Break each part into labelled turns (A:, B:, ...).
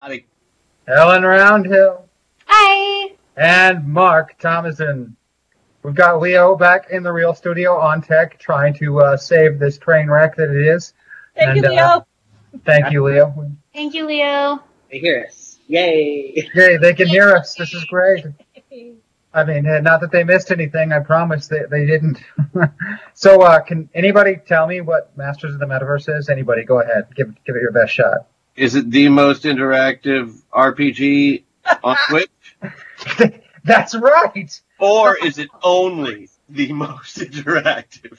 A: Howdy.
B: Ellen Roundhill
C: Hi.
B: and Mark Thomason. We've got Leo back in the real studio on tech trying to uh, save this train wreck that it is.
D: Thank you,
B: And,
D: Leo.
B: uh, Thank you, Leo.
C: Thank you, Leo.
E: They hear us. Yay!
B: Yay, they can hear us. This is great. I mean, uh, not that they missed anything. I promise they, they didn't. so, uh, can anybody tell me what Masters of the Metaverse is? Anybody, go ahead. Give, give it your best shot.
A: Is it the most interactive RPG on Twitch?
B: That's right.
A: Or is it only the most interactive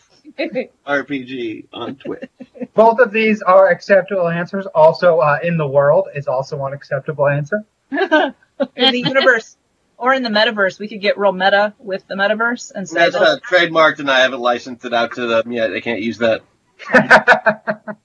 A: RPG on Twitch?
B: Both of these are acceptable answers. Also, uh, in the world is also an acceptable answer.
D: in the universe or in the metaverse, we could get real meta with the metaverse and say
A: That's
D: that
A: uh, trademarked and I haven't licensed it out to them yet. They can't use that.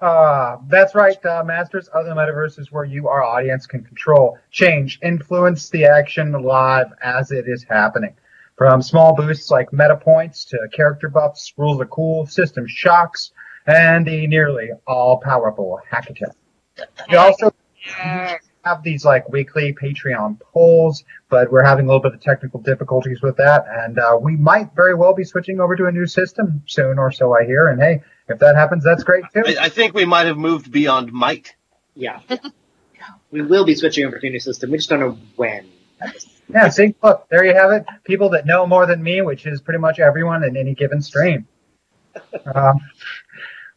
B: uh, that's right. Uh, Masters of the Metaverse is where you, our audience, can control, change, influence the action live as it is happening. From small boosts like meta points to character buffs, rules are cool, system shocks, and the nearly all powerful hackathon. We also have these like weekly Patreon polls, but we're having a little bit of technical difficulties with that, and uh, we might very well be switching over to a new system soon, or so I hear. And hey, if that happens, that's great too.
A: I, I think we might have moved beyond might.
E: Yeah. we will be switching over to a new system. We just don't know when.
B: Yeah, see, look, there you have it. People that know more than me, which is pretty much everyone in any given stream. Um,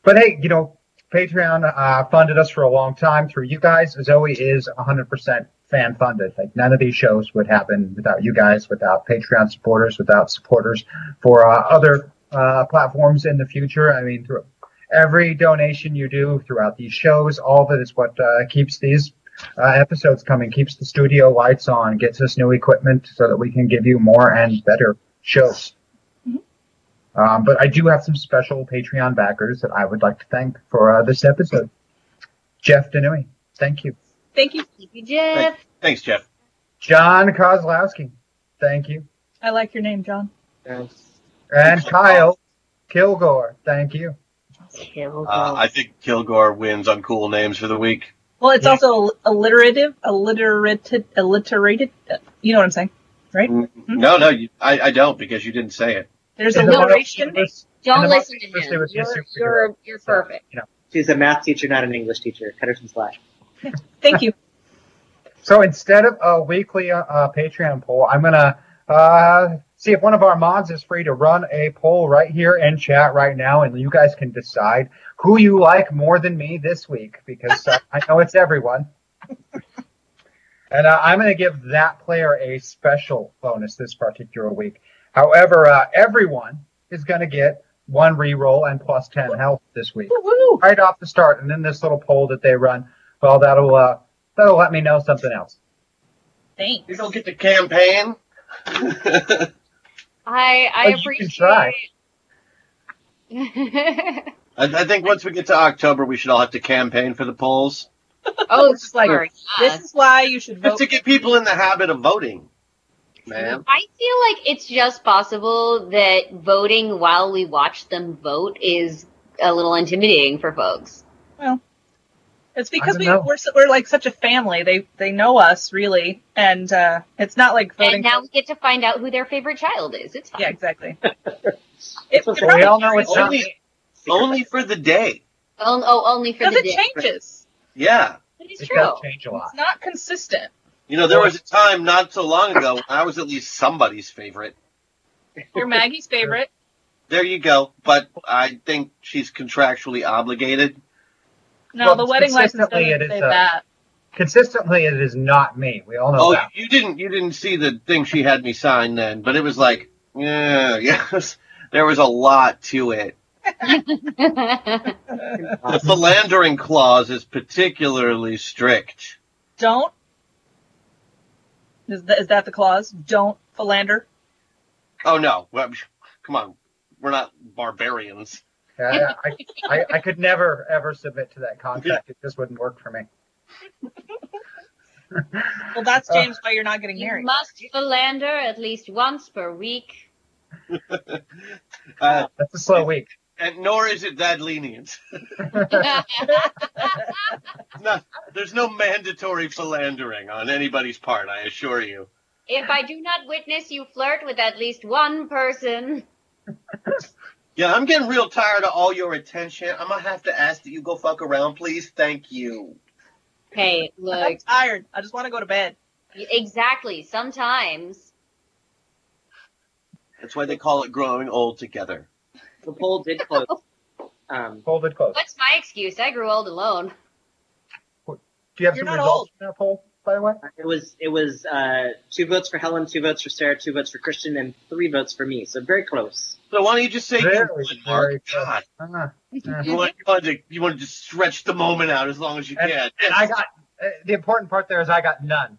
B: but hey, you know, Patreon uh, funded us for a long time through you guys. Zoe is 100% fan funded. Like none of these shows would happen without you guys, without Patreon supporters, without supporters for uh, other uh, platforms in the future. I mean, through every donation you do throughout these shows, all of it is what uh, keeps these uh, episodes coming, keeps the studio lights on, gets us new equipment so that we can give you more and better shows. Um, but I do have some special Patreon backers that I would like to thank for uh, this episode. Jeff Denui, thank you.
D: Thank you.
C: Thank Jeff.
A: Thanks, Jeff.
B: John Kozlowski, thank you.
D: I like your name, John. Thanks.
B: And Kyle Kilgore, thank you.
C: Kill
A: Uh, I think Kilgore wins on cool names for the week.
D: Well, it's
B: Yeah.
D: also alliterative, alliterated, alliterated. uh, You know what I'm saying? Right?
A: Mm, No, no, you, I, I don't because you didn't say it.
D: There's
B: In the Marvel
D: alliteration.
B: universe-
C: Don't listen to
B: Marvel
C: him. You're, you're, you're perfect.
B: You know.
E: She's a math teacher, not an English teacher. Cut her some slack.
D: Thank you.
B: So instead of a weekly uh, uh, Patreon poll, I'm gonna uh, see if one of our mods is free to run a poll right here in chat right now, and you guys can decide who you like more than me this week because uh, I know it's everyone. and uh, I'm gonna give that player a special bonus this particular week. However, uh, everyone is gonna get one reroll and plus ten health this week
D: Woo-hoo.
B: right off the start, and then this little poll that they run, well, that'll uh, that'll let me know something else.
D: Thanks.
A: You don't get to campaign.
C: I I
B: But you can try.
C: appreciate.
A: I, I think once we get to October, we should all have to campaign for the polls.
C: oh,
D: it's is like- This is why you should
A: Just
D: vote.
A: to get people in the habit of voting, man.
C: I feel like it's just possible that voting while we watch them vote is a little intimidating for folks.
D: Well, it's because we,
B: don't know.
D: we're we're like such a family. They they know us really, and uh, it's not like voting.
C: And now we get to find out who their favorite child is. It's fine.
D: yeah, exactly. it,
E: That's
D: it
E: what
B: we all know it's
A: Only, only for the day.
C: Oh, oh, only for the
D: it
C: day.
D: It changes.
A: Yeah.
C: But it's
B: It
C: true.
B: does change a lot.
D: It's not consistent.
A: You know, there was a time not so long ago when I was at least somebody's favorite.
D: You're Maggie's favorite.
A: There you go. But I think she's contractually obligated.
D: No,
B: Well,
D: the wedding license
B: consistently
D: doesn't
B: it
D: say
B: is, uh,
D: that.
B: Consistently, it is not me. We all know
A: Oh,
B: that.
A: you didn't you didn't see the thing she had me sign then, but it was like, yeah, yes. There was a lot to it. The philandering clause is particularly strict.
D: Don't. Is that, is that the clause? Don't philander.
A: Oh no, well, come on, we're not barbarians.
B: Yeah, I, I, I could never ever submit to that contract. It just wouldn't work for me.
D: Well, that's
B: Uh,
D: James why you're not getting
C: you
D: married.
C: must philander at least once per week.
A: Uh,
B: That's a slow week.
A: And nor is it that lenient. No, there's no mandatory philandering on anybody's part, I assure you.
C: if I do not witness you flirt with at least one person,
A: Yeah, I'm getting real tired of all your attention. I'm gonna have to ask that you go fuck around, please. Thank you.
C: hey, look.
D: I'm
C: look,
D: tired. I just want to go to bed.
C: exactly. Sometimes
A: That's why they call it growing old together.
E: The poll did close. Um,
B: Hold it close.
C: what's my excuse? I grew old alone.
B: Do you have
D: You're
B: some results
D: old.
B: in that poll, by the way?
E: it was it was uh, two votes for Helen, two votes for Sarah, two votes for Christian, and three votes for me. So very close.
A: So why don't you just say you
B: Very,
A: won,
B: very
A: Mark?
B: close.
A: God,
B: Ah, ah.
A: you want, you want to you want to just stretch the moment out as long as you
B: And-
A: can.
B: And I got uh, the important part there is I got none.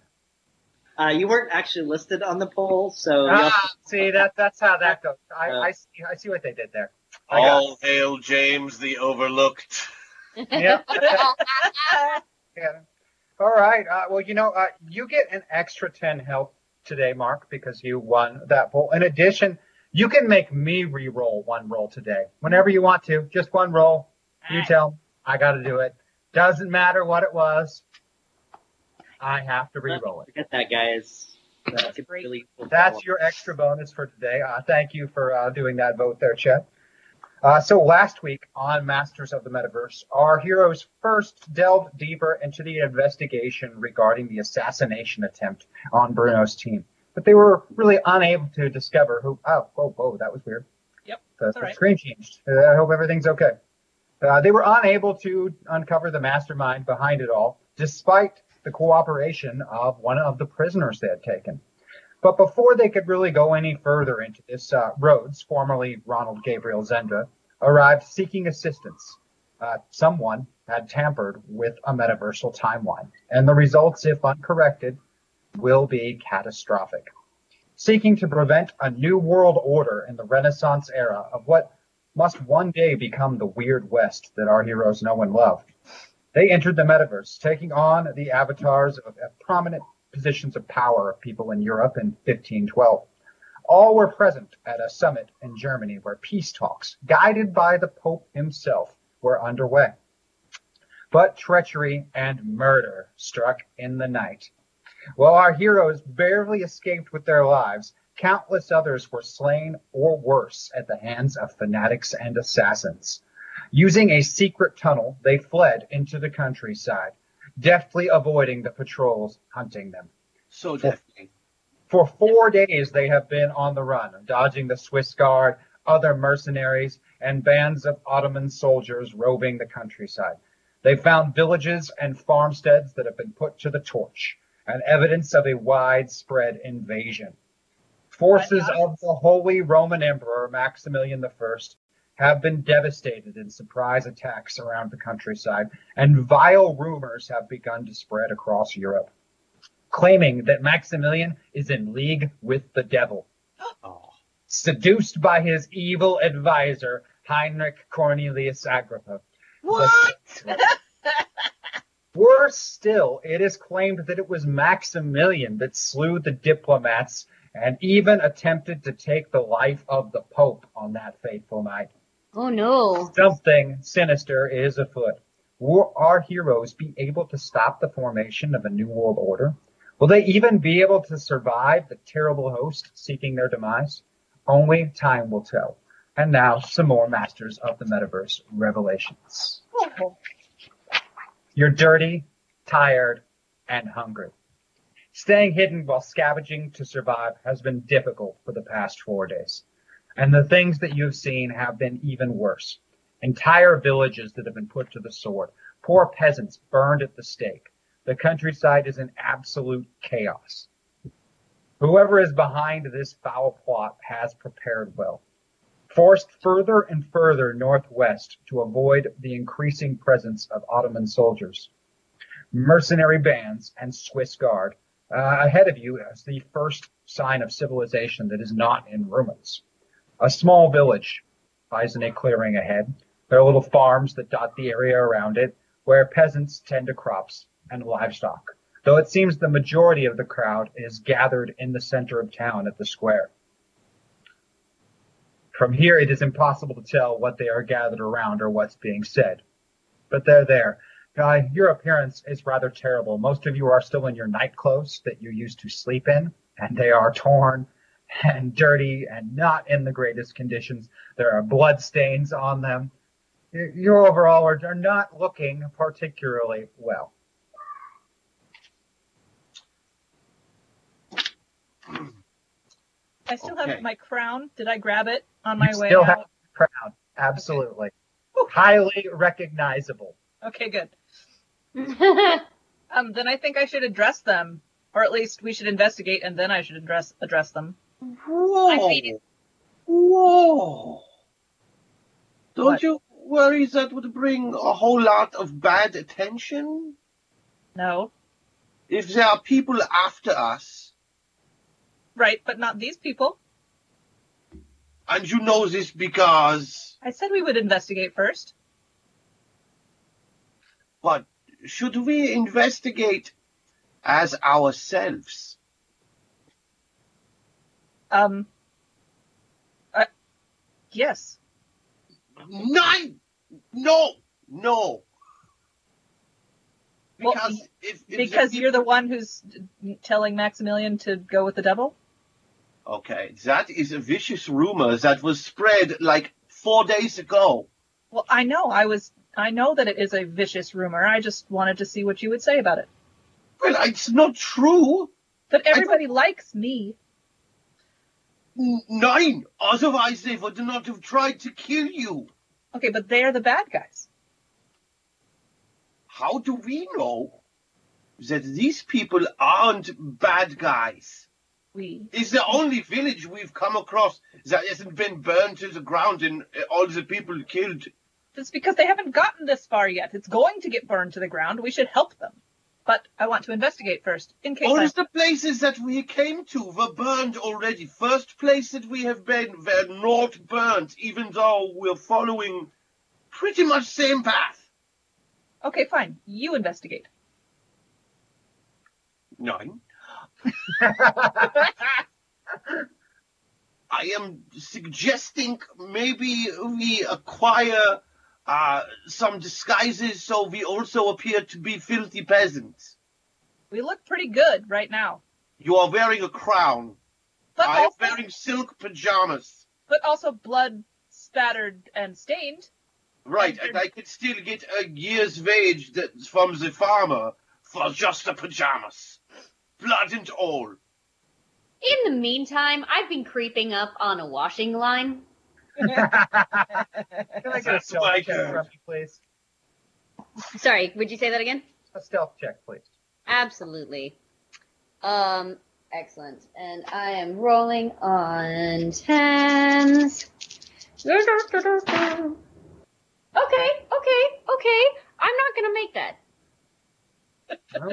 E: Uh, you weren't actually listed on the poll, so
B: Ah, see that that's how that goes. I,
E: Uh,
B: I see I see what they did there. I got
A: All hail James the Overlooked.
B: yeah. yeah. All right. Uh, well, you know, uh, you get an extra ten health today, Mark, because you won that poll. In addition, you can make me re-roll one roll today, whenever you want to. Just one roll. You tell. I got to do it. Doesn't matter what it was. I have to re-roll it.
E: forget that, guys.
B: That's
E: That's really cool
B: That's your extra bonus for today. Uh, thank you for uh, doing that vote there, Chet. Uh, so last week on Masters of the Metaverse, our heroes first delved deeper into the investigation regarding the assassination attempt on Bruno's team, but they were really unable to discover who. Oh, whoa, whoa, that was weird.
D: Yep,
B: the,
D: that's
B: the
D: all right.
B: screen changed. Uh, I hope everything's okay. Uh, they were unable to uncover the mastermind behind it all, despite the cooperation of one of the prisoners they had taken. But before they could really go any further into this, uh, Rhodes, formerly Ronald Gabriel Zenda, arrived seeking assistance. Uh, someone had tampered with a metaversal timeline, and the results, if uncorrected, will be catastrophic. Seeking to prevent a new world order in the Renaissance era of what must one day become the Weird West that our heroes know and love. They entered the metaverse, taking on the avatars of prominent positions of power of people in Europe in 1512. All were present at a summit in Germany where peace talks, guided by the Pope himself, were underway. But treachery and murder struck in the night. While our heroes barely escaped with their lives, countless others were slain or worse at the hands of fanatics and assassins. Using a secret tunnel, they fled into the countryside, deftly avoiding the patrols hunting them.
A: So definitely.
B: For four days, they have been on the run, dodging the Swiss Guard, other mercenaries, and bands of Ottoman soldiers roving the countryside. They found villages and farmsteads that have been put to the torch, and evidence of a widespread invasion. Forces of the Holy Roman Emperor Maximilian I have been devastated in surprise attacks around the countryside, and vile rumors have begun to spread across Europe claiming that Maximilian is in league with the devil.
A: Oh.
B: Seduced by his evil advisor, Heinrich Cornelius Agrippa.
D: What?
B: Worse still, it is claimed that it was Maximilian that slew the diplomats and even attempted to take the life of the Pope on that fateful night.
C: Oh no.
B: Something sinister is afoot. Will our heroes be able to stop the formation of a new world order? Will they even be able to survive the terrible host seeking their demise? Only time will tell. And now, some more Masters of the Metaverse revelations. You're dirty, tired, and hungry. Staying hidden while scavenging to survive has been difficult for the past four days. And the things that you've seen have been even worse. Entire villages that have been put to the sword. Poor peasants burned at the stake. The countryside is in absolute chaos. Whoever is behind this foul plot has prepared well. Forced further and further northwest to avoid the increasing presence of Ottoman soldiers. Mercenary bands and Swiss Guard uh, ahead of you as the first sign of civilization that is not in ruins. A small village lies in a clearing ahead. There are little farms that dot the area around it where peasants tend to crops and livestock, though it seems the majority of the crowd is gathered in the center of town at the square. From here, it is impossible to tell what they are gathered around or what's being said. But they're there. Guy, your appearance is rather terrible. Most of you are still in your night clothes that you used to sleep in, and they are torn and dirty and not in the greatest conditions. There are blood stains on them. You you overall are, are not looking particularly well.
D: I still
A: Okay.
D: have my crown. Did I grab it on my
B: You
D: way
B: still
D: out?
B: have the crown. Absolutely. Highly recognizable.
D: Okay, good. Um, then I think I should address them, or at least we should investigate, and then I should address address them.
A: Whoa! Whoa! Don't
D: What?
A: you worry that would bring a whole lot of bad attention?
D: No,
A: If there are people after us,
D: right, but not these people.
A: and you know this because,
D: I said we would investigate first.
A: but should we investigate as ourselves?
D: Um. Uh, yes.
A: Nine! No! No!
D: Well,
A: Because if, if
D: Because
A: the
D: you're the one who's telling Maximilian to go with the devil?
A: Okay, that is a vicious rumor that was spread like four days ago.
D: Well, I know. I was. I know that it is a vicious rumor. I just wanted to see what you would say about it.
A: Well, it's not true.
D: But everybody likes me.
A: Nine. Otherwise, they would not have tried to kill you.
D: Okay, but they're the bad guys.
A: How do we know that these people aren't bad guys?
D: We.
A: It's the only village we've come across that hasn't been burned to the ground and all the people killed.
D: That's because they haven't gotten this far yet. It's going to get burned to the ground. We should help them. But I want to investigate first, in case.
A: All
D: I...
A: the places that we came to were burned already. First place that we have been were not burned, even though we're following pretty much same path.
D: Okay, fine. You investigate.
A: Nine. I am suggesting maybe we acquire uh, some disguises so we also appear to be filthy peasants.
D: We look pretty good right now.
A: You are wearing a crown.
D: But
A: I am
D: also,
A: wearing silk pajamas.
D: but also blood spattered and stained.
A: Right,
D: And
A: and I could still get a year's wage that, from the farmer for just the pajamas. Blood and all.
C: In the meantime, I've been creeping up on a washing line.
B: Can I get a
A: That's
B: stealth
A: my
B: check
A: turn.
B: from you, please?
C: Sorry, would you say that again?
B: A stealth check, please.
C: Absolutely. Um, excellent. And I am rolling on tens. Okay, okay, okay. I'm not gonna make that.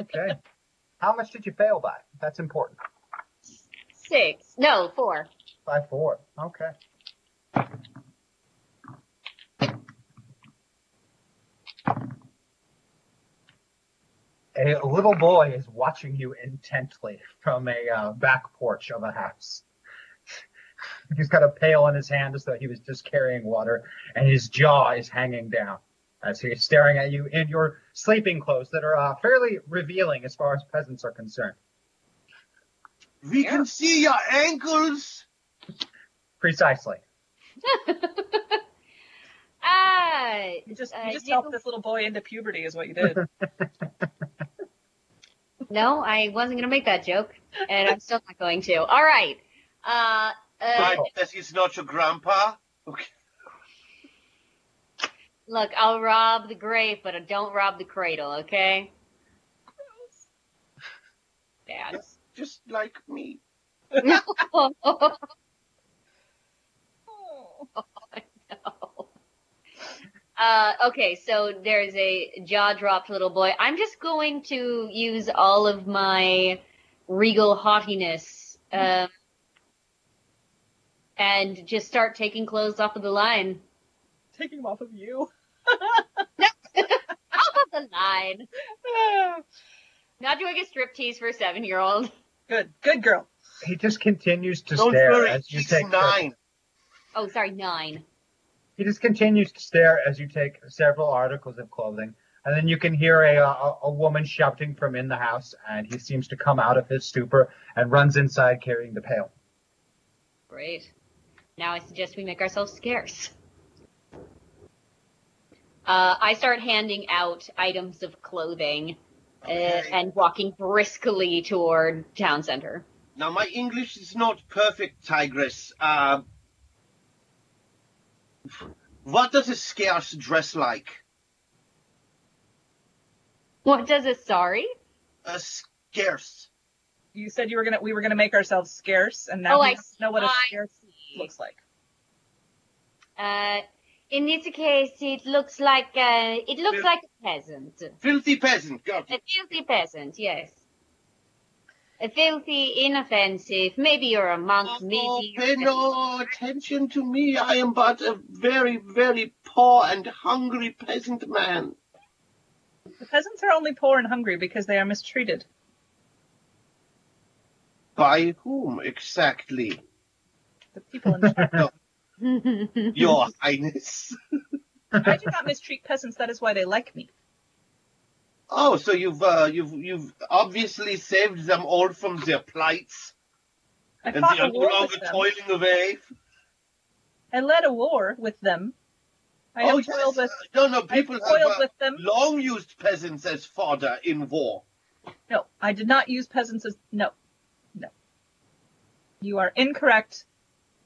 B: Okay. How much did you fail by? That's important.
C: Six. No, four.
B: By four. Okay. A little boy is watching you intently from a uh, back porch of a house. He's got a pail in his hand as though he was just carrying water, and his jaw is hanging down as he's staring at you in your sleeping clothes that are uh, fairly revealing as far as peasants are concerned.
A: We can see your ankles.
B: Precisely.
C: Ah,
D: You just
C: uh,
D: you just
C: you-
D: helped this little boy into puberty, is what you did.
C: No, I wasn't gonna make that joke, and I'm still not going to. All right. Uh, uh,
A: Right, that he's not your grandpa. Okay.
C: look, I'll rob the grave, but I don't rob the cradle, okay? Dad.
A: Just, just like me.
C: No.
D: Oh.
C: Uh, okay, so there's a jaw dropped little boy. I'm just going to use all of my regal haughtiness um, and just start taking clothes off of the line.
D: Taking them off of you.
C: Off of the line. Not doing a strip tease for a seven year old.
D: Good, good girl.
B: He just continues to
A: Don't
B: stare
A: worry,
B: as you
A: he's
B: take
A: nine.
C: Oh, sorry, nine.
B: He just continues to stare as you take several articles of clothing, and then you can hear a, a, a woman shouting from in the house, and he seems to come out of his stupor and runs inside carrying the pail.
C: Great. Now I suggest we make ourselves scarce. Uh, I start handing out items of clothing uh,
A: Okay.
C: and walking briskly toward town center.
A: Now, my English is not perfect, Tigress. Uh, what does a scarce dress like?
C: What does a Sorry.
A: A scarce.
D: You said you were gonna we were gonna make ourselves scarce, and now
C: Oh,
D: we
C: I
D: know what a scarce
C: see.
D: looks like.
C: Uh, in this case, it looks like uh, it looks
A: Fil-
C: like a peasant,
A: Filthy peasant. Got
C: a filthy peasant. Yes. A filthy, inoffensive. Maybe you're a monk.
A: Oh,
C: maybe.
A: pay
C: you're
A: no attention to me. I am but a very, very poor and hungry peasant man.
D: The peasants are only poor and hungry because they are mistreated.
A: By whom exactly?
D: The people in charge.
A: Your Highness.
D: I do not mistreat peasants. That is why they like me.
A: Oh, so you've uh, you've you've obviously saved them all from their plights,
D: I
A: and they are no longer toiling away.
D: I led a war with them. I
A: oh,
D: have
A: yes.
D: with.
A: no, no, people
D: toiled
A: have uh,
D: with them.
A: long used peasants as fodder in war.
D: No, I did not use peasants as no, no. You are incorrect.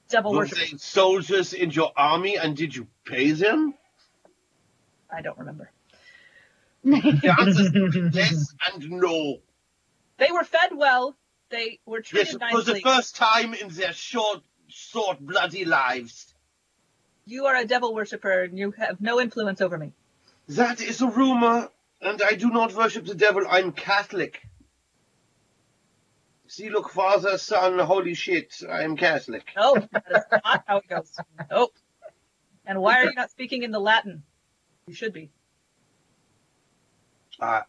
D: Devil
A: Were
D: worship.
A: soldiers in your army, and did you pay them?
D: I don't remember.
A: The answer yes and no.
D: They were fed well. They were treated
A: Yes,
D: treated
A: for the first time in their short, short, bloody lives.
D: You are a devil worshipper and you have no influence over me.
A: That is a rumor, and I do not worship the devil. I'm Catholic. See, look, Father, Son, holy shit, I am Catholic.
D: No, that is not how it goes. Nope. And why are you not speaking in the Latin? You should be.
A: Uh,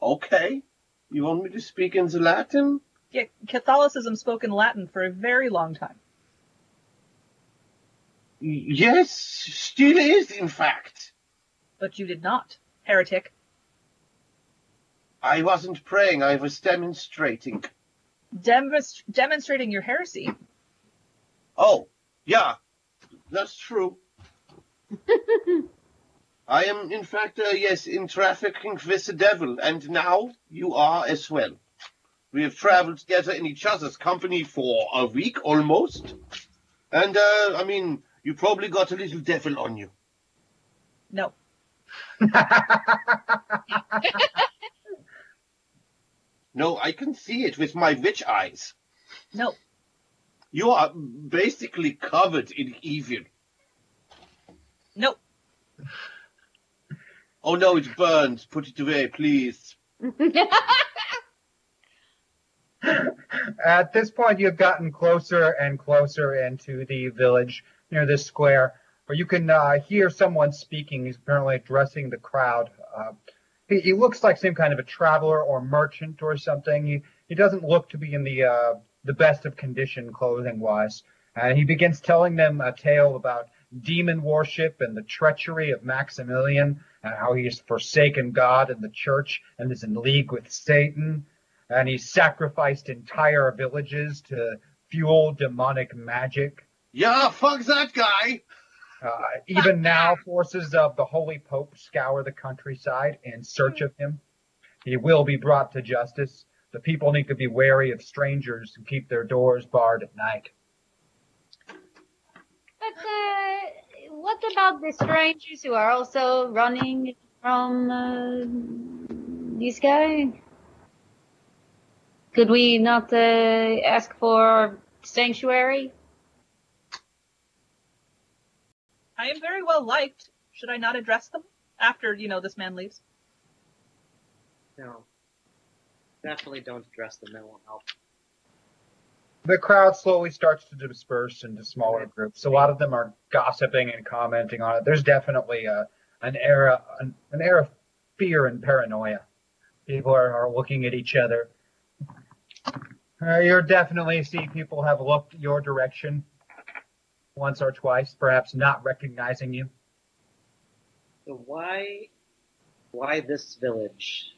A: okay. You want me to speak in the Latin?
D: Yeah, Catholicism spoke in Latin for a very long time.
A: Yes, still is, in fact.
D: But you did not. Heretic.
A: I wasn't praying, I was demonstrating.
D: Demonst- demonstrating your heresy.
A: Oh, yeah, that's true. I am, in fact, uh, yes, in trafficking with the devil, and now you are as well. We have traveled together in each other's company for a week almost, and, uh, I mean, you probably got a little devil on you.
D: No.
A: No, I can see it with my witch eyes.
D: No.
A: You are basically covered in evil.
D: No.
A: Oh no, it burns. Put it away, please.
B: At this point, you've gotten closer and closer into the village near this square, where you can uh, hear someone speaking. He's apparently addressing the crowd. Uh, he, he looks like some kind of a traveler or merchant or something. He, he doesn't look to be in the uh, the best of condition clothing wise. And he begins telling them a tale about demon worship and the treachery of Maximilian, and how he has forsaken God and the church and is in league with Satan and he sacrificed entire villages to fuel demonic magic.
A: Yeah, fuck that guy.
B: Uh, even now, forces of the Holy Pope scour the countryside in search of him. He will be brought to justice. The people need to be wary of strangers who keep their doors barred at night.
C: But what about the strangers who are also running from uh, this guy? Could we not uh, ask for sanctuary?
D: I am very well liked. Should I not address them after, you know, this man leaves?
E: No. Definitely don't address them. That won't help.
B: The crowd slowly starts to disperse into smaller groups. A lot of them are gossiping and commenting on it. There's definitely a, an era an, an air of fear and paranoia. People are, are looking at each other. Uh, you're definitely see people have looked your direction. once or twice, perhaps not recognizing you.
E: So why, why this village?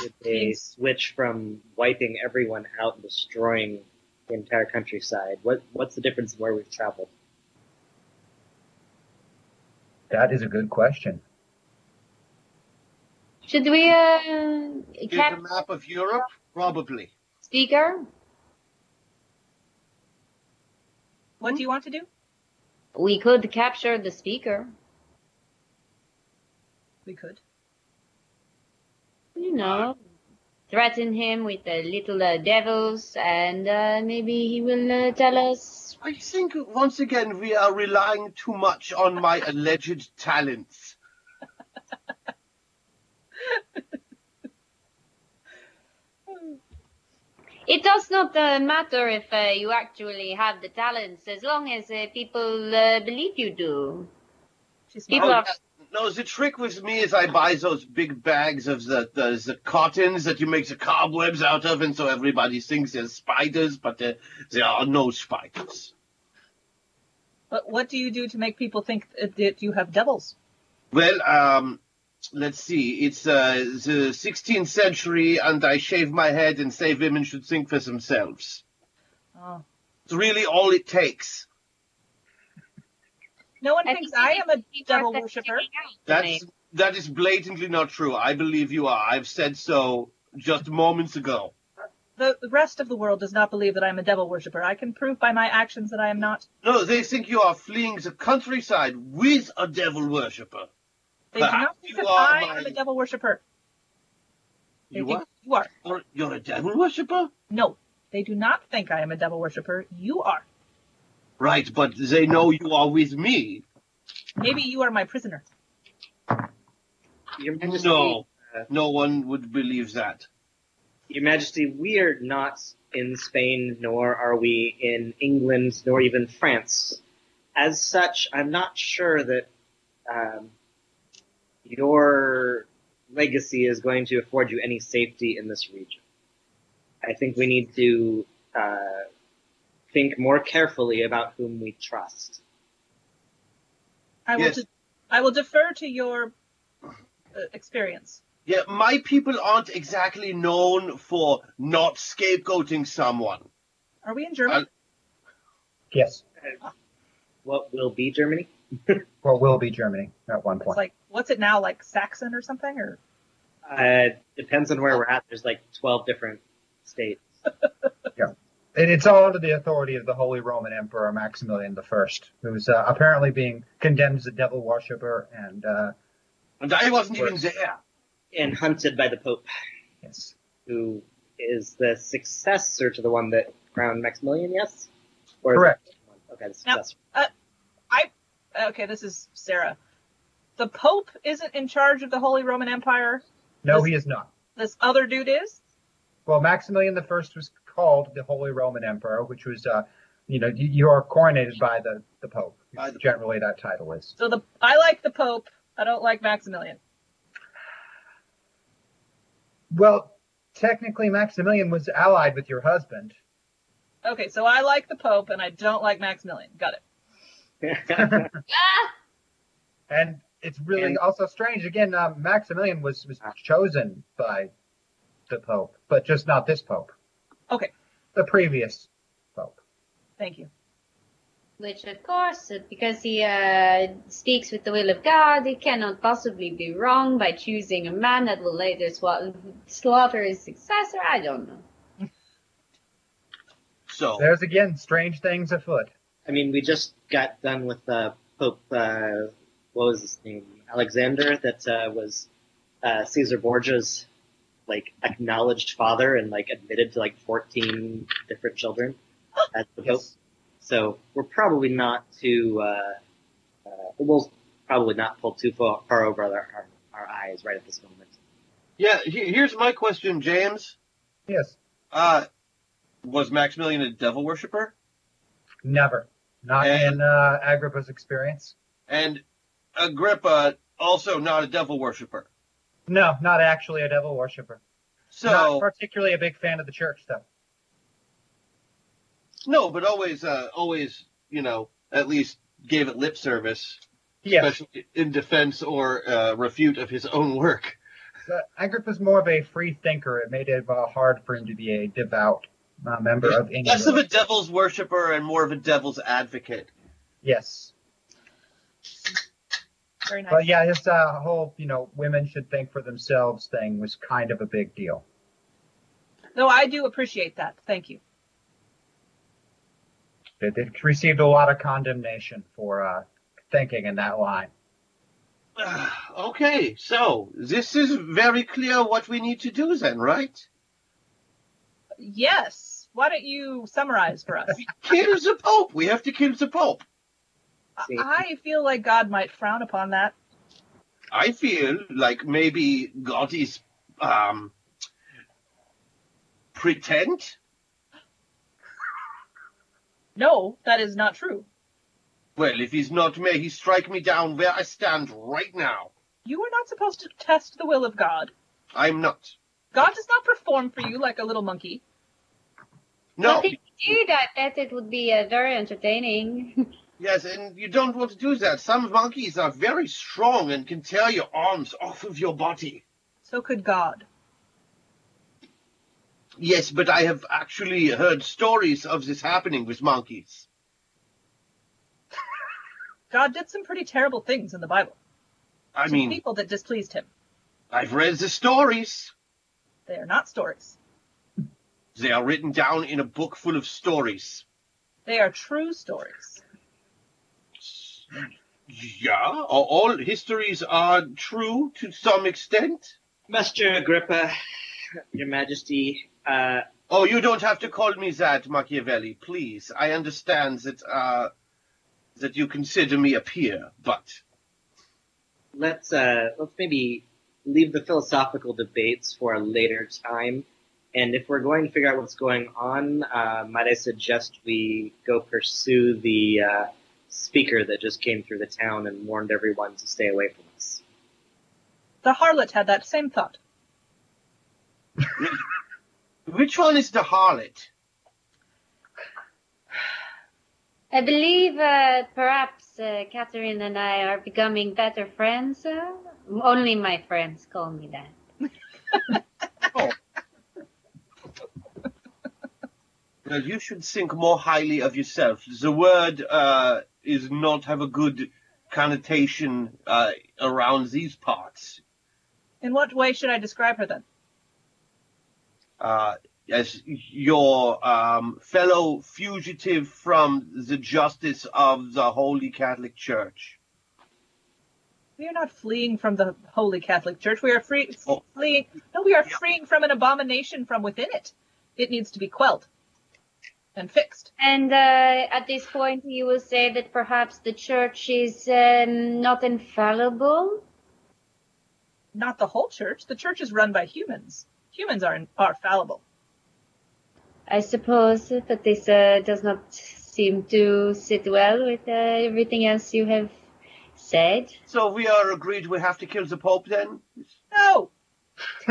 E: Did they switch from wiping everyone out and destroying the entire countryside? What What's the difference in where we've traveled?
B: That is a good question.
C: Should we uh
A: Get
C: cap
A: a map of Europe? Probably.
C: speaker?
D: What do you want to do?
C: We could capture the speaker.
D: We could.
C: You know, threaten him with the little uh, devils, and uh, maybe he will uh, tell us.
A: I think once again we are relying too much on my alleged talents.
C: It does not uh, matter if uh, you actually have the talents, as long as uh, people uh, believe you do.
D: She's
C: People are-.
A: No, the trick with me is I buy those big bags of the, the, the cottons that you make the cobwebs out of, and so everybody thinks there's spiders, but there, there are no spiders.
D: But what do you do to make people think that that you have devils?
A: Well, um, let's see. It's uh, the 16th century, and I shave my head and say women should think for themselves.
D: Oh.
A: It's really all it takes.
D: No one
C: I
D: thinks I am a devil worshiper.
C: out to me.
A: That's that is blatantly not true. I believe you are. I've said so just moments ago.
D: The, the rest of the world does not believe that I am a devil worshiper. I can prove by my actions that I am not.
A: No, they think you are fleeing the countryside with a devil worshipper.
D: They do not
A: Perhaps
D: think
A: you
D: that I
A: my-
D: am a devil worshiper. They
A: You
D: think
A: are?
D: you are.
A: You're, you're a devil worshipper?
D: No, they do not think I am a devil worshiper. You are.
A: Right, but they know you are with me.
D: Maybe you are my prisoner.
E: Your Majesty,
A: No,
E: uh,
A: no one would believe that.
E: Your Majesty, we are not in Spain, nor are we in England, nor even France. As such, I'm not sure that um, your legacy is going to afford you any safety in this region. I think we need to uh, think more carefully about whom we trust.
D: I will.
A: Yes.
D: De- I will defer to your uh, experience.
A: Yeah, my people aren't exactly known for not scapegoating someone.
D: Are we in Germany?
B: Yes.
E: What will be Germany?
B: what will be Germany at one point?
D: it's
B: point.
D: like what's it now? Like Saxon or something? Or
E: Uh, depends on where we're at. There's like 12 different states.
B: And it's all under the authority of the Holy Roman Emperor Maximilian I, who's uh, apparently being condemned as a devil worshipper. And uh,
A: And I wasn't even there.
E: and hunted by the Pope,
B: yes,
E: who is the successor to the one that crowned Maximilian, yes? Or
B: correct.
E: it- Okay, the successor.
D: Now-
E: successor.
D: okay, this is Sarah. The Pope isn't in charge of the Holy Roman Empire.
B: No,
D: This-
B: he is not.
D: This other dude is.
B: Well, Maximilian I was called the Holy Roman Emperor, which was, uh, you know, you, you are coronated by the, the Pope.
A: By the
B: Generally, that title is.
D: So the I like the Pope. I don't like Maximilian.
B: Well, technically, Maximilian was allied with your husband.
D: Okay, so I like the Pope and I don't like Maximilian. Got it.
B: And it's really
E: And-
B: also strange. Again, uh, Maximilian was, was chosen by the Pope, but just not this Pope.
D: Okay.
B: The previous Pope.
D: Thank you.
C: Which, of course, because he uh, speaks with the will of God, he cannot possibly be wrong by choosing a man that will later swa- slaughter his successor. I don't know.
A: So,
B: There's again strange things afoot.
E: I mean, we just got done with uh, Pope, uh, what was his name? Alexander, that uh, was uh, Caesar Borgia's like acknowledged father and like admitted to like 14 different children as the Pope. So we're probably not too, uh, uh, we'll probably not pull too far, far over our, our, our eyes right at this moment.
A: yeah, he- here's my question, James.
B: Yes.
A: Uh, was Maximilian a devil worshipper?
B: Never. Not
A: And-
B: in uh, Agrippa's experience.
A: And Agrippa, also not a devil worshipper.
B: No, not actually a devil worshiper.
A: So,
B: not particularly a big fan of the church, though.
A: no, but always, uh, always, you know, at least gave it lip service,
B: Yes,
A: especially in defense or uh, refute of his own work.
B: but Agrippa's more of a free thinker. It made it uh, hard for him to be a devout uh, member of any.
A: Less of a devil's worshiper and more of a devil's advocate.
B: Yes,
D: Very nice.
B: but yeah, his uh, whole you know women should think for themselves thing was kind of a big deal.
D: No, I do appreciate that. Thank you.
B: They, they received a lot of condemnation for uh, thinking in that line.
A: okay, so this is very clear what we need to do then, right?
D: Yes. Why don't you summarize for us?
A: Kill the Pope. We have to kill the Pope.
E: See.
D: I feel like God might frown upon that.
A: I feel like maybe God is um pretend.
D: No, that is not true.
A: Well, if he's not, may he strike me down where I stand right now.
D: You are not supposed to test the will of God.
A: I'm not.
D: God does not perform for you like a little monkey.
A: No.
C: But if you did, I bet it would be uh, very entertaining.
A: Yes, and you don't want to do that. Some monkeys are very strong and can tear your arms off of your body.
D: So could God.
A: Yes, but I have actually heard stories of this happening with monkeys.
D: God did some pretty terrible things in the Bible.
A: I
D: to
A: mean,
D: people that displeased him.
A: I've read the stories.
D: They are not stories.
A: They are written down in a book full of stories.
D: They are true stories.
A: Yeah, all histories are true to some extent.
E: Master Agrippa, Your Majesty, uh,
A: Oh, you don't have to call me that, Machiavelli, please. I understand that, uh, that you consider me a peer, but
E: let's uh, let's maybe leave the philosophical debates for a later time. And if we're going to figure out what's going on, uh, might I suggest we go pursue the uh, speaker that just came through the town and warned everyone to stay away from us.
D: The harlot had that same thought.
A: which one is the harlot?
C: I believe uh, perhaps uh, Catherine and I are becoming better friends. Uh, only my friends call me that.
A: Well, you should think more highly of yourself. The word uh, is not have a good connotation uh, around these parts.
D: In what way should I describe her then?
A: Uh, as your um, fellow fugitive from the justice of the Holy Catholic Church.
D: We are not fleeing from the Holy Catholic Church. We are free,
A: Oh.
D: fleeing. No, we are
A: Yeah.
D: freeing from an abomination from within it. It needs to be quelled and fixed.
C: And uh, at this point, you will say that perhaps the church is um, not infallible.
D: Not the whole church. The church is run by humans. Humans are are fallible.
C: I suppose, but this uh, does not seem to sit well with uh, everything else you have said.
A: So we are agreed we have to kill the Pope then?
D: No,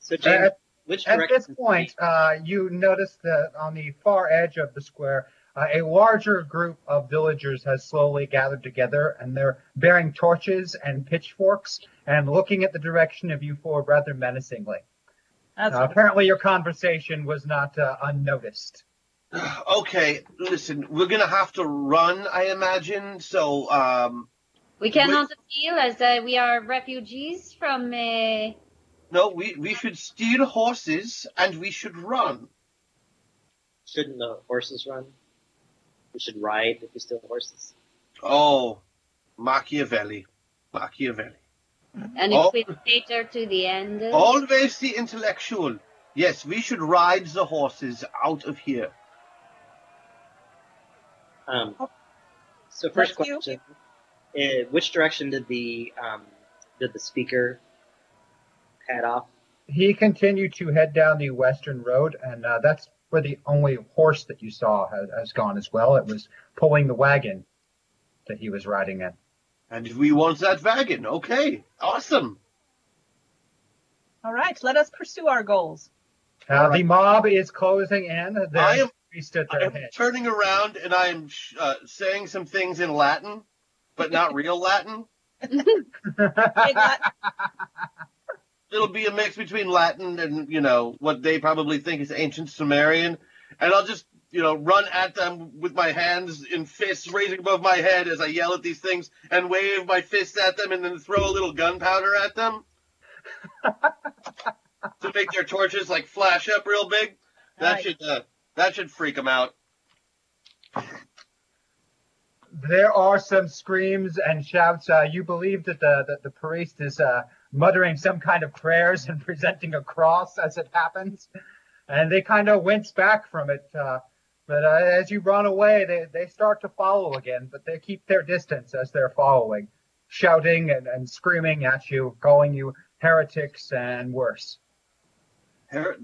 E: So, James,
B: At,
E: which
B: at this point, uh, you notice that on the far edge of the square, uh, a larger group of villagers has slowly gathered together, and they're bearing torches and pitchforks and looking at the direction of you four rather menacingly.
D: that's
B: Uh, apparently, your conversation was not uh, unnoticed.
A: Okay, listen, we're gonna have to run, I imagine. So, um,
C: We cannot appeal as uh, we are refugees from. Uh,
A: no, we, we should steal horses and we should run.
E: Shouldn't the horses run? We should ride if we steal horses.
A: Oh, Machiavelli. Machiavelli.
C: and
A: Oh.
C: if we cater to the end.
A: Always the intellectual. Yes, we should ride the horses out of here.
E: Um, so first
D: Let's
E: question: uh, Which direction did the um, did the speaker head off?
B: He continued to head down the western road, and uh, that's where the only horse that you saw has, has gone as well. It was pulling the wagon that he was riding in.
A: And we want that wagon. Okay, awesome.
D: all right. Let us pursue our goals.
B: Uh, the mob is closing in. The
A: I am
B: priest at their
A: I'm
B: head.
A: turning around and I'm sh- uh, saying some things in Latin, but not real Latin.
D: Hey, Glenn,
A: It'll be a mix between Latin and, you know, what they probably think is ancient Sumerian. And I'll just, you know, run at them with my hands in fists raising above my head as I yell at these things and wave my fists at them and then throw a little gunpowder at them. to make their torches like flash up real big. That
D: Nice.
A: should uh, that should freak them out.
B: There are some screams and shouts. Uh, you believe that the that the priest is uh, muttering some kind of prayers and presenting a cross as it happens, and they kind of wince back from it. Uh, but uh, as you run away, they, they start to follow again, but they keep their distance as they're following, shouting and, and screaming at you, calling you heretics and worse.
A: Her-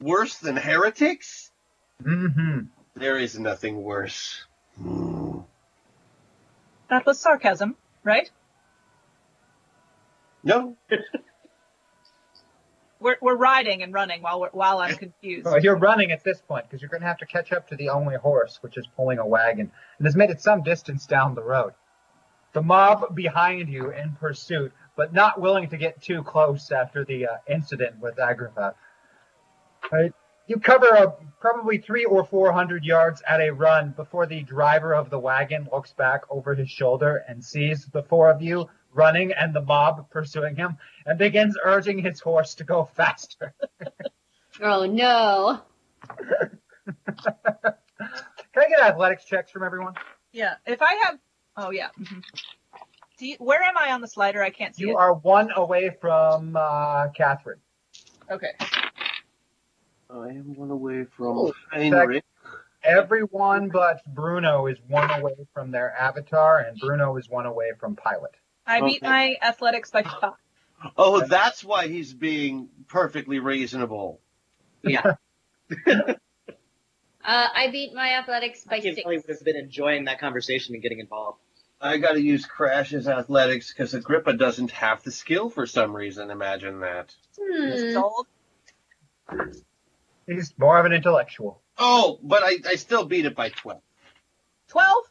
A: worse than heretics?
B: Mm-hmm.
A: There is nothing worse. Hmm.
D: that was sarcasm, right?
A: No,
D: We're we're riding and running while we're, while I'm confused.
B: Well, you're running at this point because you're going to have to catch up to the only horse, which is pulling a wagon, and has made it some distance down the road. The mob behind you in pursuit, but not willing to get too close after the uh, incident with Agrippa. Right? You cover a, probably three or four hundred yards at a run before the driver of the wagon looks back over his shoulder and sees the four of you running and the mob pursuing him and begins urging his horse to go faster.
C: Oh no.
B: Can I get athletics checks from everyone?
D: Yeah. If I have, oh yeah. hmm Do you, where am I on the slider? I can't see
B: You
D: it.
B: are one away from uh, Catherine.
D: Okay.
A: I am one away from
C: Oh,
A: Heinrich.
B: Everyone but Bruno is one away from their avatar, and Bruno is one away from Pilot.
D: I beat my athletics by five.
A: Oh, that's why he's being perfectly reasonable.
E: Yeah,
C: Uh, I beat my athletics by
E: I
C: six.
E: probably would have been enjoying that conversation and getting involved.
A: I gotta use Crash's athletics because Agrippa doesn't have the skill for some reason. Imagine that.
C: Hmm.
B: He's more of an intellectual.
A: Oh, but I, I still beat it by 12.
D: Twelve.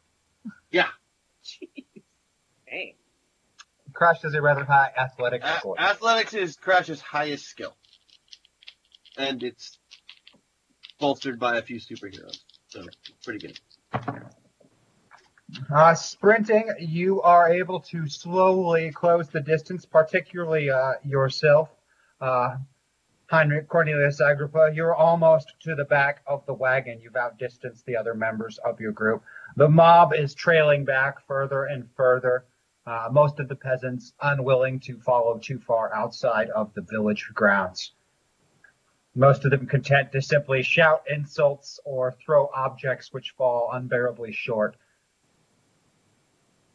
A: Yeah.
D: Jeez.
E: Hey,
B: Crash has a rather high athletics
A: A-
B: score.
A: athletics is Crash's highest skill. And it's bolstered by a few superheroes. So, pretty good.
B: Uh, sprinting, you are able to slowly close the distance, particularly uh, yourself, uh, Heinrich Cornelius Agrippa. You're almost to the back of the wagon. You've outdistanced the other members of your group. The mob is trailing back further and further. Uh, most of the peasants unwilling to follow too far outside of the village grounds. Most of them content to simply shout insults or throw objects which fall unbearably short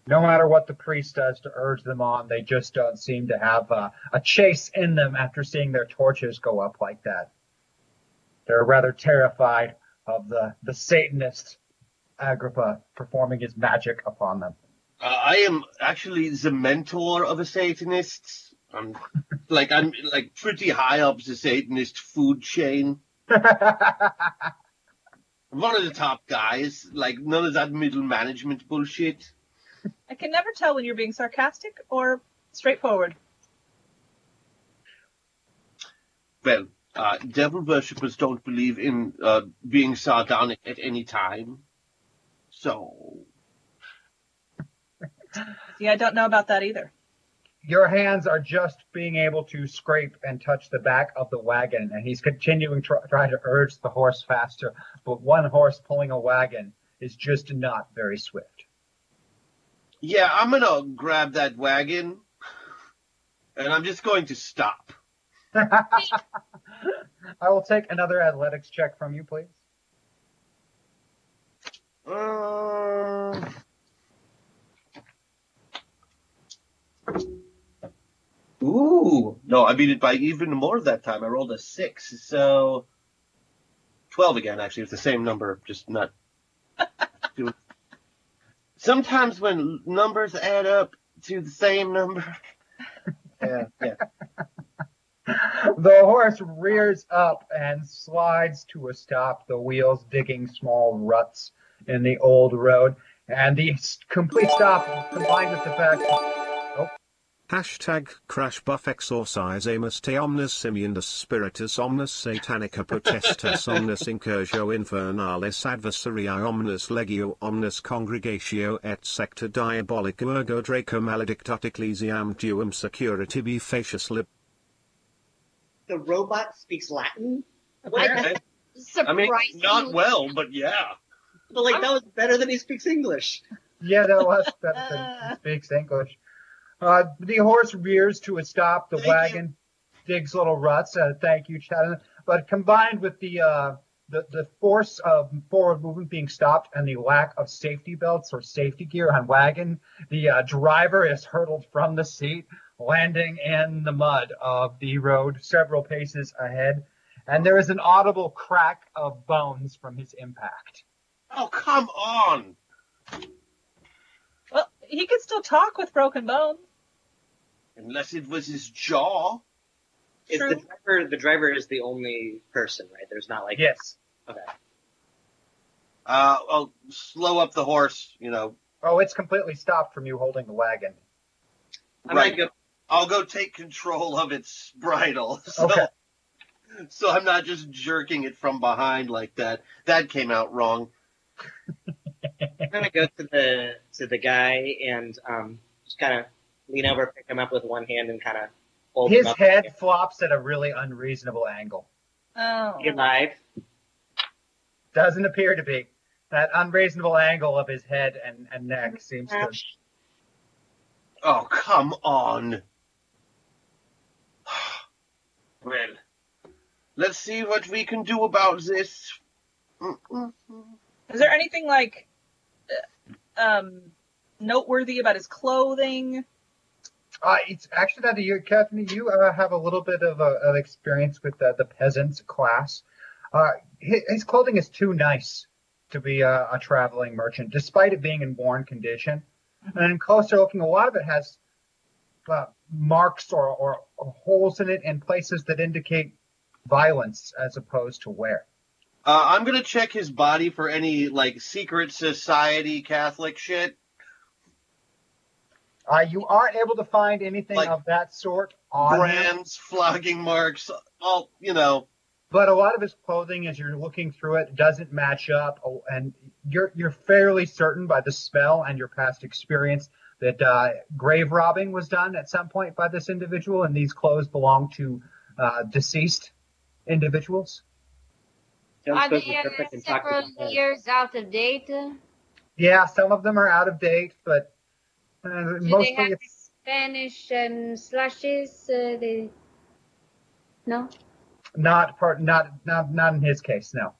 B: no matter what the priest does to urge them on, they just don't seem to have uh, a chase in them after seeing their torches go up like that. They're rather terrified of the, the Satanist Agrippa performing his magic upon them.
A: Uh, I am actually the mentor of a Satanist. I'm like I'm like pretty high up the Satanist food chain. One of the top guys. Like none of that middle management bullshit.
D: I can never tell when you're being sarcastic or straightforward.
A: Well, uh, devil worshippers don't believe in uh, being sardonic at any time. So
D: See, I don't know about that either.
B: Your hands are just being able to scrape and touch the back of the wagon, and he's continuing to try to urge the horse faster, but one horse pulling a wagon is just not very swift.
A: yeah, I'm gonna grab that wagon, and I'm just going to stop.
B: I will take another athletics check from you, please.
A: Uh, ooh, no, I beat it by even more that time. I rolled a six, so twelve again. Actually, it's the same number, just not. Sometimes when numbers add up to the same number. yeah, yeah.
B: The horse rears up and slides to a stop, the wheels digging small ruts in the old road. And the complete stop combined with the fact
F: Hashtag crash buff exorcise amus te omnes simiendus spiritus omnes satanica potestas omnes incursio infernalis adversariae omnes legio omnes congregatio et secta diabolica ergo draco maledictat ecclesiam tuum securitibi facius lib.
E: The robot speaks Latin?
C: I,
A: I mean, not well, but yeah.
E: But like that was better than he speaks English.
B: Yeah, that was better than he speaks English. Uh, the horse rears to a stop. The
A: Thank
B: wagon digs little ruts. Uh, thank you, Chad. But combined with the, uh, the the force of forward movement being stopped and the lack of safety belts or safety gear on wagon, the uh, driver is hurtled from the seat, landing in the mud of the road several paces ahead. And there is an audible crack of bones from his impact.
A: Oh, come on.
D: Well, he could still talk with broken bones.
A: Unless it was his jaw.
E: Is
D: True.
E: the driver the driver is the only person, right? There's not like
B: Yes.
E: Okay.
A: Uh, I'll slow up the horse, you know.
B: Oh, it's completely stopped from you holding the wagon.
E: I
A: right.
E: might go
A: I'll go take control of its bridle. So,
B: Okay.
A: so I'm not just jerking it from behind like that. That came out wrong.
E: I'm gonna go to the to the guy and um just kind of lean over, pick him up with one hand, and kind of hold
B: His
E: him up.
B: head flops at a really unreasonable angle.
D: Oh.
E: You alive?
B: Doesn't appear to be. That unreasonable angle of his head and, and neck seems to.
A: Oh, come on. Well, let's see what we can do about this. Mm-mm.
D: Is there anything like um noteworthy about his clothing?
B: Uh, it's actually that you, Catherine, you uh, have a little bit of, uh, of experience with the, the peasants class. Uh, his, his clothing is too nice to be a, a traveling merchant, despite it being in worn condition. And in closer looking, a lot of it has uh, marks or, or, or holes in it in places that indicate violence as opposed to wear.
A: Uh, I'm gonna check his body for any, like, secret society Catholic shit.
B: Uh, you aren't able to find anything
A: Like
B: of that sort on him,
A: Brands, flogging marks, all, you know.
B: but a lot of his clothing, as you're looking through it, doesn't match up, oh, and you're you're fairly certain by the smell and your past experience that uh, grave robbing was done at some point by this individual, and these clothes belong to uh, deceased individuals.
E: Jones
C: Are
E: goes
C: they
E: with perfect
C: uh,
E: and talks
C: several years out of date?
B: Yeah, some of them are out of date, but uh, mostly
C: they have
B: it's
C: Spanish um, slashes? Uh, they... No?
B: not part not not not in his case no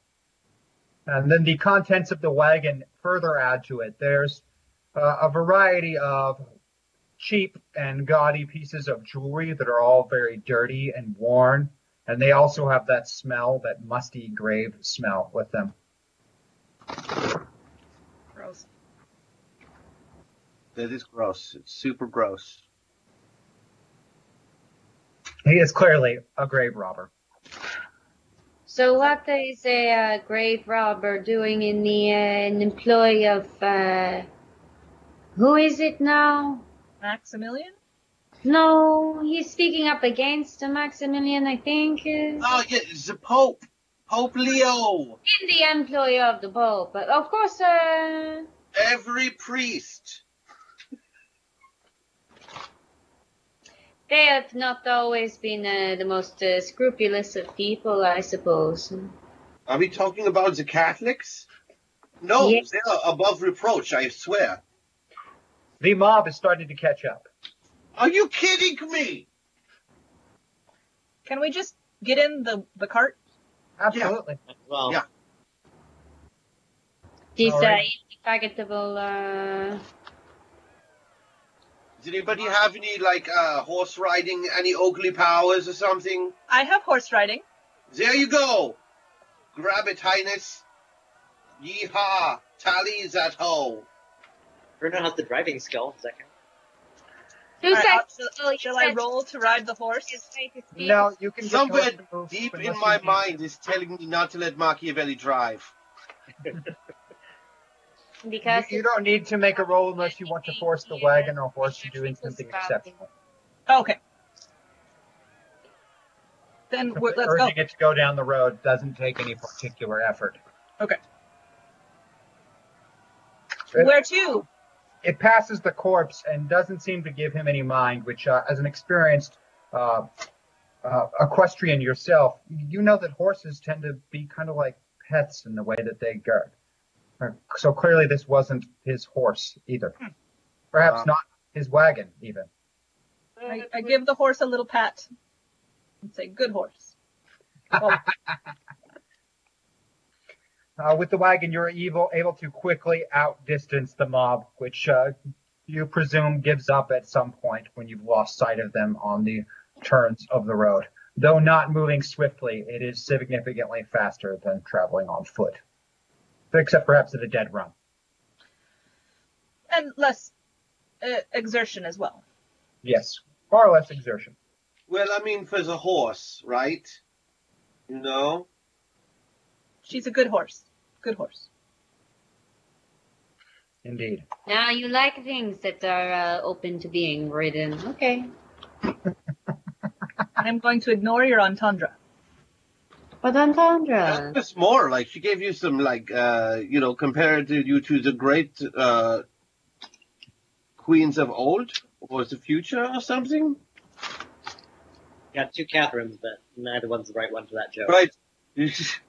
B: and then the contents of the wagon further add to it there's uh, a variety of cheap and gaudy pieces of jewelry that are all very dirty and worn and they also have that smell that musty grave smell with them
D: Gross.
A: That is gross. It's super gross.
B: he is clearly a grave robber
C: So what is a uh, grave robber doing in the uh, in employ of uh, who is it now?
D: Maximilian?
C: No, he's speaking up against Maximilian, I think. Is
A: Oh, yeah, it's the Pope. Pope Leo.
C: in the employ of the Pope, but of course, uh,
A: Every priest.
C: they have not always been uh, the most uh, scrupulous of people, I suppose.
A: Are we talking about the Catholics? No,
C: Yes.
A: they are above reproach, I swear.
B: the mob is starting to catch up
A: Are you kidding me?
D: Can we just get in the the cart?
B: absolutely
E: Well,
A: Yeah.
C: This uh,
B: Alright.
C: indefatigable, uh,
A: Does anybody have any, like, uh, horse riding, any Oakley powers or something?
D: I have horse riding.
A: There you go. Grab it, Highness. Yeehaw. Tally's at home.
E: Bruno has the driving skill. Does that count?
C: Who
D: Alright,
C: said?
D: I'll-
C: oh, you
D: Shall I roll to ride the horse?
C: his way to speak?
B: No, you can
A: Somewhere
B: horse to move
A: Deep in my mind is telling me not to let Machiavelli drive.
C: because
B: You, you don't need to make a roll unless you want to force the wagon or horse to do something exceptional.
D: Okay. Then we're, let's go.
B: Urging it to go down the road doesn't take any particular effort.
D: Okay. Where to?
B: It passes the corpse and doesn't seem to give him any mind, which, uh, as an experienced uh, uh, equestrian yourself, you know that horses tend to be kind of like pets in the way that they guard. Uh, So clearly, this wasn't his horse either. Perhaps
A: Um,
B: not his wagon, even.
D: I, I give the horse a little pat and say, "Good horse." Well,
B: Uh, with the wagon, you're able, able to quickly outdistance the mob, which uh, you presume gives up at some point when you've lost sight of them on the turns of the road. Though not moving swiftly, it is significantly faster than traveling on foot, except perhaps at a dead run.
D: and less uh, exertion as well.
B: Yes, far less exertion.
A: Well, I mean, for the horse, right? You know?
D: She's a good horse. Good horse.
B: Indeed.
C: now you like things that are uh, open to being ridden. Okay.
D: I'm going to ignore your entendre.
C: But Entendre.
A: Just more like she gave you some, like, uh, you know, compared to you to the great uh, queens of old or the future or something.
E: Got two Catherines, but neither one's the right one for that joke.
A: Right.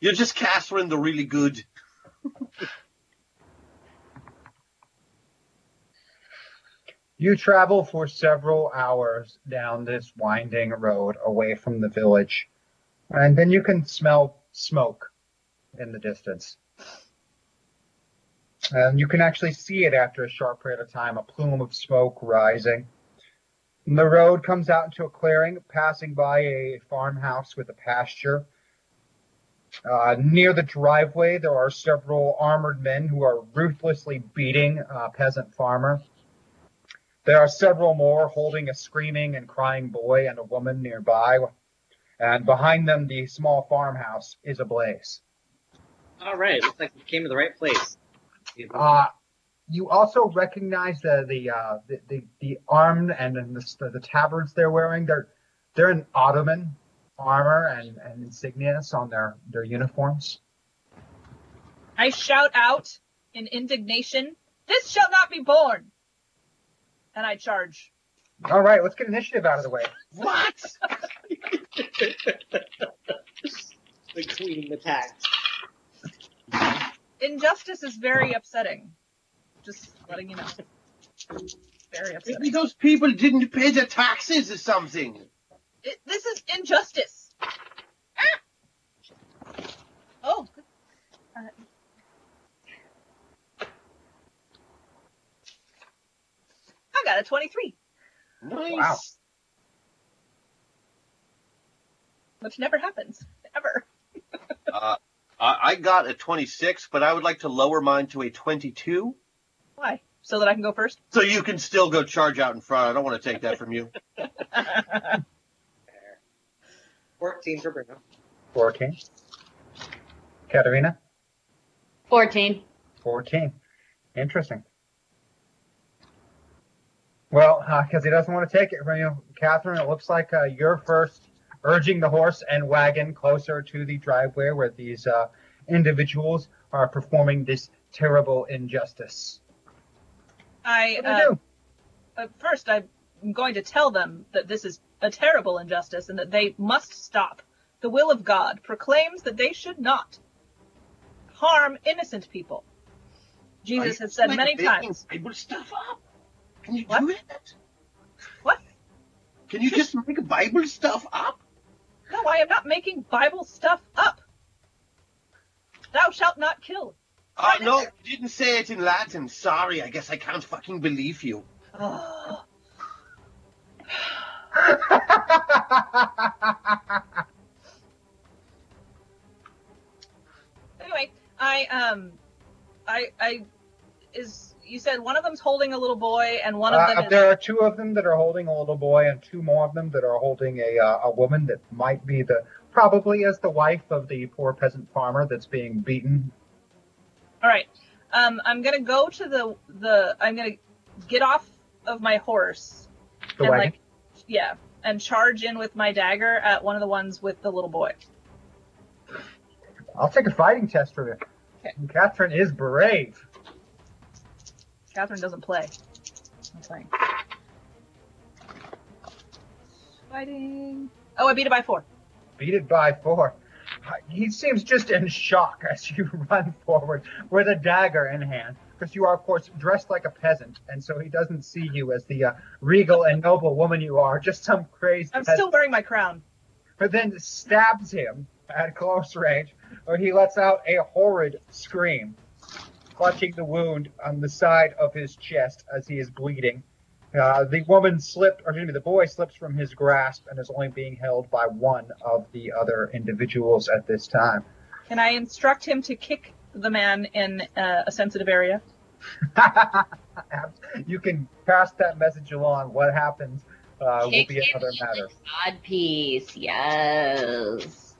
A: You're just Catherine the really good.
B: You travel for several hours down this winding road away from the village, and then you can smell smoke in the distance. And you can actually see it after a short period of time, a plume of smoke rising. And the road comes out into a clearing, passing by a farmhouse with a pasture. Uh, near the driveway, there are several armored men who are ruthlessly beating a peasant farmer. There are several more holding a screaming and crying boy and a woman nearby. And behind them, the small farmhouse is ablaze.
E: All right, looks like we came to the right place.
B: Uh, you also recognize the the uh, the, the, the armed and then the, the tabards they're wearing. They're they're in Ottoman armor and, and insignias on their, their uniforms.
D: I shout out in indignation, "This shall not be borne!" And I charge.
B: All right, let's get initiative out of the way.
A: What?
E: the queen attacked.
D: Injustice is very upsetting. Just letting you know. Very upsetting.
A: Maybe those people didn't pay their taxes or something.
D: It, this is injustice. Ah! Oh. Uh, I got a 23,
A: Nice.
B: Wow.
D: which never happens. Ever.
A: Uh, I I got a 26, but I would like to lower mine to a 22,
D: Why? So that I can go first?
A: so you can still go charge out in front. I don't want to take that from you.
E: Fair. 14 for Bruno.
B: 14. Katerina?
C: 14.
B: 14. Interesting. Well, because he doesn't want to take it from you, Catherine, it looks like uh, you're first urging the horse and wagon closer to the driveway where these uh, individuals are performing this terrible injustice.
D: I,
B: What do you
D: uh,
B: do?
D: uh, first, I'm going to tell them that this is a terrible injustice and that they must stop. The will of God proclaims that they should not harm innocent people. Jesus has said
A: Like
D: many times.
A: Bible stuff up. Can you
D: What?
A: do it?
D: What?
A: Can you just make Bible stuff up?
D: No, I am not making Bible stuff up. Thou shalt not kill.
A: Uh,
D: Right,
A: no, you didn't say it in Latin. Sorry, I guess I can't fucking believe you.
D: Ugh. Anyway, I um, I I is you said one of them's holding a little boy, and one of
B: Uh,
D: them is.
B: there are two of them that are holding a little boy, and two more of them that are holding a uh, a woman that might be the probably as the wife of the poor peasant farmer that's being beaten.
D: All right. Um, I'm gonna go to the the. I'm gonna get off of my horse
B: The
D: and
B: wagon.
D: like, yeah, and charge in with my dagger at one of the ones with the little boy.
B: I'll take a fighting test for you.
D: Okay.
B: Catherine is brave.
D: Catherine doesn't play. I'm playing. Fighting. Oh, I beat it by four.
B: Beat it by four. He seems just in shock as you run forward with a dagger in hand, because you are, of course, dressed like a peasant, and so he doesn't see you as the uh, regal and noble woman you are, just some crazy.
D: I'm
B: peasant.
D: still wearing my crown.
B: but then stabs him at close range, where he lets out a horrid scream, clutching the wound on the side of his chest as he is bleeding. Uh, the woman slipped, or excuse me, the boy slips from his grasp and is only being held by one of the other individuals at this time.
D: Can I instruct him to kick the man in uh, a sensitive area?
B: you can pass that message along. What happens uh, will be another matter.
C: Odd piece, yes.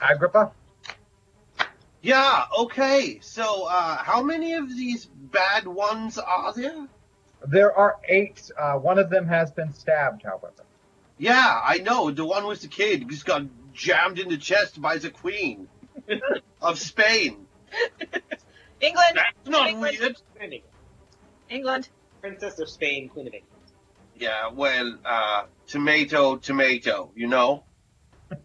B: Agrippa?
A: Yeah, okay. So, uh, how many of these bad ones are there?
B: There are eight. Uh, one of them has been stabbed, however.
A: Yeah, I know. The one with the kid just got jammed in the chest by the queen of Spain.
D: England!
A: That's not
D: England.
A: weird.
E: England.
D: England!
E: Princess of Spain, Queen of England.
A: Yeah, well, uh, tomato, tomato, you know?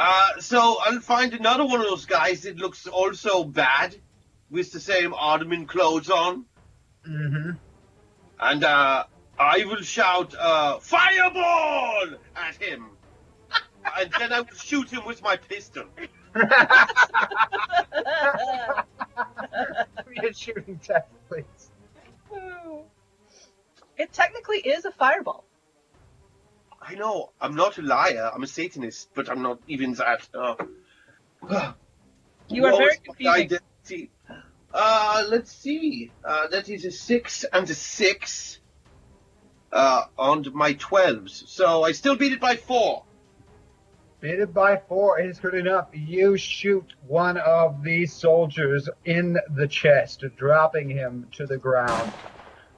A: Uh, so I'll find another one of those guys that looks also bad with the same Ottoman clothes on.
B: Mm-hmm.
A: And, uh, I will shout, uh, fireball at him. And then I will shoot him with my pistol.
B: Be a shooting test, please.
D: it technically is a fireball.
A: I know, I'm not a liar, I'm a Satanist, but I'm not even that. Uh,
D: You are
A: What
D: very
A: was my
D: confusing.
A: identity? Uh, let's see. Uh, that is a six and a six. Uh, on my twelves. So I still beat it by four.
B: Beat it by four is good enough. You shoot one of these soldiers in the chest, dropping him to the ground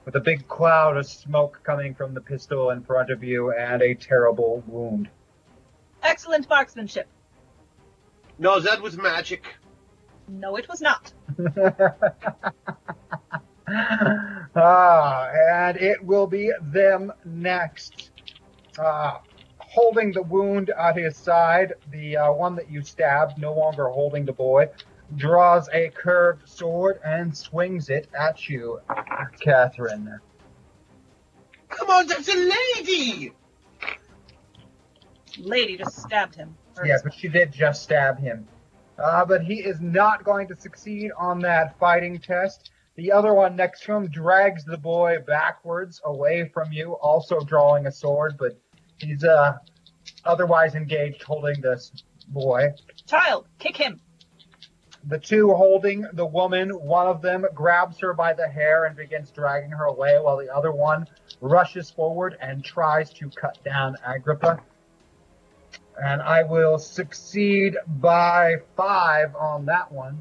B: with a big cloud of smoke coming from the pistol in front of you and a terrible wound.
D: Excellent marksmanship.
A: No, that was magic.
D: No, it was not.
B: ah, and it will be them next. Uh, holding the wound at his side, the uh, one that you stabbed, no longer holding the boy, draws a curved sword and swings it at you, Catherine.
A: Come on, that's a lady!
D: Lady just stabbed him. Or
B: Yeah, but she did just stab him. Uh, but he is not going to succeed on that fighting test. The other one next to him drags the boy backwards away from you, also drawing a sword, but he's uh, otherwise engaged holding this boy.
D: Child, kick him.
B: The two holding the woman, one of them grabs her by the hair and begins dragging her away, while the other one rushes forward and tries to cut down Agrippa. And I will succeed by five on that one.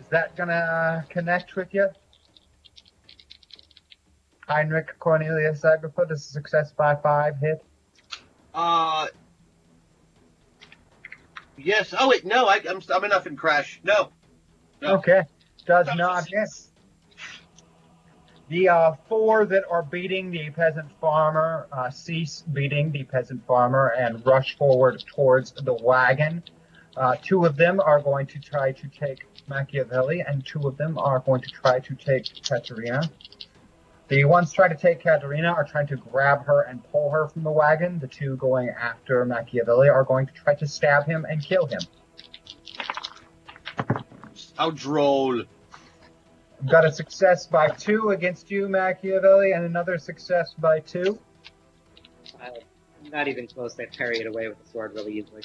B: Is that gonna connect with you? Heinrich Cornelius Agrippa, does success by five hit?
A: Uh. Yes. Oh, wait, no, I, I'm, I'm enough in Crash. No. No.
B: Okay, does not hit. The uh, four that are beating the peasant farmer uh, cease beating the peasant farmer and rush forward towards the wagon. Uh, two of them are going to try to take Machiavelli, and two of them are going to try to take Katerina. The ones trying to take Katerina are trying to grab her and pull her from the wagon. The two going after Machiavelli are going to try to stab him and kill him.
A: How droll.
B: I've got a success by two against you, Machiavelli, and another success by two.
E: Uh, not even close. I parry it away with the sword really easily.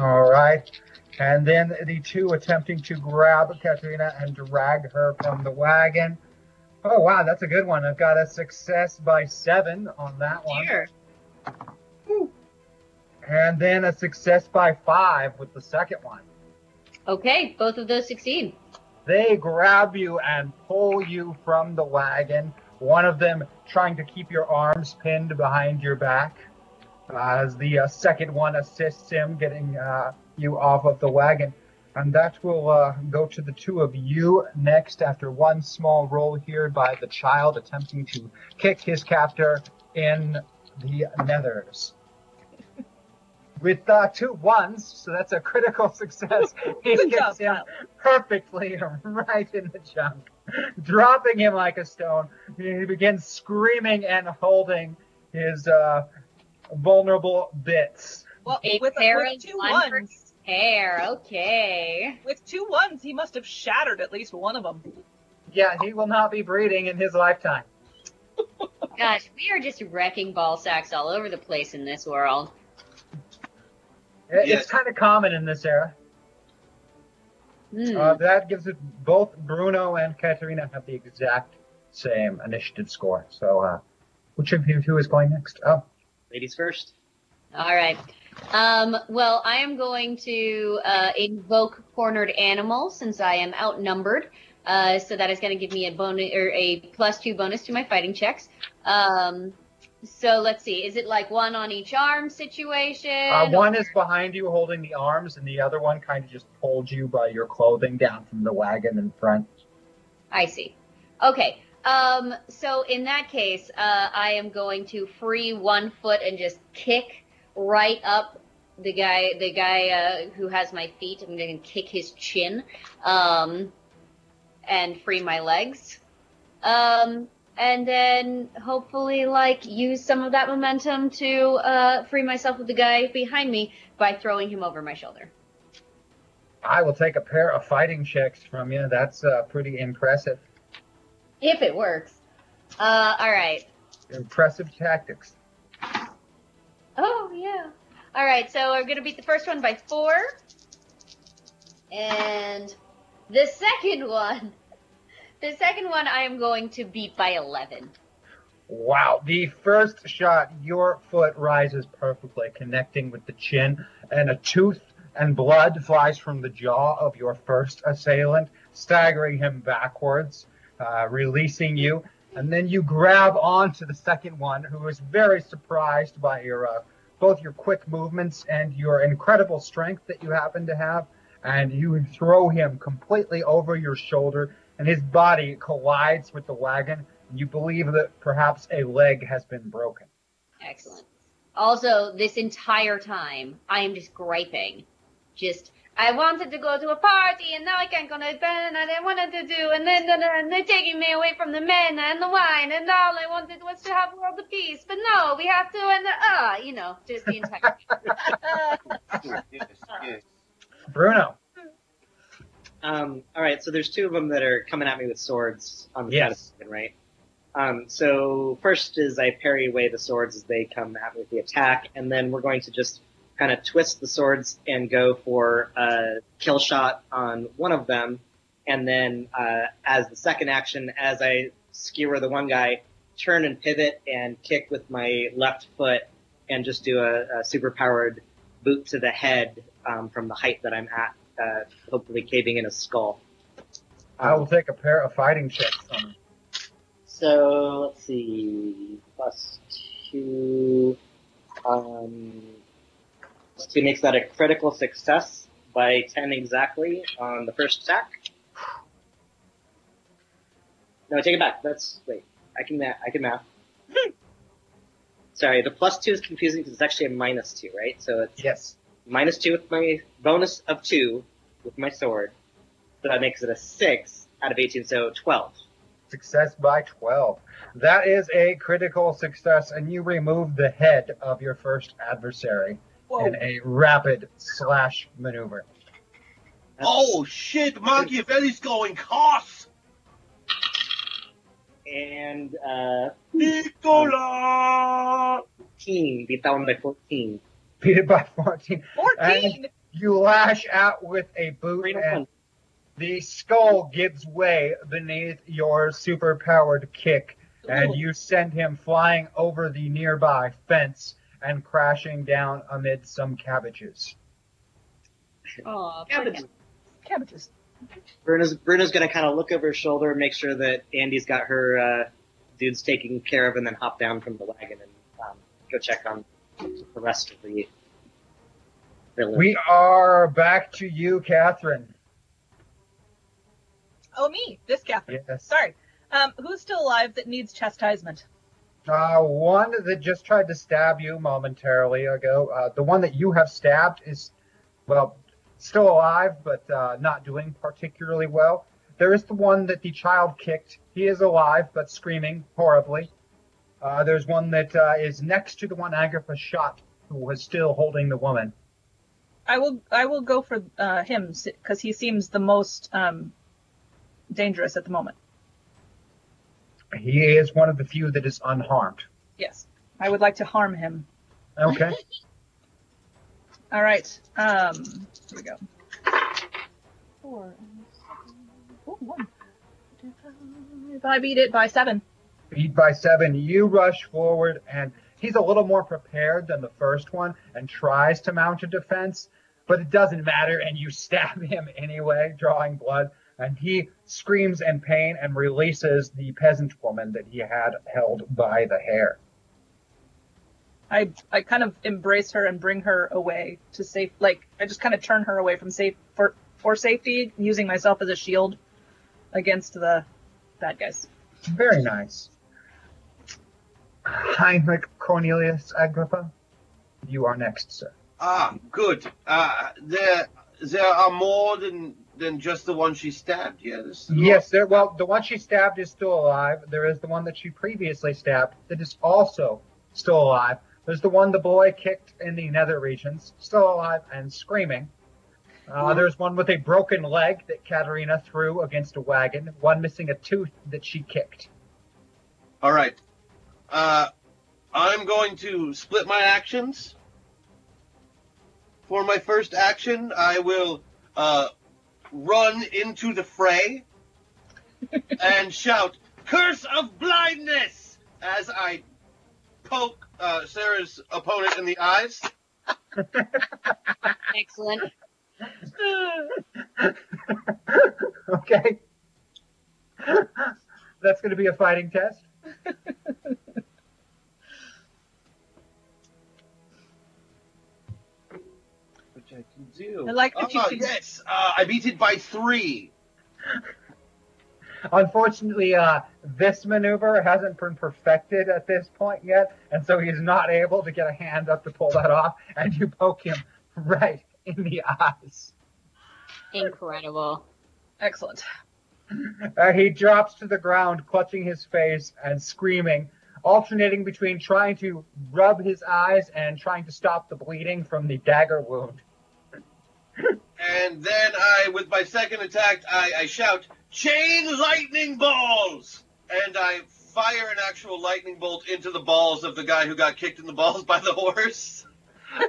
B: All right. And then the two attempting to grab Katerina and drag her from the wagon. Oh wow, that's a good one. I've got a success by seven on that one.
C: Here.
B: And then a success by five with the second one.
C: Okay, both of those succeed.
B: They grab you and pull you from the wagon. One of them trying to keep your arms pinned behind your back, uh, as the uh, second one assists him getting uh, you off of the wagon. And that will uh, go to the two of you next after one small roll here by the child attempting to kick his captor in the nethers. With uh, two ones, so that's a critical success. He
D: Good
B: gets
D: job,
B: him
D: Kyle.
B: perfectly right in the junk, dropping him like a stone. He begins screaming and holding his uh, vulnerable bits.
D: Well,
C: A
D: with,
C: pair
D: with
C: of
D: two ones,
C: hair. Okay.
D: with two ones, he must have shattered at least one of them.
B: Yeah, he will not be breeding in his lifetime.
C: Gosh, we are just wrecking ball sacks all over the place in this world.
B: It-
A: Yes.
B: It's kind of common in this era.
C: Hmm.
B: Uh, that gives it both Bruno and Katerina have the exact same initiative score. So, uh, which of you two is going next? Oh,
E: Ladies first.
C: All right. Um, well, I am going to uh, invoke cornered animal since I am outnumbered. Uh, so that is going to give me a bonus or a plus two bonus to my fighting checks. Um, so let's see. Is it like one on each arm situation?
B: uh, one is behind you holding the arms, and the other one kind of just pulled you by your clothing down from the wagon in front.
C: I see. Okay. Um, so in that case, uh, I am going to free one foot and just kick right up the guy, the guy uh, who has my feet. I'm going to kick his chin, um, and free my legs. Um, and then hopefully, like, use some of that momentum to uh, free myself of the guy behind me by throwing him over my shoulder.
B: I will take a pair of fighting checks from you. That's uh, pretty impressive.
C: If it works. Uh, all right.
B: Impressive tactics.
C: Oh yeah. All right, so we're gonna beat the first one by four, and the second one, the second one, I am going to beat by eleven.
B: Wow, the first shot, your foot rises perfectly, connecting with the chin, and a tooth and blood flies from the jaw of your first assailant, staggering him backwards, uh, releasing you. And then you grab onto the second one, who is very surprised by your uh, both your quick movements and your incredible strength that you happen to have, and you throw him completely over your shoulder, and his body collides with the wagon. and You believe that perhaps a leg has been broken.
C: Excellent. Also, this entire time, I am just griping. Just, I wanted to go to a party and now I can't go to a bed and I didn't want to do and then and, and they're taking me away from the men and the wine and all I wanted was to have world peace. But no, we have to and ah, you know, just the entire
A: yes, yes.
B: Bruno.
E: Um, all right, so there's two of them that are coming at me with swords on the
B: Yes.
E: side the right? Um, so first is I parry away the swords as they come at me with the attack, and then we're going to just kind of twist the swords and go for a kill shot on one of them, and then uh, as the second action, as I skewer the one guy, turn and pivot and kick with my left foot, and just do a, a super powered boot to the head um, from the height that I'm at, uh, hopefully caving in his skull.
B: I will take a pair of fighting checks him.
E: So let's see, plus two. Um, two makes that a critical success by ten exactly on the first attack. No, take it back. That's wait. I can math. I can math. Sorry, the plus two is confusing because it's actually a minus two, right? So it's
B: Yes.
E: minus two with my bonus of two with my sword. So that makes it a six out of eighteen, so twelve.
B: Success by 12. That is a critical success, and you remove the head of your first adversary
D: Whoa.
B: in a rapid slash maneuver.
A: Oh shit, Machiavelli's going cost!
E: And uh,
A: Nicola!
E: 14, beat down by 14.
B: Beat it by 14.
D: 14!
B: You lash out with a boot,
E: Three
B: and
E: one.
B: the skull gives way beneath your super-powered kick, and you send him flying over the nearby fence and crashing down amid some cabbages.
C: Oh,
E: Cabbage.
D: Cabbages.
E: Bruno's Bruno's gonna kind of look over his shoulder, make sure that Andy's got her uh, dudes taken care of, and then hop down from the wagon and um, go check on the rest of the village.
B: We are back to you, Catherine.
D: Oh, me. This Catherine.
B: Yes.
D: Sorry. Um, who's still alive that needs chastisement?
B: Uh, one that just tried to stab you momentarily ago. Uh, the one that you have stabbed is, well, still alive, but uh, not doing particularly well. There is the one that the child kicked. He is alive, but screaming horribly. Uh, there's one that uh, is next to the one Agatha shot, who was still holding the woman.
D: I will. I will go for uh, him because he seems the most um, dangerous at the moment.
B: He is one of the few that is unharmed.
D: Yes. I would like to harm him.
B: Okay.
D: All right. Um, here we go. Four. Oh, one. two, five. I beat it by seven.
B: beat by seven. You rush forward, and he's a little more prepared than the first one and tries to mount a defense, but it doesn't matter, and you stab him anyway, drawing blood. And he screams in pain and releases the peasant woman that he had held by the hair.
D: I I kind of embrace her and bring her away to safe. Like I just kind of turn her away from safe for for safety, using myself as a shield against the bad guys.
B: Very nice. Heinrich Cornelius Agrippa, you are next, sir.
A: Ah, good. Uh, there, there are more than than just the one she stabbed. Yeah.
B: Yes, there. Well, the one she stabbed is still alive. There is the one that she previously stabbed that is also still alive. There's the one the boy kicked in the nether regions, still alive and screaming. Uh, there's one with a broken leg that Katerina threw against a wagon. One missing a tooth that she kicked.
A: All right. Uh, I'm going to split my actions. For my first action, I will uh, run into the fray and shout, "Curse of blindness!" as I poke uh, Sarah's opponent in the eyes.
C: excellent.
B: okay. That's going to be a fighting test.
A: do.
D: I like that you can-
A: yes, uh, I beat it by three.
B: Unfortunately, uh, this maneuver hasn't been perfected at this point yet, and so he's not able to get a hand up to pull that off, and you poke him right in the eyes.
C: Incredible.
D: Excellent.
B: Uh, he drops to the ground, clutching his face and screaming, alternating between trying to rub his eyes and trying to stop the bleeding from the dagger wound.
A: And then I, with my second attack, I, I shout, "Chain lightning balls!" And I fire an actual lightning bolt into the balls of the guy who got kicked in the balls by the horse.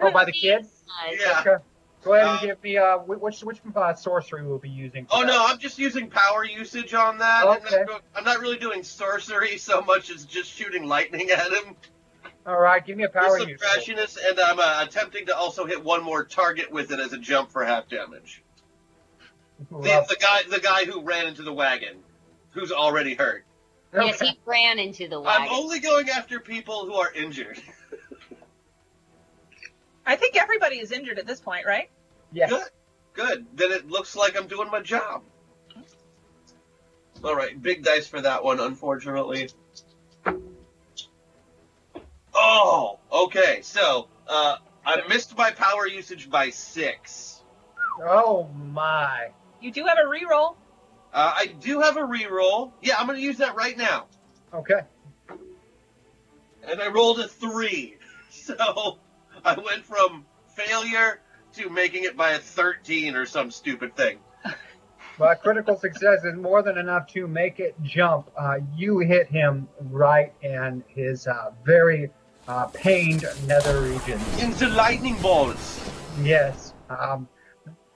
B: Oh, by the kid?
A: Yeah.
B: Okay. Go ahead and
A: Uh,
B: give me uh, which which uh, sorcery we'll be using.
A: Oh
B: that.
A: no, I'm just using power usage on that. I'm,
B: Okay.
A: not, I'm not really doing sorcery so much as just shooting lightning at him.
B: All right, give me a power
A: With some
B: use.
A: trashiness, and I'm uh, attempting to also hit one more target with it as a jump for half damage. The, the guy, the guy who ran into the wagon, who's already hurt.
C: Yes, he ran into the wagon.
A: I'm only going after people who are injured.
D: I think everybody is injured at this point, right?
B: Yes.
A: Good. Good. Then it looks like I'm doing my job. All right, big dice for that one, unfortunately. Oh, okay. So, uh, I missed my power usage by six.
B: Oh my.
D: You do have a reroll.
A: Uh, I do have a reroll. Yeah, I'm going to use that right now.
B: Okay.
A: And I rolled a three. So, I went from failure to making it by a 13 or some stupid thing.
B: But critical success is more than enough to make it jump. Uh, you hit him right in his uh, very uh, pained nether regions.
A: Into lightning balls.
B: Yes. Um,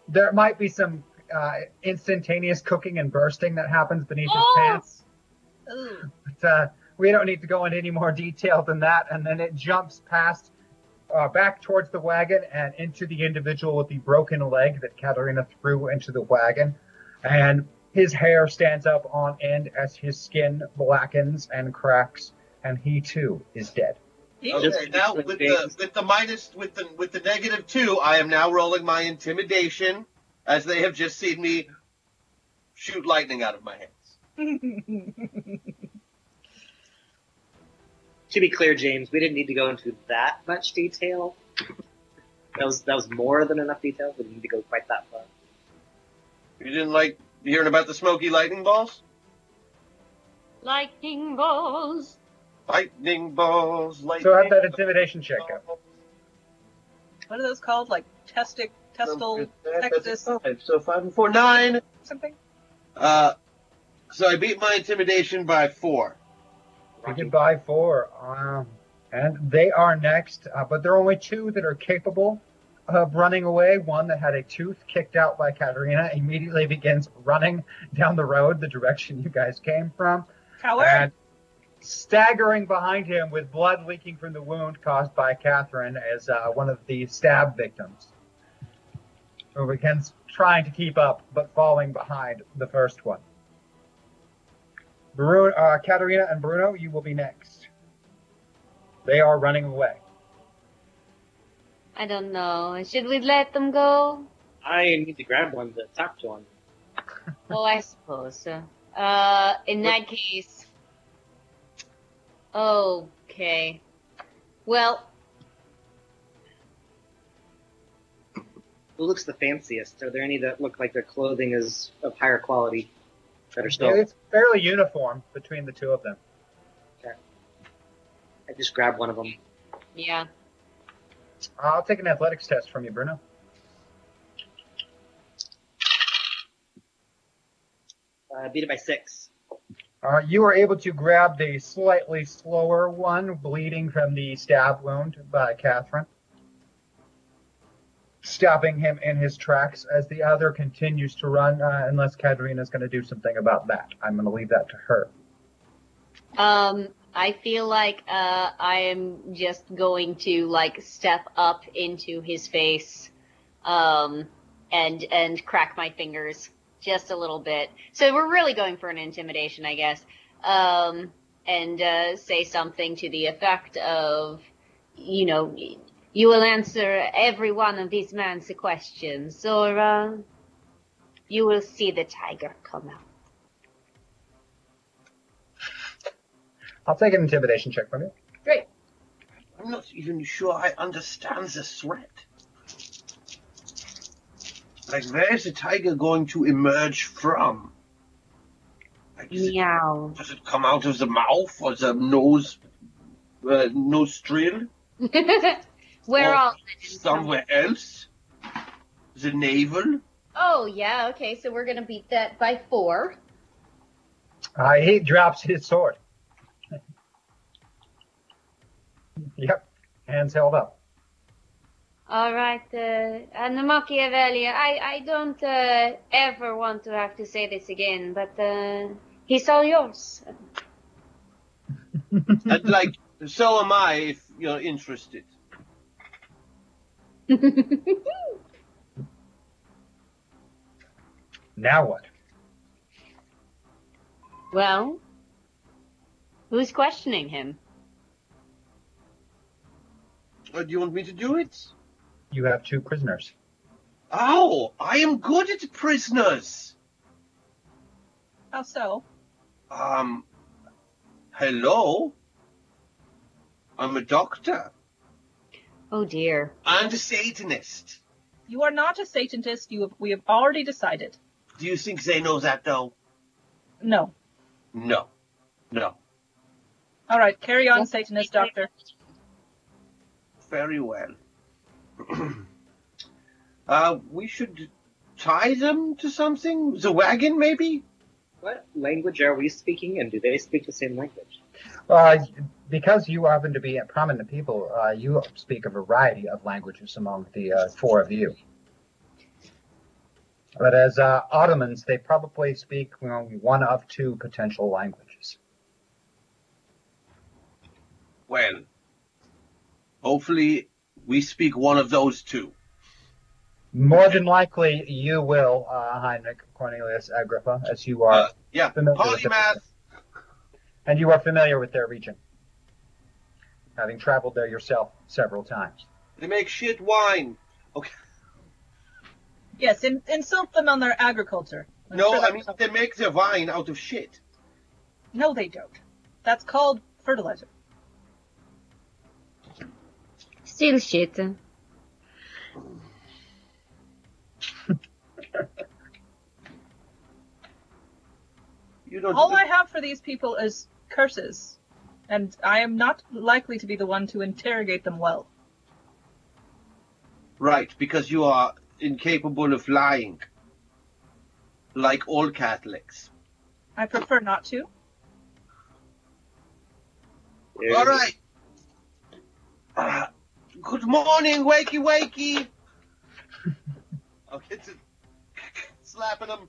B: there might be some uh, instantaneous cooking and bursting that happens beneath his
C: Oh!
B: pants.
D: Ooh.
B: But, uh, we don't need to go into any more detail than that. And then it jumps past, uh, back towards the wagon and into the individual with the broken leg that Katarina threw into the wagon. And his hair stands up on end as his skin blackens and cracks, and he too is dead.
D: Ew.
A: Okay, now with the with the minus with the with the negative two, I am now rolling my intimidation, as they have just seen me shoot lightning out of my hands.
E: To be clear, James, we didn't need to go into that much detail. That was that was more than enough detail. We didn't need to go quite that far.
A: You didn't like hearing about the smoky lightning balls?
C: Lightning balls.
A: Lightning balls, lightning.
B: So I have that intimidation check go.
D: what are those called? Like testic, testal, textus,
A: Five, so five and four, nine.
D: something?
A: Uh, so I beat my intimidation by four.
B: You can buy four. Um, and they are next, uh, but there are only two that are capable of running away. One that had a tooth kicked out by Katarina immediately begins running down the road the direction you guys came from.
D: Coward?
B: And staggering behind him with blood leaking from the wound caused by Catherine as uh, one of the stab victims. Who begins trying to keep up, but falling behind the first one. Bruno, uh, Katarina and Bruno, you will be next. They are running away.
C: I don't know. Should we let them go?
E: I need to grab one to talk to one.
C: Oh, I suppose. Uh, in that case. Okay. Well,
E: Who looks the fanciest? Are there any that look like their clothing is of higher quality that are still?
B: It's fairly uniform between the two of them. Okay.
E: I just grab one of them.
C: yeah.
B: I'll take an athletics test from you, Bruno.
E: Uh, beat it by six.
B: Uh, you are able to grab the slightly slower one, bleeding from the stab wound by Catherine, stopping him in his tracks as the other continues to run, uh, unless Katerina's going to do something about that. I'm going to leave that to her.
C: Um, I feel like uh, I am just going to like step up into his face, um, and and crack my fingers just a little bit. So we're really going for an intimidation, I guess. Um, and uh, say something to the effect of, you know, you will answer every one of these man's questions, or uh, you will see the tiger come out.
B: I'll take an intimidation check from you.
C: Great.
A: I'm not even sure I understand the threat. Like, where is the tiger going to emerge from? Like, is it-
C: Meow.
A: does it come out of the mouth or the nose, uh, nostril?
C: Where
A: Or
C: all
A: Somewhere else? The navel?
C: Oh yeah, okay, so we're gonna beat that by four.
B: Uh, he drops his sword. yep, hands held up.
C: All right, uh, and Machiavelli, I I don't uh, ever want to have to say this again, but uh, he's all yours.
A: and like, so am I if you're interested.
B: Now what?
C: well, who's questioning him?
A: Or do you want me to do it?
B: You have two prisoners.
A: Oh, I am good at prisoners.
D: How so?
A: Um, hello? I'm a doctor
C: Oh dear.
A: and a Satanist.
D: You are not a Satanist. You have, we have already decided.
A: Do you think they know that though?
D: No.
A: No. No.
D: All right, carry on, Satanist doctor.
A: Very well. uh, we should tie them to something? The wagon, maybe?
E: What language are we speaking, and do they speak the same language?
B: Uh, because you happen to be a prominent people, uh, you speak a variety of languages among the uh, four of you. But as uh, Ottomans, they probably speak you know, one of two potential languages.
A: Well, hopefully we speak one of those two.
B: More than likely, you will, uh, Heinrich Cornelius Agrippa, as you are
A: Uh, yeah,
B: familiar with
A: polymath.
B: and you are familiar with their region, having traveled there yourself several times.
A: They make shit wine. Okay.
D: Yes, in, insult them on their agriculture. I'm
A: No,
D: sure
A: I mean
D: something-
A: they make their wine out of shit.
D: No, they don't. That's called fertilizer.
C: Still shit.
A: You don't.
D: All I have for these people is curses, and I am not likely to be the one to interrogate them well.
A: Right, because you are incapable of lying. Like all Catholics.
D: I prefer not to.
A: All right. Uh, good morning, wakey wakey. I'll get to slapping them.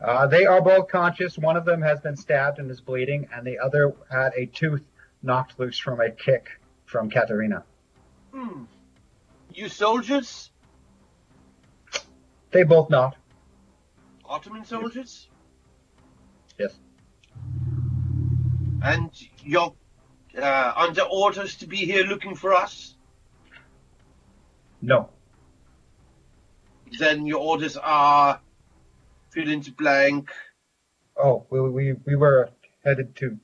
B: Uh, they are both conscious. One of them has been stabbed and is bleeding, and the other had a tooth knocked loose from a kick from Katerina.
A: Hmm. You soldiers?
B: They both not.
A: Ottoman soldiers?
B: Yes.
A: And you're uh, under orders to be here looking for us?
B: No.
A: Then your orders are fill in the blank.
B: Oh, we, we, we were headed to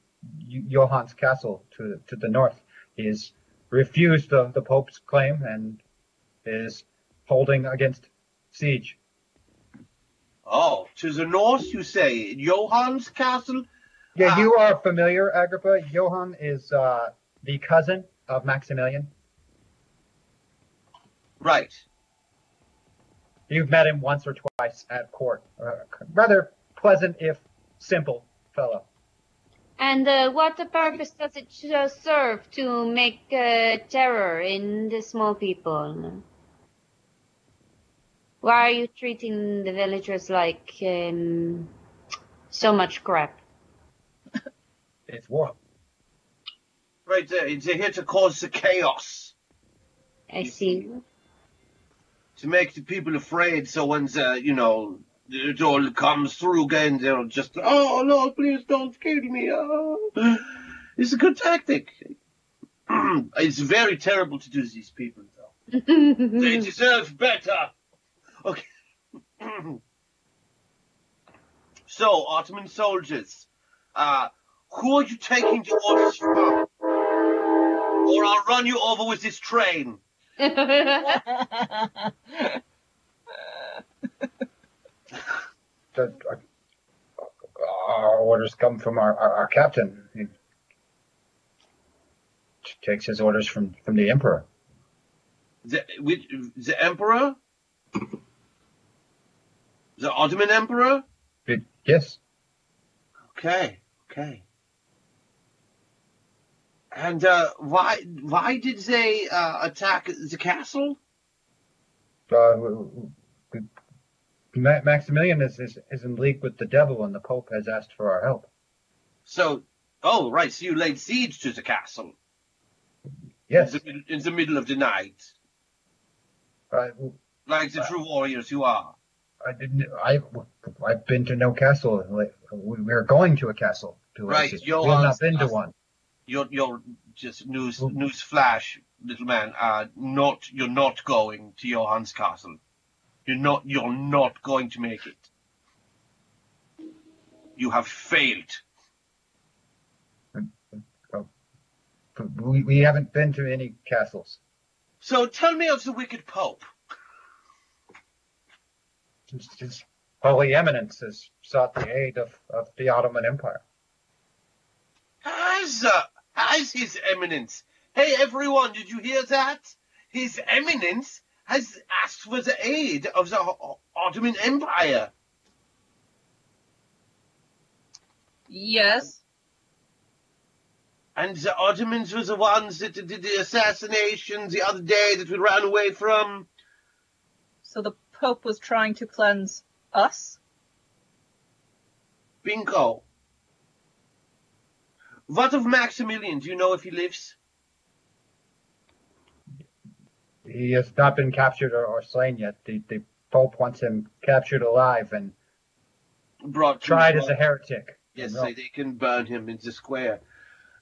B: Johann's castle to, to the north. He's refused the, the Pope's claim and is holding against siege.
A: Oh, to the north, you say? Johann's castle?
B: Yeah,
A: Ah.
B: you are familiar, Agrippa. Johann is uh, the cousin of Maximilian.
A: Right.
B: You've met him once or twice at court. Uh, rather pleasant, if simple fellow.
C: And uh, what purpose does it uh, serve to make uh, terror in the small people? Why are you treating the villagers like um, so much crap?
B: It's war.
A: Right there. They're here to cause the chaos.
C: I see.
A: To make the people afraid so when the, you know, it all comes through again, they'll just, oh, no, please don't kill me. Oh. It's a good tactic. it's very terrible to do to these people, though. They deserve better. Okay. so, Ottoman soldiers, uh, who are you taking the orders from? Or I'll run you over with this train.
B: The, uh, our orders come from our, our, our captain. He takes his orders from, from the emperor.
A: The, which, the emperor? The Ottoman emperor?
B: But yes,
A: Okay, okay. And uh, why why did they uh, attack the castle?
B: uh, w- w- Ma- Maximilian is, is, is in league with the devil, and the Pope has asked for our help.
A: So, oh right, so you laid siege to the castle
B: Yes,
A: in, the, in the middle of the night,
B: I,
A: like the true warriors you are.
B: I didn't. I I've been to no castle. We we're going to a castle. To
A: Right,
B: we have not been to one.
A: You're you're just news
B: Well-
A: news flash, little man. Uh, not you're not going to Johann's castle. You're not you're not going to make it. You have failed.
B: We, we haven't been to any castles.
A: So tell me of the wicked pope.
B: His, his Holy Eminence has sought the aid of, of the Ottoman Empire.
A: Has uh, has his eminence? Hey everyone, did you hear that? His eminence has asked for the aid of the Ottoman Empire.
D: yes.
A: And the Ottomans were the ones that did the assassination the other day that we ran away from.
D: So the Pope was trying to cleanse us?
A: Bingo. What of Maximilian? Do you know if he lives?
B: He has not been captured or, or slain yet. The, the Pope wants him captured alive and
A: Brought to
B: tried as a heretic.
A: Yes,
B: No.
A: so they can burn him in the square.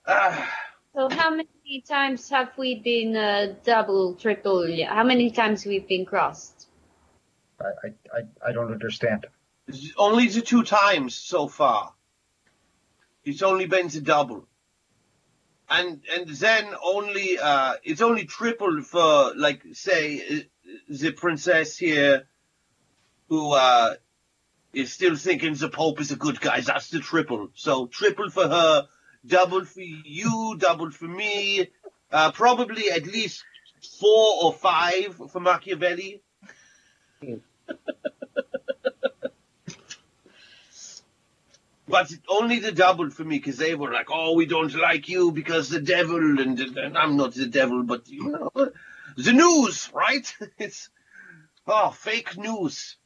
A: Ah,
C: So how many times have we been uh, double, triple? How many times we've been crossed?
B: I, I, I, I don't understand.
A: only the two times so far. It's only been the double. And and then only uh it's only triple for like say the princess here who uh is still thinking the pope is a good guy. That's the triple. So triple for her, double for you, double for me. Uh probably at least four or five for Machiavelli. But only the double for me, because they were like, "Oh, we don't like you because the devil," and, and I'm not the devil, but you know, the news, right? It's oh, fake news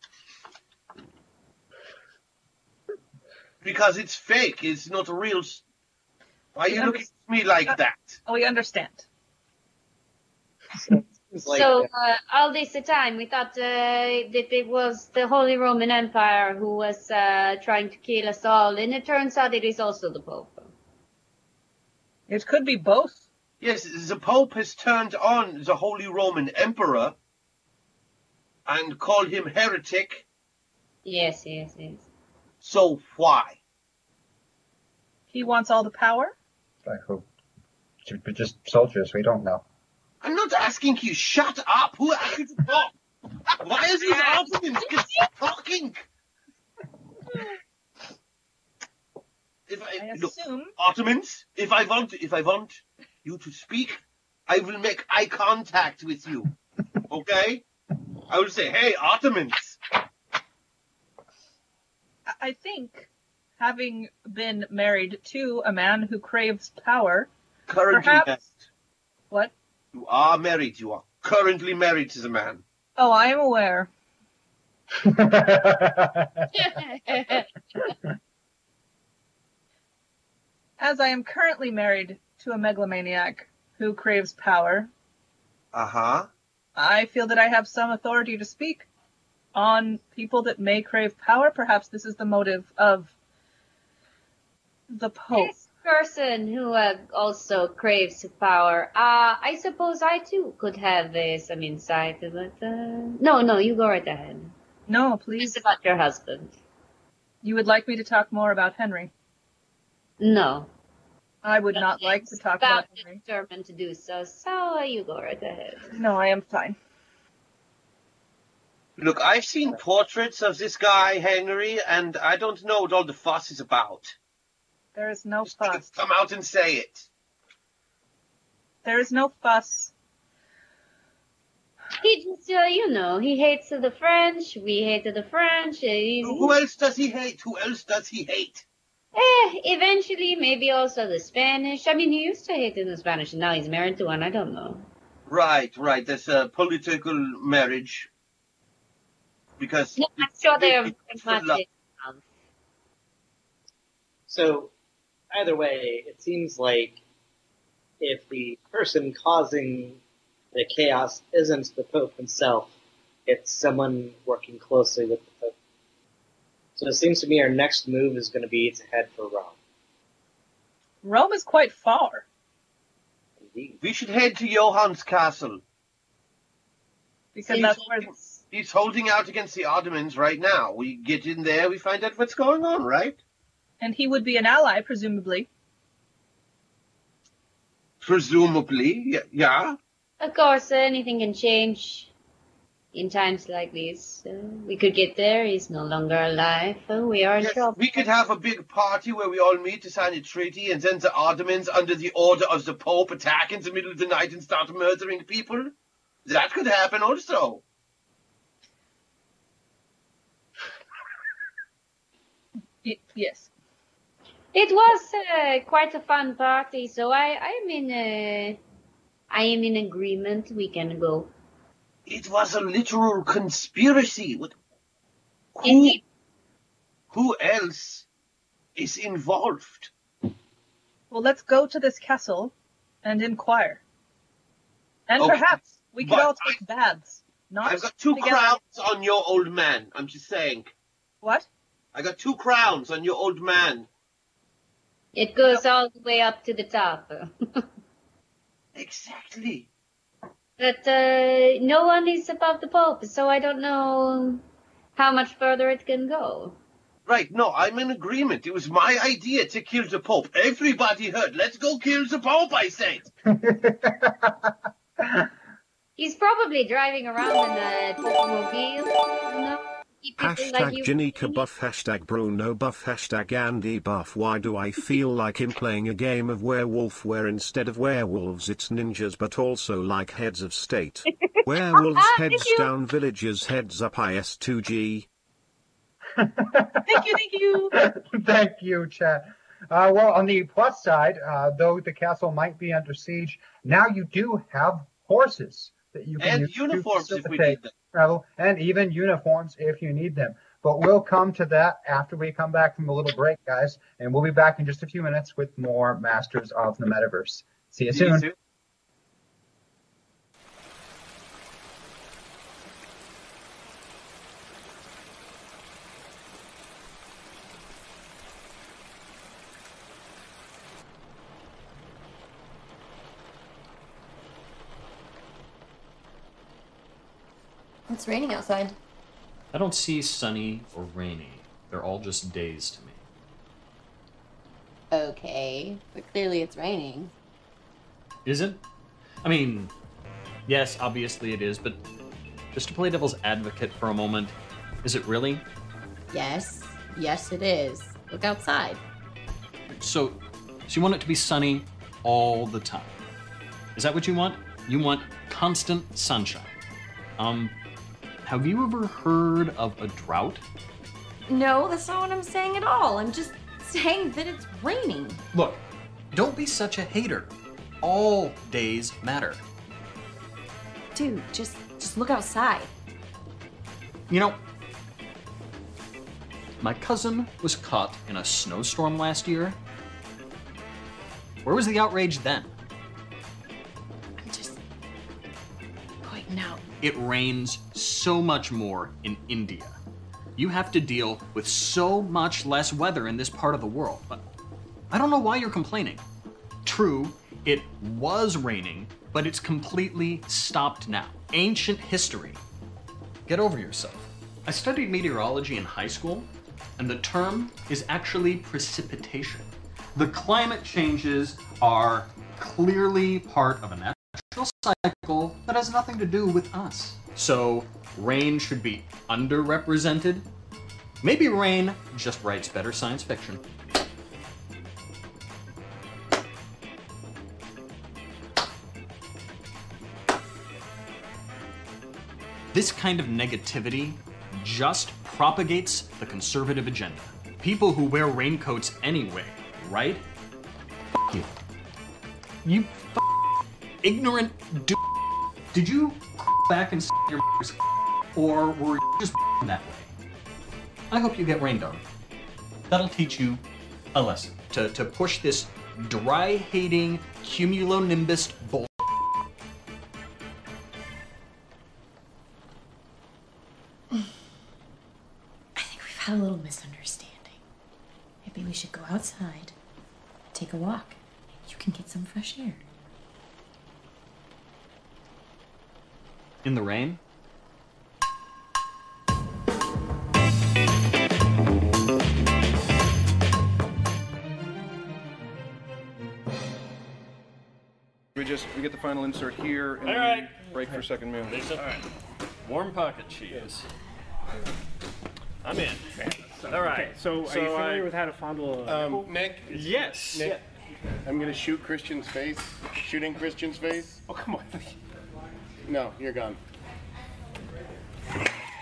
A: because it's fake. It's not real. Why are you looking at me like that?
D: Oh, we understand.
E: It's like,
C: so uh, all this time we thought uh, that it was the Holy Roman Empire who was uh, trying to kill us all, and it turns out it is also the Pope.
D: It could be both.
A: Yes, the Pope has turned on the Holy Roman Emperor and called him heretic.
C: Yes, yes, yes.
A: So why?
D: He wants all the power.
B: I hope. Should be just soldiers. We don't know.
A: I'm not asking you. Shut up. Who asked you to talk? Why is these arguments? Just talking. If I,
D: I
A: look, Ottomans, if I want, if I want you to speak, I will make eye contact with you. Okay? I will say, "Hey, Ottomans."
D: I- think having been married to a man who craves power,
A: Currently
D: Perhaps- what?
A: You are married. You are currently married to the man.
D: Oh, I am aware. As I am currently married to a megalomaniac who craves power,
A: Uh huh.
D: I feel that I have some authority to speak on people that may crave power. Perhaps this is the motive of the Pope.
C: This person who uh, also craves power. Uh, I suppose I too could have uh, some insight, but uh, no, no, you go right ahead.
D: No,
C: It's
D: please.
C: about your husband.
D: You would like me to talk more about Henry.
C: No.
D: I would not like to talk about
C: about
D: Henry.
C: determined to do so, so you go right ahead.
D: No, I am fine.
A: Look, I've seen portraits of this guy Henry, and I don't know what all the fuss is about.
D: There is no
A: Just
D: fuss.
A: Come out and say it.
D: There is no fuss.
C: He just, uh, you know, he hates the French. We hate the French. Uh, he's,
A: Who else does he hate? Who else does he hate?
C: eh, eventually, maybe also the Spanish. I mean, he used to hate the Spanish, and now he's married to one. I don't know.
A: Right, right. That's a political marriage. Because
C: No, I'm sure they're
A: it's
C: much.
E: So, either way, it seems like if the person causing the chaos isn't the Pope himself, it's someone working closely with the Pope. So it seems to me our next move is going to be to head for Rome.
D: Rome is quite far.
E: Indeed.
A: we should head to Johann's castle.
D: Because
A: He's
D: that's where
A: he's holding out against the Ottomans right now. We get in there, we find out what's going on, right?
D: And he would be an ally, presumably.
A: Presumably, yeah.
C: Of course, anything can change in times like this. Uh, we could get there. He's no longer alive. Uh, we are in
A: Yes,
C: trouble.
A: we could have a big party where we all meet to sign a treaty, and then the Ottomans, under the order of the Pope, attack in the middle of the night and start murdering people. That could happen also.
D: Y- yes.
C: It was uh, quite a fun party, so I, I'm in. Uh, I am in agreement. We can go.
A: It was a literal conspiracy. What, who,
C: Indeed.
A: who else is involved?
D: Well, let's go to this castle and inquire. And
A: Okay,
D: perhaps we could
A: but
D: all take baths. Not
A: I've got two
D: together.
A: crowns on your old man. I'm just saying.
D: What?
A: I got two crowns on your old man.
C: It goes all the way up to the top.
A: Exactly.
C: but uh, no one is above the Pope, so I don't know how much further it can go.
A: Right, no, I'm in agreement. It was my idea to kill the Pope. Everybody heard. Let's go kill the Pope, I said.
C: He's probably driving around in a automobile. You know? Keep people like
F: Hashtag
C: you-
F: Janika buff, hashtag Bruno buff, hashtag Andy buff. Why do I feel like I'm playing a game of werewolf where instead of werewolves it's ninjas but also like heads of state? Werewolves heads
C: you-
F: down, villagers heads up, IS2G.
D: Thank you, thank you.
B: Thank you, chat. Uh, well, on the plus side, uh, though the castle might be under siege, now you do have horses that you can
A: And
B: use to
A: uniforms if we need them.
B: Travel, and even uniforms if you need them. But we'll come to that after we come back from a little break, guys, and we'll be back in just a few minutes with more Masters of the Metaverse. See you
A: See you
B: soon.
G: It's raining outside.
H: I don't see sunny or rainy. They're all just days to me.
G: Okay, but clearly it's raining.
H: Is it? I mean, yes, obviously it is, but just to play devil's advocate for a moment, is it really?
G: Yes, yes it is. Look outside.
H: So, so you want it to be sunny all the time? Is that what you want? You want constant sunshine. Um, have you ever heard of a drought?
G: No, that's not what I'm saying at all. I'm just saying that it's raining.
H: Look, don't be such a hater. All days matter.
G: Dude, just just look outside.
H: You know, my cousin was caught in a snowstorm last year. Where was the outrage then? It rains so much more in India. You have to deal with so much less weather in this part of the world. But I don't know why you're complaining. True, it was raining, but it's completely stopped now. Ancient history. Get over yourself. I studied meteorology in high school, and the term is actually precipitation. The climate changes are clearly part of a natural cycle that has nothing to do with us. So, rain should be underrepresented. Maybe rain just writes better science fiction. This kind of negativity just propagates the conservative agenda. People who wear raincoats anyway, right? F- you. You f- ignorant do. Did you back and your or were you just that way? I hope you get rained on. That'll teach you a lesson to, to push this dry hating cumulonimbus bull.
G: I think we've had a little misunderstanding. Maybe we should go outside, take a walk. You can get some fresh air.
H: In the rain?
I: We just we get the final insert here and
J: All
I: then
J: right.
I: we break for second meal.
J: Lisa, warm pocket cheese. I'm in. All right.
K: So, are you familiar
J: I-
K: with how to fondle a
L: Um, Nick,
J: Yes.
L: Nick, I'm gonna shoot Christian's face. Shooting Christian's face.
K: Oh, come on.
L: No, you're gone.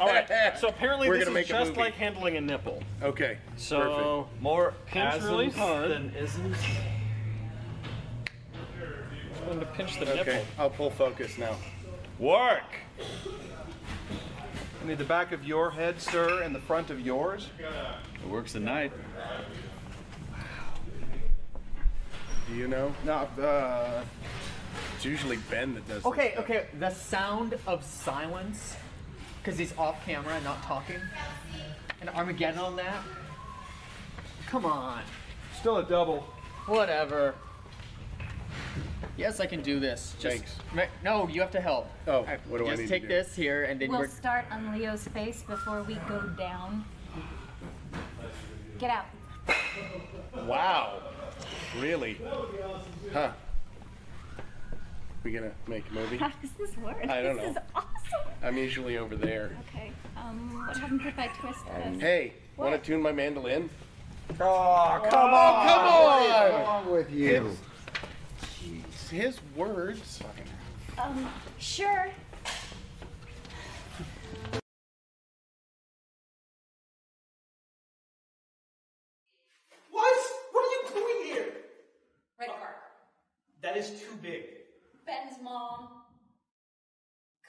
J: All right. So apparently
L: We're
J: this
L: gonna
J: is
L: make a
J: just
L: movie.
J: like handling a nipple.
L: Okay.
J: So more pinch really hard.
K: than
J: isn't. I'm going to pinch the
L: perfect. Okay,
J: nipple.
L: I'll pull focus now.
I: Work! I need the back of your head, sir, and the front of yours.
J: It works at night.
L: Do you know?
I: No, uh, it's usually Ben that does.
K: Okay, okay. The sound of silence, because he's off camera and not talking, and Armageddon on that. Come on.
I: Still a double.
K: Whatever. Yes, I can do this. Just,
L: Thanks.
K: No, you have to help.
L: Oh,
K: Alright,
L: what do I
K: just
L: need to
K: take
L: do?
K: this here, and then
M: We'll
K: we're.
M: start on Leo's face before we go down. Get out.
L: Wow. Really? Huh. We gonna make a movie?
M: How does this work?
L: I don't
M: this
L: know.
M: is awesome.
L: I'm usually over there.
M: Okay. Um, what happens if I twist this?
L: Hey, want to tune my mandolin?
I: Oh,
L: come
I: come
L: on!
I: on!
L: Come on!
I: What's wrong with you?
L: His, jeez, his words.
M: Um, sure.
K: What? What are you doing here?
M: Red card.
K: That is too big.
M: Ben's mom.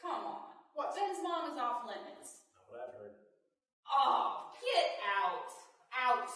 M: Come on. What? Ben's mom is off limits.
K: What I've heard.
M: Oh, get out. Out.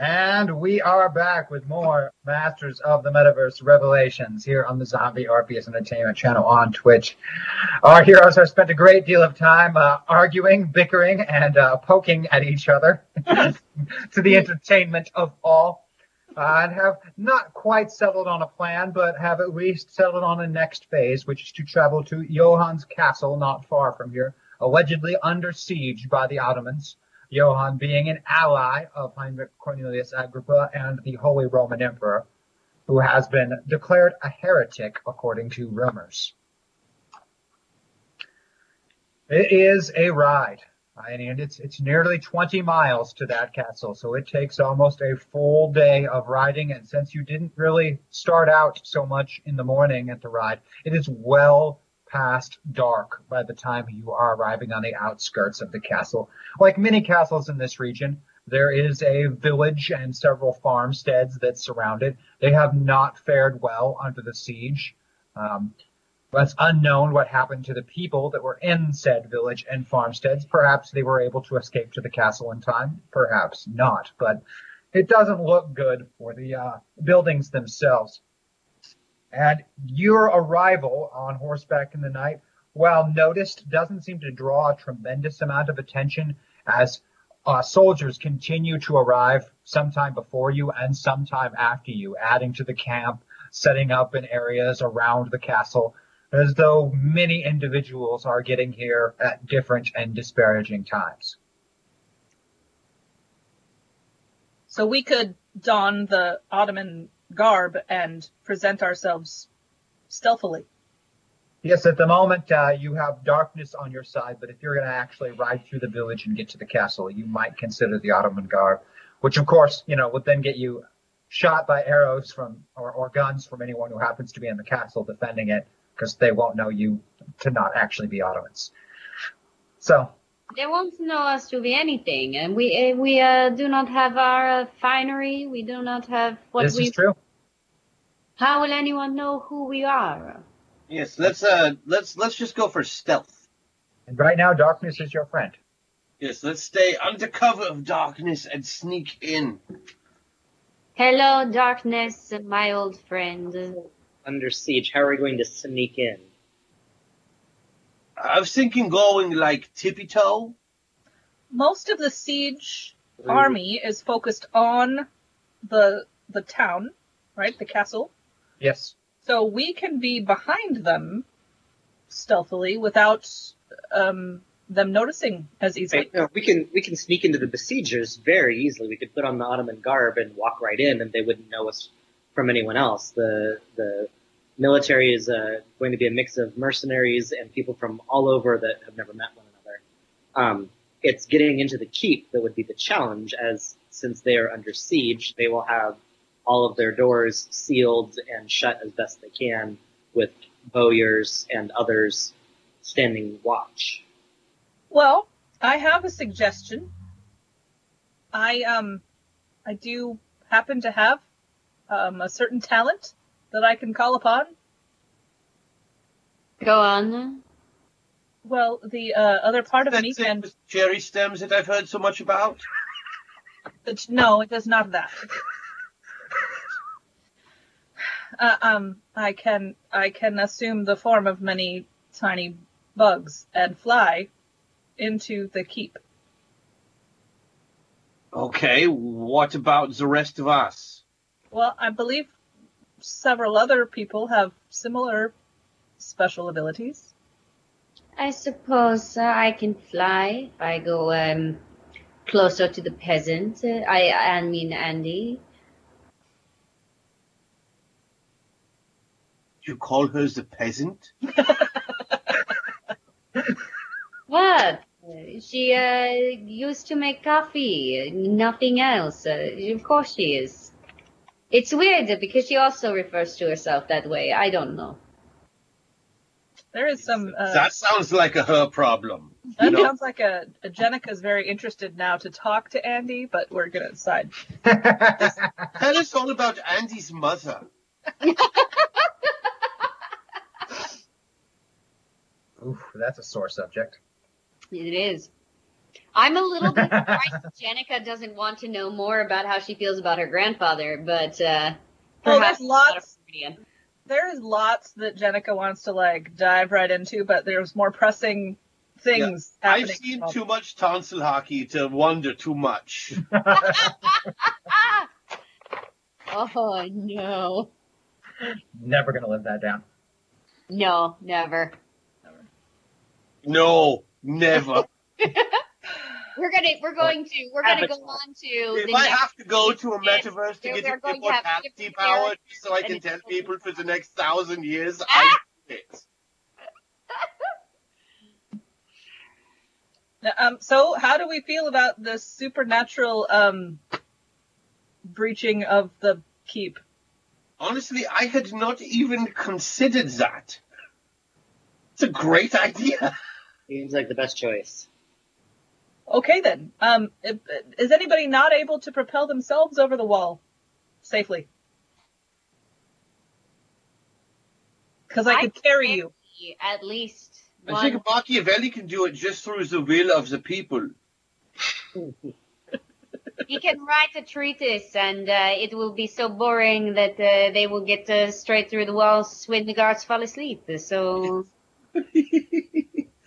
B: And we are back with more Masters of the Metaverse Revelations here on the Zombie Orpheus Entertainment channel on Twitch. Our heroes have spent a great deal of time uh, arguing, bickering, and uh, poking at each other to the entertainment of all. Uh, and have not quite settled on a plan, but have at least settled on a next phase, which is to travel to Johann's castle not far from here, allegedly under siege by the Ottomans. Johann being an ally of Heinrich Cornelius Agrippa and the Holy Roman Emperor, who has been declared a heretic according to rumors. It is a ride, and it's it's nearly 20 miles to that castle, so it takes almost a full day of riding. And since you didn't really start out so much in the morning at the ride, it is well past dark by the time you are arriving on the outskirts of the castle. Like many castles in this region, there is a village and several farmsteads that surround it. They have not fared well under the siege. Um, it's unknown what happened to the people that were in said village and farmsteads. Perhaps they were able to escape to the castle in time. Perhaps not. But it doesn't look good for the uh, buildings themselves. And your arrival on horseback in the night, while noticed, doesn't seem to draw a tremendous amount of attention as uh, soldiers continue to arrive sometime before you and sometime after you, adding to the camp, setting up in areas around the castle, as though many individuals are getting here at different and disparaging times.
D: So we could don the Ottoman garb and present ourselves stealthily.
B: Yes, at the moment uh, you have darkness on your side, but if you're going to actually ride through the village and get to the castle, you might consider the Ottoman garb, which of course, you know, would then get you shot by arrows from or, or guns from anyone who happens to be in the castle defending it, because they won't know you to not actually be Ottomans. So
C: They won't know us to be anything, and we uh, we uh, do not have our uh, finery. We do not have what
B: this
C: we.
B: is true.
C: How will anyone know who we are?
A: Yes, let's uh let's let's just go for stealth.
B: And right now, darkness is your friend.
A: Yes, let's stay under cover of darkness and sneak in.
C: Hello, darkness, my old friend.
E: Under siege, how are we going to sneak in?
A: I was thinking going like tippy toe.
D: Most of the siege army is focused on the the town, right? The castle.
B: Yes.
D: So we can be behind them stealthily without um, them noticing as easily.
E: Right, no, we can we can sneak into the besiegers very easily. We could put on the Ottoman garb and walk right in, and they wouldn't know us from anyone else. The the military is uh, going to be a mix of mercenaries and people from all over that have never met one another. Um, it's getting into the keep that would be the challenge, as since they are under siege, they will have all of their doors sealed and shut as best they can, with bowyers and others standing watch.
D: Well, I have a suggestion. I um, I do happen to have um, a certain talent that I can call upon.
C: Go on.
D: Well, the uh, other part of me
A: That's it
D: can.
A: with cherry stems that I've heard so much about.
D: But no, it is not that. Uh, um, I can I can assume the form of many tiny bugs and fly into the keep.
A: Okay, what about the rest of us?
D: Well, I believe several other people have similar special abilities.
C: I suppose uh, I can fly if I go um, closer to the peasant. Uh, I I mean Andy.
A: You call her the peasant?
C: What? She uh, used to make coffee, nothing else. Uh, of course she is. It's weird because she also refers to herself that way. I don't know.
D: There is some. Uh,
A: that sounds like a her problem.
D: that
A: you know?
D: sounds like a, a Jenica's very interested now to talk to Andy, but we're gonna decide.
A: Tell us all about Andy's mother.
B: Oof, that's a sore subject.
C: It is. I'm a little bit surprised that Jenica doesn't want to know more about how she feels about her grandfather, but uh,
D: Oh, there's lots.
C: it's not a Freudian.
D: There is lots that Jenica wants to like dive right into, but there's more pressing things
A: I've seen too much tonsil hockey to wonder too much.
C: Oh no,
B: Never gonna live that down.
C: no, never. never.
A: No, never.
C: We're gonna we're going to we're gonna go on to
A: If I have to go to a metaverse to get
C: we're to have
A: immortality power
C: characters
A: so I can tell people for the next thousand years, I do it.
D: Um, so how do we feel about the supernatural um breaching of the keep?
A: Honestly, I had not even considered that. It's a great idea.
E: Seems like the best choice.
D: Okay then. Um, is anybody not able to propel themselves over the wall safely? Because I could carry you.
C: at least
A: I think Machiavelli can do it just through the will of the people.
C: He can write a treatise, and uh, it will be so boring that uh, they will get uh, straight through the walls when the guards fall asleep. So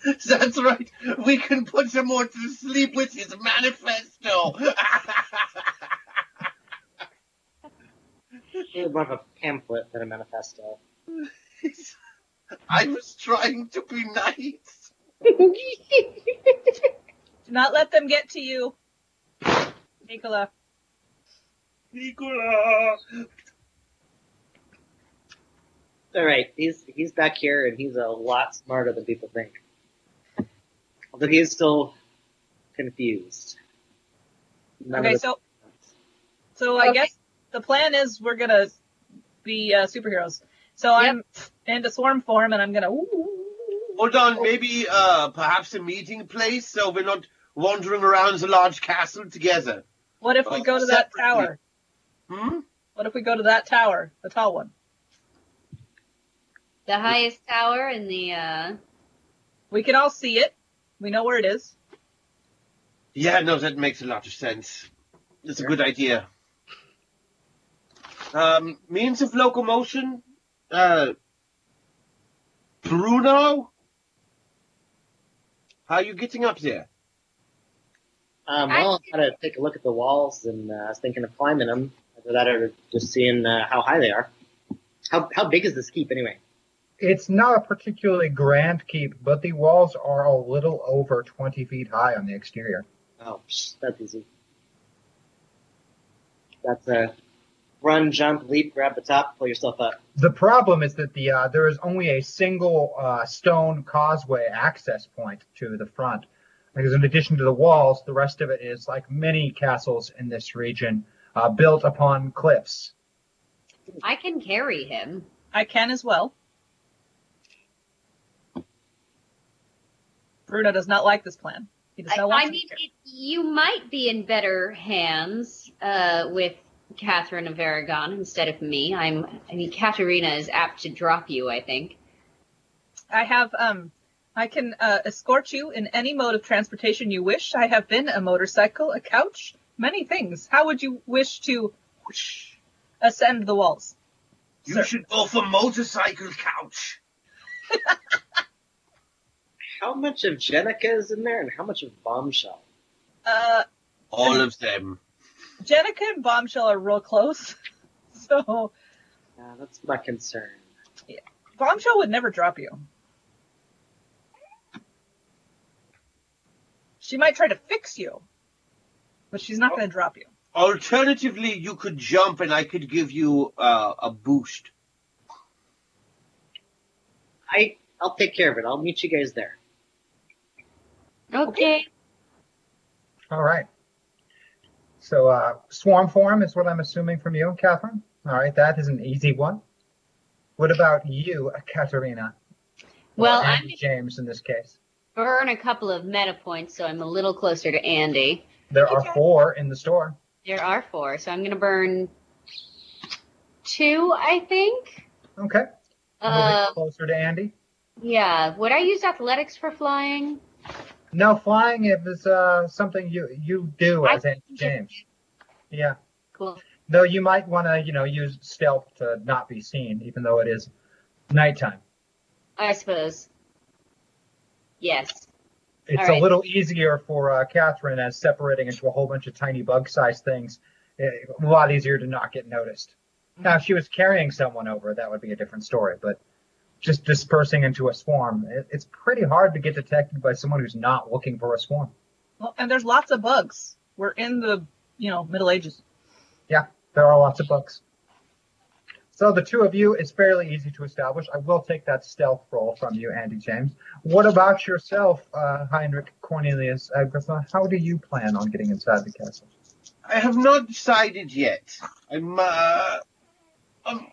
A: That's right. We can put him more to sleep with his manifesto.
E: Really more of a pamphlet than a manifesto.
A: I was trying to be nice.
D: Do not let them get to you. Nicola.
A: Nicola.
E: All right, he's he's back here and he's a lot smarter than people think. Although he is still confused. None
D: Okay,
E: this-
D: so so I guess the plan is we're gonna be uh, superheroes. So I'm into swarm form and I'm gonna.
A: Hold on, maybe uh, perhaps a meeting place so we're not wandering around the large castle together.
D: What if we
A: Uh,
D: go to that tower?
A: Hmm?
D: What if we go to that tower, the tall one?
C: the highest tower in the uh,
D: We can all see it. We know where it is.
A: Yeah, no, that makes a lot of sense. It's a good idea. Um, means of locomotion? Uh, Bruno? How are you getting up there?
E: Um, well, I gotta take a look at the walls, and uh, I was thinking of climbing them. Either that, or just seeing uh, how high they are. How how big is this keep anyway?
B: It's not a particularly grand keep, but the walls are a little over 20 feet high on the exterior.
E: Oh, that's easy. That's a run, jump, leap, grab the top, pull yourself up.
B: The problem is that the uh, there is only a single uh, stone causeway access point to the front. Because in addition to the walls, the rest of it is like many castles in this region, uh, built upon cliffs.
C: I can carry him.
D: I can as well. Bruno does not like this plan. He does
C: I,
D: want
C: I
D: to
C: mean, it, you might be in better hands uh, with Catherine of Aragon instead of me. I'm. I mean, Katerina is apt to drop you. I think.
D: I have um I can uh, escort you in any mode of transportation you wish. I have been a motorcycle, a couch, many things. How would you wish to whoosh, ascend the walls?
A: You should go for motorcycle couch.
E: How much of Jenica is in there, and how much of Bombshell?
D: Uh,
A: All of them.
D: Jenica and Bombshell are real close, so
E: Uh, that's my concern.
D: Bombshell would never drop you. She might try to fix you, but she's not going to drop you.
A: Alternatively, you could jump and I could give you uh, a boost.
E: I I'll take care of it. I'll meet you guys there.
C: Okay.
B: All right. So uh, swarm form is what I'm assuming from you, Catherine. All right, that is an easy one. What about you, Katerina?
C: Well,
B: Or
C: I'm
B: James in this case.
C: burn a couple of meta points, so I'm a little closer to Andy.
B: There are four in the store.
C: There are four, so I'm going to burn two, I think.
B: Okay.
C: Uh,
B: Moving closer to Andy.
C: yeah. Would I use athletics for flying?
B: No, flying is uh, something you you do
C: I
B: as Andy James. Yeah.
C: Cool.
B: Though you might want to, you know, use stealth to not be seen, even though it is nighttime.
C: I suppose. Yes.
B: It's
C: All right.
B: a little easier for uh, Catherine as separating into a whole bunch of tiny bug-sized things. eh, A lot easier to not get noticed. Now, if she was carrying someone over, that would be a different story. But just dispersing into a swarm, it, it's pretty hard to get detected by someone who's not looking for a swarm.
D: Well, and there's lots of bugs. We're in the, you know, Middle Ages.
B: Yeah, there are lots of bugs. So the two of you it's fairly easy to establish. I will take that stealth roll from you, Andy James. What about yourself, uh, Heinrich Cornelius Agrippa? How do you plan on getting inside the castle?
A: I have not decided yet. I'm, uh, I'm,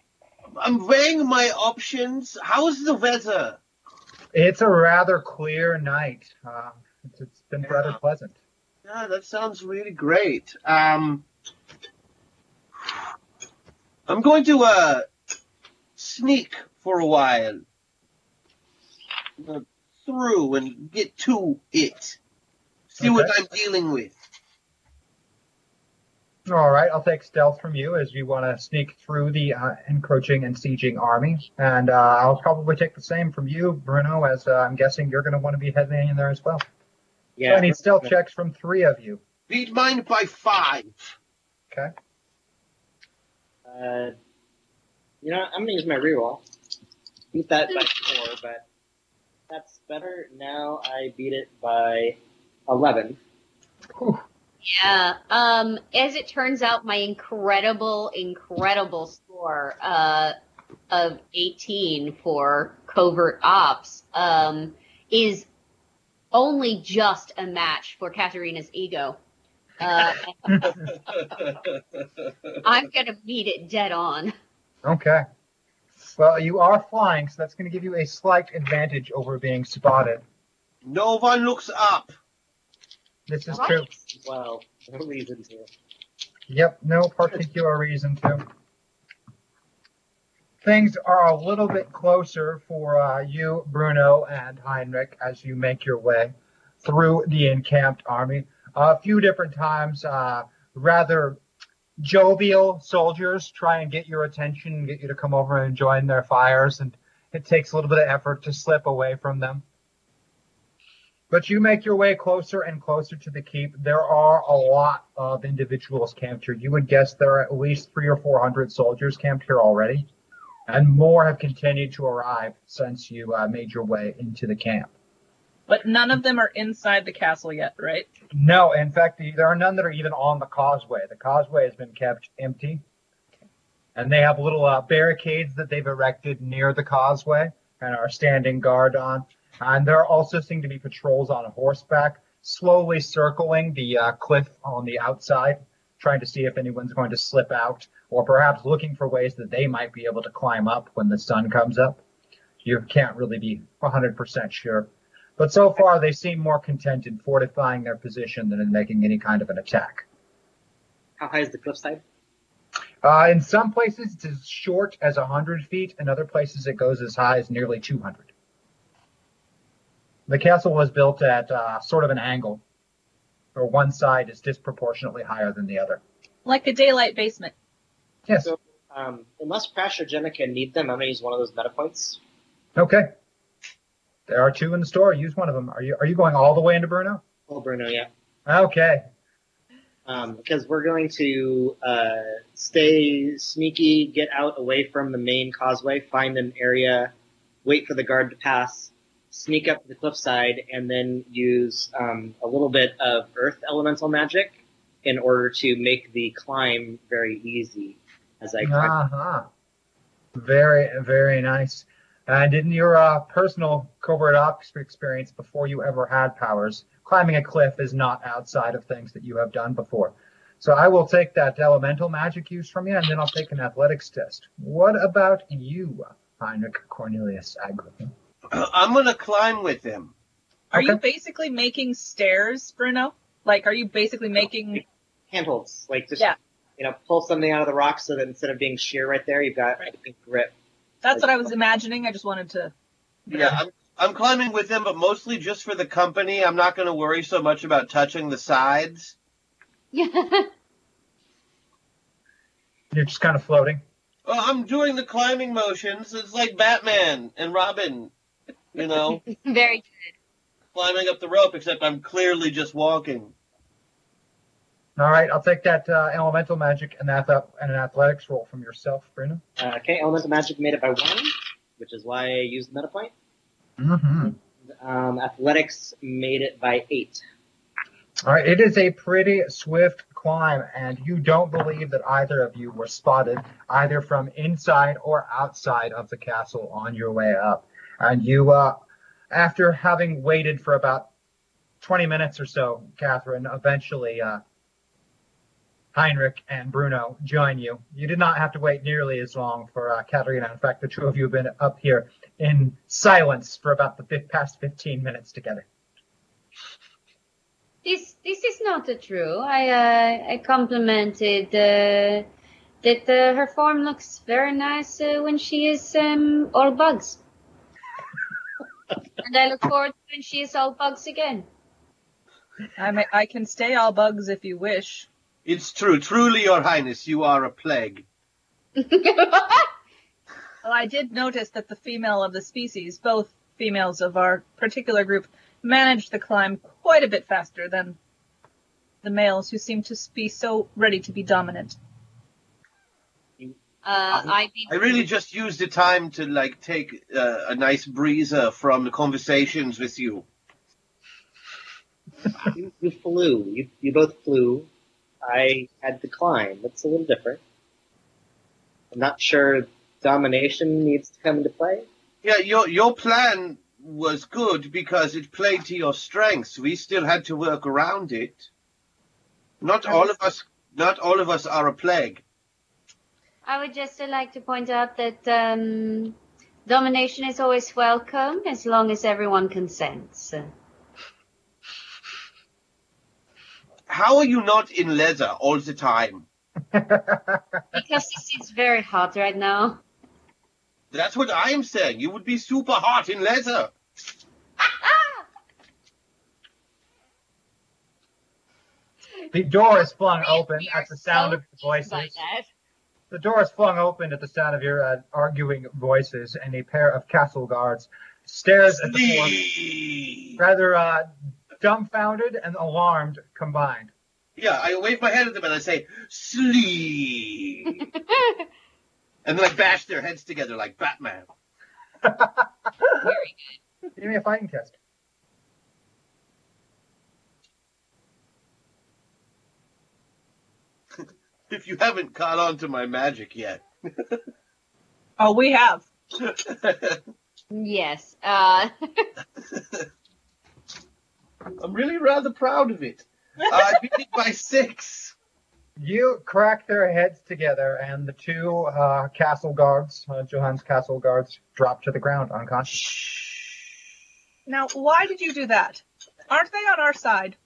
A: I'm weighing my options. How's the weather?
B: It's a rather clear night. Uh, it's, it's been rather pleasant.
A: Yeah, that sounds really great. Um, I'm going to, uh, sneak for a while. Through and get to it. See what I'm dealing with.
B: All right, I'll take stealth from you as you want to sneak through the uh, encroaching and sieging army, and uh, I'll probably take the same from you, Bruno, as uh, I'm guessing you're going to want to be heading in there as well.
E: Yeah.
B: So I need stealth checks from three of you.
A: Beat mine by five.
B: Okay.
E: Uh, you know, I'm gonna use my reroll. Beat that by four, but that's better. Now I beat it by eleven.
C: Yeah. Um, as it turns out, my incredible, incredible score uh, of 18 for covert ops um, is only just a match for Katerina's ego. Uh, I'm gonna beat it dead on.
B: Okay. Well, you are flying, so that's going to give you a slight advantage over being spotted.
A: No one looks up.
B: This is true.
E: Wow, no reason to.
B: Yep, no particular reason to. Things are a little bit closer for uh, you, Bruno, and Heinrich as you make your way through the encamped army. a few different times, uh, rather jovial soldiers try and get your attention and get you to come over and join their fires, and it takes a little bit of effort to slip away from them. But you make your way closer and closer to the keep. There are a lot of individuals camped here. You would guess there are at least three or four hundred soldiers camped here already, and more have continued to arrive since you uh, made your way into the camp.
D: But none of them are inside the castle yet, right?
B: No, in fact, there are none that are even on the causeway. The causeway has been kept empty, and they have little uh, barricades that they've erected near the causeway and are standing guard on. And there also seem to be patrols on horseback, slowly circling the uh, cliff on the outside, trying to see if anyone's going to slip out, or perhaps looking for ways that they might be able to climb up when the sun comes up. You can't really be 100% sure. But so far, they seem more content in fortifying their position than in making any kind of an attack.
E: How high is the cliffside?
B: Uh, in some places, it's as short as 100 feet. In other places, it goes as high as nearly 200. The castle was built at uh, sort of an angle, where one side is disproportionately higher than the other.
D: Like a daylight basement.
B: Yes.
E: So, um, unless Crash or Jenica need them, I'm gonna use one of those meta points.
B: Okay. There are two in the store. Use one of them. Are you are you going all the way into Bruno?
E: Oh, Bruno, yeah.
B: Okay.
E: Um, because we're going to uh, stay sneaky, get out away from the main causeway, find an area, wait for the guard to pass, sneak up the cliffside, and then use um, a little bit of earth elemental magic in order to make the climb very easy as I climb.
B: Uh-huh. Very, very nice. And in your uh, personal covert ops experience before you ever had powers, climbing a cliff is not outside of things that you have done before. So I will take that elemental magic use from you, and then I'll take an athletics test. What about you, Heinrich Cornelius Agrippa?
A: Uh, I'm gonna climb with him.
D: Are you basically making stairs, Bruno? Like, are you basically making
E: handholds? Like just
D: Yeah.
E: you know, pull something out of the rock so that instead of being sheer right there, you've got a big grip.
D: That's what I was imagining. I just wanted to.
A: Yeah, I'm, I'm climbing with them, but mostly just for the company. I'm not going to worry so much about touching the sides. Yeah.
B: You're just kind of floating.
A: Well, I'm doing the climbing motions. It's like Batman and Robin, you know,
C: Very good.
A: climbing up the rope, except I'm clearly just walking.
B: All right, I'll take that uh, elemental magic and that and an athletics roll from yourself, Bruno.
E: Uh, okay, elemental magic made it by one, which is why I used the meta point.
B: Mm-hmm.
E: Um, athletics made it by eight.
B: All right, it is a pretty swift climb, and you don't believe that either of you were spotted either from inside or outside of the castle on your way up. And you, uh, after having waited for about 20 minutes or so, Catherine, eventually uh, Heinrich and Bruno join you. You did not have to wait nearly as long for uh, Katerina. In fact, the two of you have been up here in silence for about the fif- past 15 minutes together.
C: This this is not true. I uh, I complimented uh, that uh, her form looks very nice uh, when she is um, all bugs, and I look forward to when she is all bugs again.
D: I may, I can stay all bugs if you wish.
A: It's true. Truly, Your Highness, you are a plague.
D: Well, I did notice that the female of the species, both females of our particular group, managed the climb quite a bit faster than the males who seem to be so ready to be dominant.
C: Uh, I
A: I really just used the time to like take uh, a nice breezer from the conversations with you.
E: You, you flew. You, you both flew. I had to climb. That's a little different. I'm not sure domination needs to come into play.
A: Yeah, your your plan was good because it played to your strengths. We still had to work around it. Not all of us. Not all of us are a plague.
C: I would just uh, like to point out that um, domination is always welcome as long as everyone consents.
A: How are you not in leather all the time?
C: Because this is very hot right now.
A: That's what I am saying. You would be super hot in leather.
B: The door is flung open
C: We
B: at the sound of your
C: pleased
B: voices.
C: That.
B: The door is flung open at the sound of your uh, arguing voices, and a pair of castle guards stares at the four, rather uh, dumbfounded and alarmed combined.
A: Yeah, I wave my hand at them and I say, sleep. and then I bash their heads together like Batman.
C: Very
B: Give me a fighting test.
A: If you haven't caught on to my magic yet.
D: Oh, we have.
C: Yes. Uh,
A: I'm really rather proud of it. I beat it by six.
B: You crack their heads together, and the two uh, castle guards, uh, Johann's castle guards, drop to the ground unconscious.
D: Now, why did you do that? Aren't they on our side?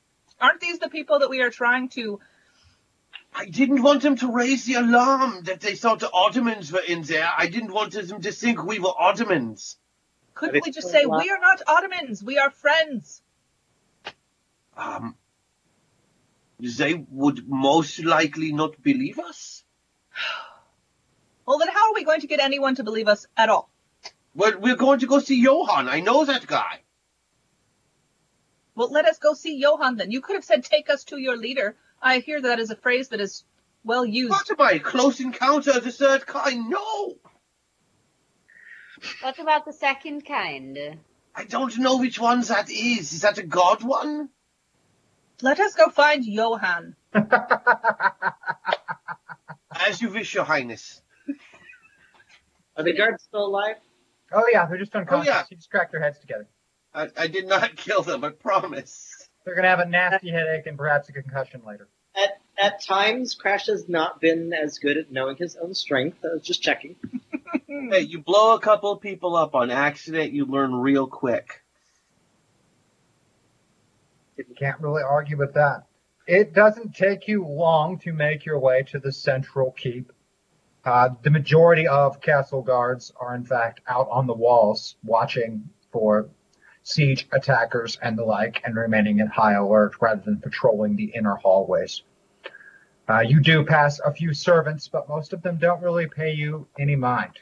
D: Aren't these the people that we are trying to?
A: I didn't want them to raise the alarm that they thought the Ottomans were in there. I didn't want them to think we were Ottomans.
D: Couldn't we just say we are not Ottomans? We are friends.
A: Um, they would most likely not believe us.
D: Well, then how are we going to get anyone to believe us at all?
A: Well, we're going to go see Johann. I know that guy.
D: Well, let us go see Johann then. You could have said, take us to your leader. I hear that is a phrase that is well used.
A: What am I, close encounter of the third kind? No!
C: what about the second kind?
A: I don't know which one that is. Is that a god one?
D: Let us go find Johann.
A: As you wish, your highness.
E: Are the guards still alive?
B: Oh yeah, they're just oh, unconscious.
A: Oh, yeah.
B: You just cracked their heads together.
A: I, I did not kill them, I promise.
B: They're gonna have a nasty headache and perhaps a concussion later.
E: At at times, Crash has not been as good at knowing his own strength. I was just checking.
A: Hey, you blow a couple people up on accident, you learn real quick.
B: You can't really argue with that. It doesn't take you long to make your way to the central keep. Uh, the majority of castle guards are in fact out on the walls watching for siege attackers and the like, and remaining in high alert rather than patrolling the inner hallways. Uh, you do pass a few servants, but most of them don't really pay you any mind,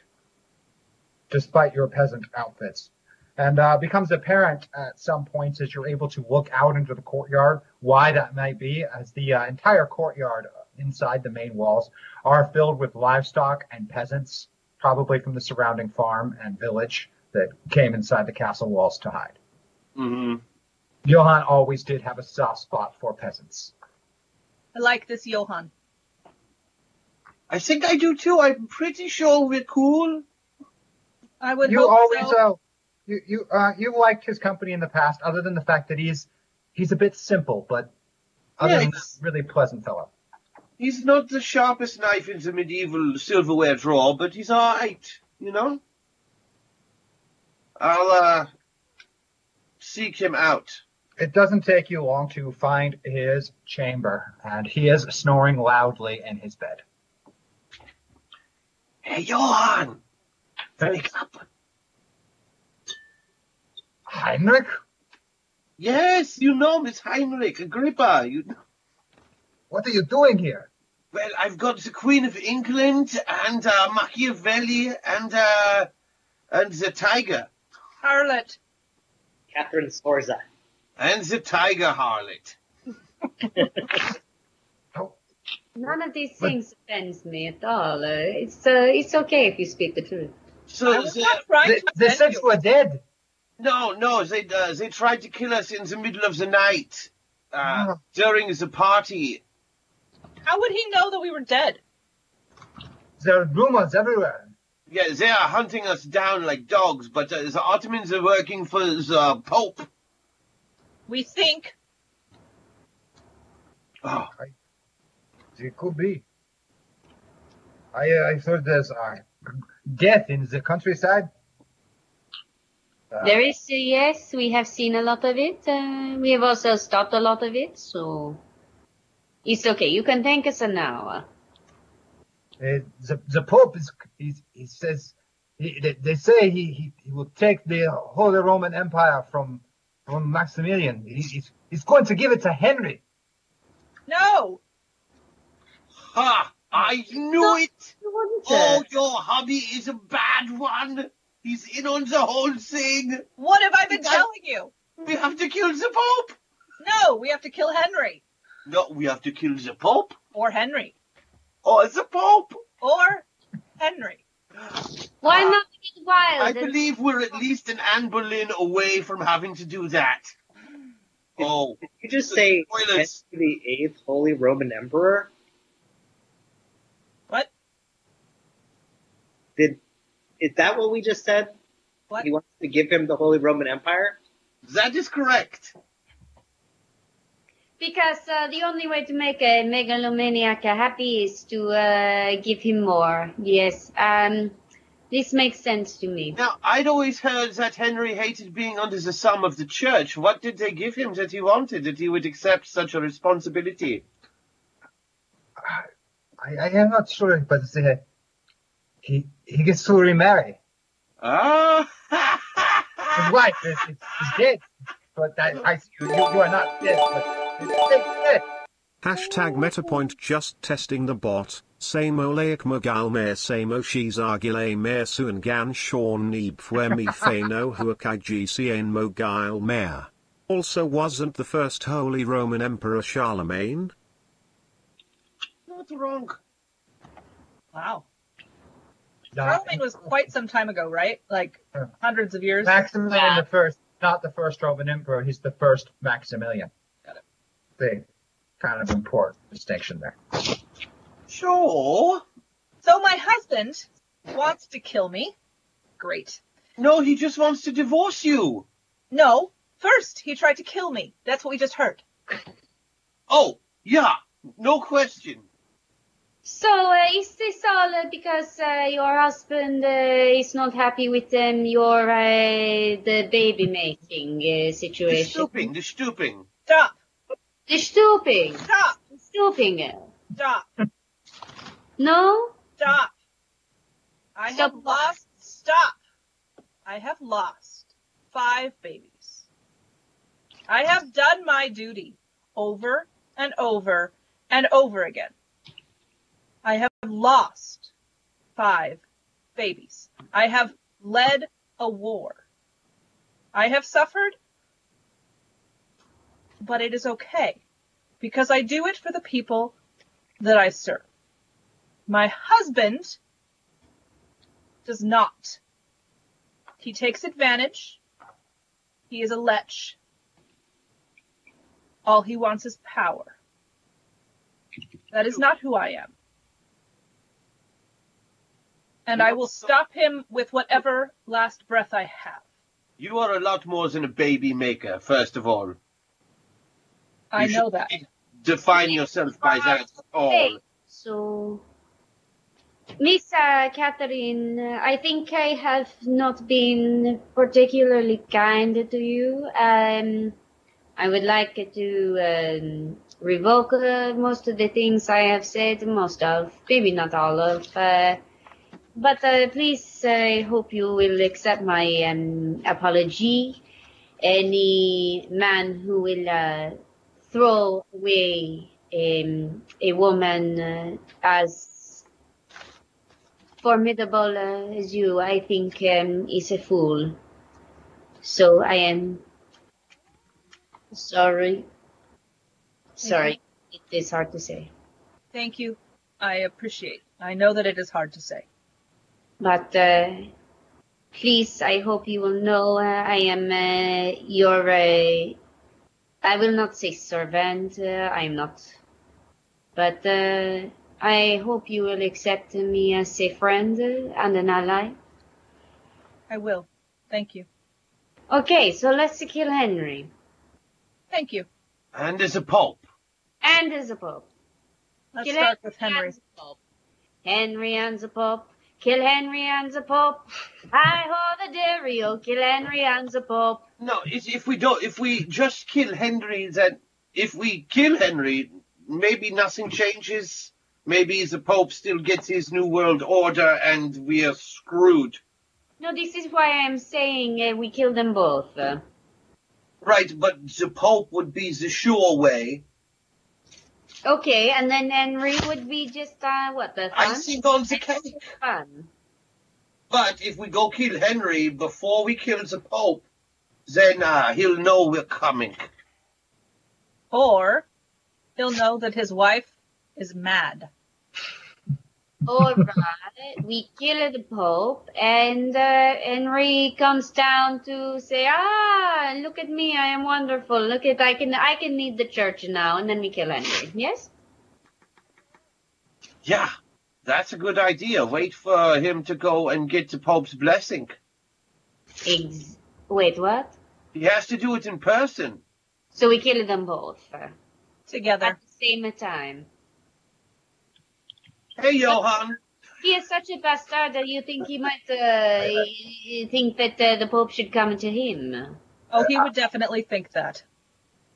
B: despite your peasant outfits. And uh, becomes apparent at some points as you're able to look out into the courtyard why that might be, as the uh, entire courtyard inside the main walls are filled with livestock and peasants, probably from the surrounding farm and village that came inside the castle walls to hide.
A: hmm
B: Johann always did have a soft spot for peasants.
D: I like this Johann.
A: I think I do too. I'm pretty sure we're cool.
D: I would
B: you
D: hope
B: always
D: so.
B: uh, you you uh you liked his company in the past, other than the fact that he's he's a bit simple, but other
A: Yeah,
B: than
A: it's-
B: that, really pleasant fellow.
A: He's not the sharpest knife in the medieval silverware drawer, but he's alright, you know? I'll, uh, seek him out.
B: It doesn't take you long to find his chamber, and he is snoring loudly in his bed.
A: Hey, Johann! Wake up!
B: Heinrich?
A: Yes, you know Miss Heinrich, Agrippa. You,
B: What are you doing here?
A: well, I've got the Queen of England and uh, Machiavelli and uh, and the tiger
D: Harlot.
E: Catherine Sforza.
A: and the tiger harlot.
C: None of these things offends me at all. Uh, it's uh, it's okay if you speak the truth.
A: So
D: I was
A: the-
D: not trying
B: They,
D: to
B: they said
D: you.
B: you were dead.
A: No, no, they uh, they tried to kill us in the middle of the night uh,
B: Oh.
A: during the party.
D: How would he know that we were dead?
B: There are rumors everywhere.
A: Yeah, they are hunting us down like dogs, but uh, the Ottomans are working for the Pope.
D: We think.
A: Oh,
B: It could be. I uh, I heard there's uh, death in the countryside. Uh,
C: There is, uh, yes, we have seen a lot of it. Uh, we have also stopped a lot of it, so it's okay. You can thank us now.
B: Uh, the the Pope is he, he says he, they, they say he, he, he will take the Holy Roman Empire from from Maximilian. He, he's he's going to give it to Henry.
D: No!
A: ha! I knew it.
C: Oh,
A: your hobby is a bad one. He's in on the whole thing.
D: What have I been
A: I-
D: telling you?
A: We have to kill the Pope.
D: No, we have to kill Henry.
A: No, we have to kill the Pope
D: Or Henry.
A: Oh, or the Pope.
D: Or Henry.
C: Why ah, not get wild?
A: I believe we're at least an Anne Boleyn away from having to do that. Oh,
E: Did you just say Henry
A: Spoilers.
E: the Eighth Holy Roman Emperor?
D: What?
E: Did is that what we just said?
D: What?
E: He wants to give him the Holy Roman Empire.
A: that is correct.
C: Because uh, the only way to make a megalomaniac happy is to uh, give him more. Yes. Um, this makes sense to me.
A: Now, I'd always heard that Henry hated being under the thumb of the church. What did they give him that he wanted, that he would accept such a responsibility?
B: I, I am not sure, but uh, he he gets to remarry.
A: Ah!
B: His wife is, is, is dead, but I, I you, you you are not dead. But dead.
F: Hashtag MetaPoint just testing the bot. Same oleic magal mer same oshizagile mer suan gan sean neeb fwemi feno huakaji cien mogile mer. Also wasn't the first Holy Roman Emperor Charlemagne?
A: Not wrong.
D: Wow. Charlemagne was quite some time ago, right? Like hundreds of years.
B: Maximilian the first, not the first Roman emperor. He's the first Maximilian.
D: Got
B: kind of important distinction there.
A: Sure.
D: So my husband wants to kill me. Great.
A: No, he just wants to divorce you.
D: No. First, he tried to kill me. That's what we just heard.
A: Oh, yeah. No question.
C: So, uh, is this all uh, because uh, your husband uh, is not happy with um, your uh, the baby making uh,
A: The
C: situation?
A: stooping, the stooping.
D: Stop.
C: Stooping.
D: Stop.
C: Stooping.
D: Stop.
C: No?
D: Stop. I
C: Stop
D: have lost. Stop. I have lost five babies. I have done my duty over and over and over again. I have lost five babies. I have led a war. I have suffered, but it is okay because I do it for the people that I serve. My husband does not. He takes advantage. He is a lech. All he wants is power. That is not who I am. And I will stop him with whatever last breath I have.
A: You are a lot more than a baby maker, first of all.
D: I know that.
A: Define yourself by that all.
C: Hey, so Miss uh, Catherine, uh, I think I have not been particularly kind to you. Um, I would like to um, revoke uh, most of the things I have said, most of, maybe not all of. Uh, but uh, please, I hope you will accept my um, apology. Any man who will uh, throw away um, a woman uh, as formidable uh, as you, I think, um, is a fool. So I am sorry. Sorry, it is hard to say.
D: Thank you. I appreciate. I know that it is hard to say.
C: But uh, please, I hope you will know uh, I am uh, your. I will not say servant. Uh, I am not. But uh, I hope you will accept me as a friend and an ally.
D: I will. Thank you.
C: Okay, so let's kill Henry
D: Thank you.
A: And as a pope.
C: and as a pope.
D: Let's
C: Kill
D: start with Henry.
C: and the Pope. Henry and the Pope. Kill Henry and the Pope. I ho the Dario. Kill Henry and the Pope.
A: No, it's, if we don't, if we just kill Henry, then if we kill Henry, maybe nothing changes. Maybe the Pope still gets his new world order, and we are screwed.
C: No, this is why I'm saying uh, we kill them both. Uh,
A: Right, but the Pope would be the sure way.
C: Okay, and then Henry would be just uh, what the fun?
A: Icing on the cake.
C: Fun.
A: But if we go kill Henry before we kill the Pope, then uh, he'll know we're coming.
D: Or he'll know that his wife is mad.
C: All right, we kill the Pope, and uh, Henry comes down to say, "Ah, look at me, I am wonderful. Look at I can I can lead the church now." And then we kill Henry. Yes.
A: Yeah, that's a good idea. Wait for him to go and get the Pope's blessing.
C: Ex- Wait, what?
A: He has to do it in person.
C: So we kill them both uh,
D: Together.
C: at the same time.
A: Hey, Johann.
C: He is such a bastard that you think he might uh, y- think that uh, the Pope should come to him.
D: Oh, he would definitely think that.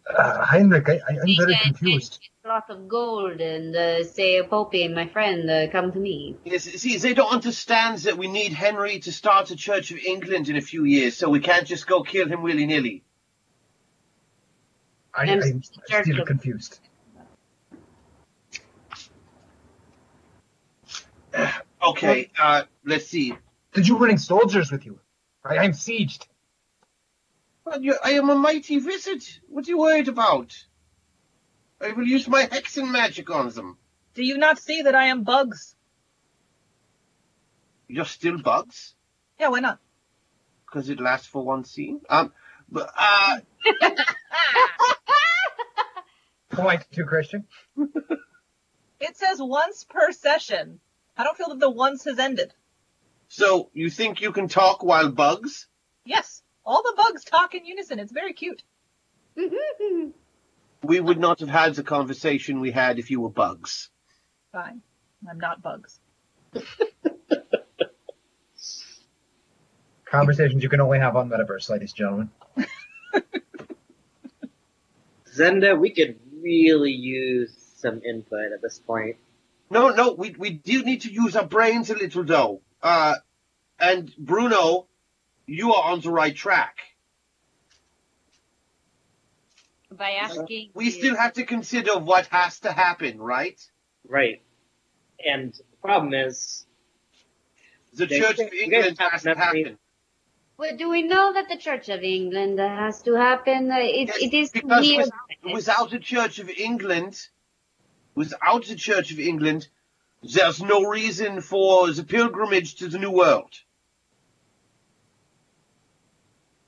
B: Uh, Heinrich, I, I, I'm very
C: can
B: confused.
C: take a lot of gold and uh, say, Pope, my friend, uh, come to me.
A: Yes, see, they don't understand that we need Henry to start a Church of England in a few years, so we can't just go kill him willy nilly.
B: I,
C: I'm
B: I'm
C: Church
B: still
C: of-
B: confused.
A: Okay, uh, let's see.
B: Did you bring soldiers with you? I, I'm sieged.
A: Well, you, I am a mighty wizard. What are you worried about? I will use my hexen magic on them.
D: Do you not see that I am bugs?
A: You're still bugs?
D: Yeah, why not?
A: Because it lasts for one scene? Um, but, uh,
B: Point to Christian.
D: It says once per session. I don't feel that the once has ended.
A: so you think you can talk while bugs?
D: Yes, all the bugs talk in unison. It's very cute.
A: We would not have had the conversation we had if you were bugs.
D: Fine. I'm not bugs.
B: Conversations you can only have on Metaverse, ladies and gentlemen.
E: Zenda, we could really use some input at this point.
A: No, no, we, we do need to use our brains a little, though. Uh, and Bruno, you are on the right track.
C: By uh, asking.
A: We you. still have to consider what has to happen, right?
E: Right. And the problem is.
A: The Church of England has to happen.
C: Well, do we know that the Church of England has to happen? It,
A: yes,
C: it is
A: because without, without the Church of England, without the Church of England, there's no reason for the pilgrimage to the New World.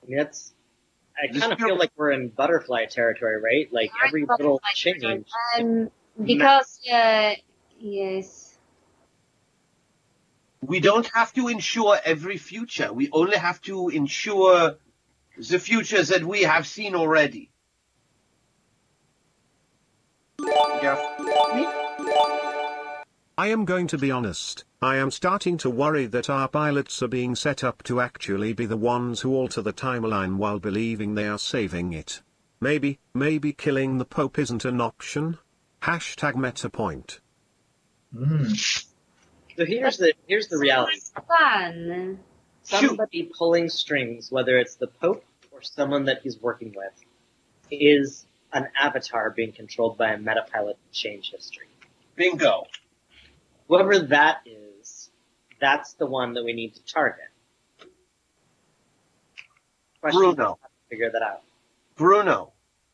E: I that's. I
A: This
E: kind of
A: feel-
E: feel like we're in butterfly territory, right? Like every little change.
C: Um, because uh, yes,
A: We don't have to ensure every future. We only have to ensure the futures that we have seen already.
F: I am going to be honest, I am starting to worry that our pilots are being set up to actually be the ones who alter the timeline while believing they are saving it. Maybe, maybe killing the Pope isn't an option? Hashtag meta point. Hmm.
E: So here's the here's the reality.
C: fun.
E: Somebody pulling strings, whether it's the Pope or someone that he's working with, is an avatar being controlled by a metapilot to change history.
A: Bingo.
E: Whoever that is, that's the one that we need to target. Question
A: Bruno.
E: figure that out.
A: Bruno,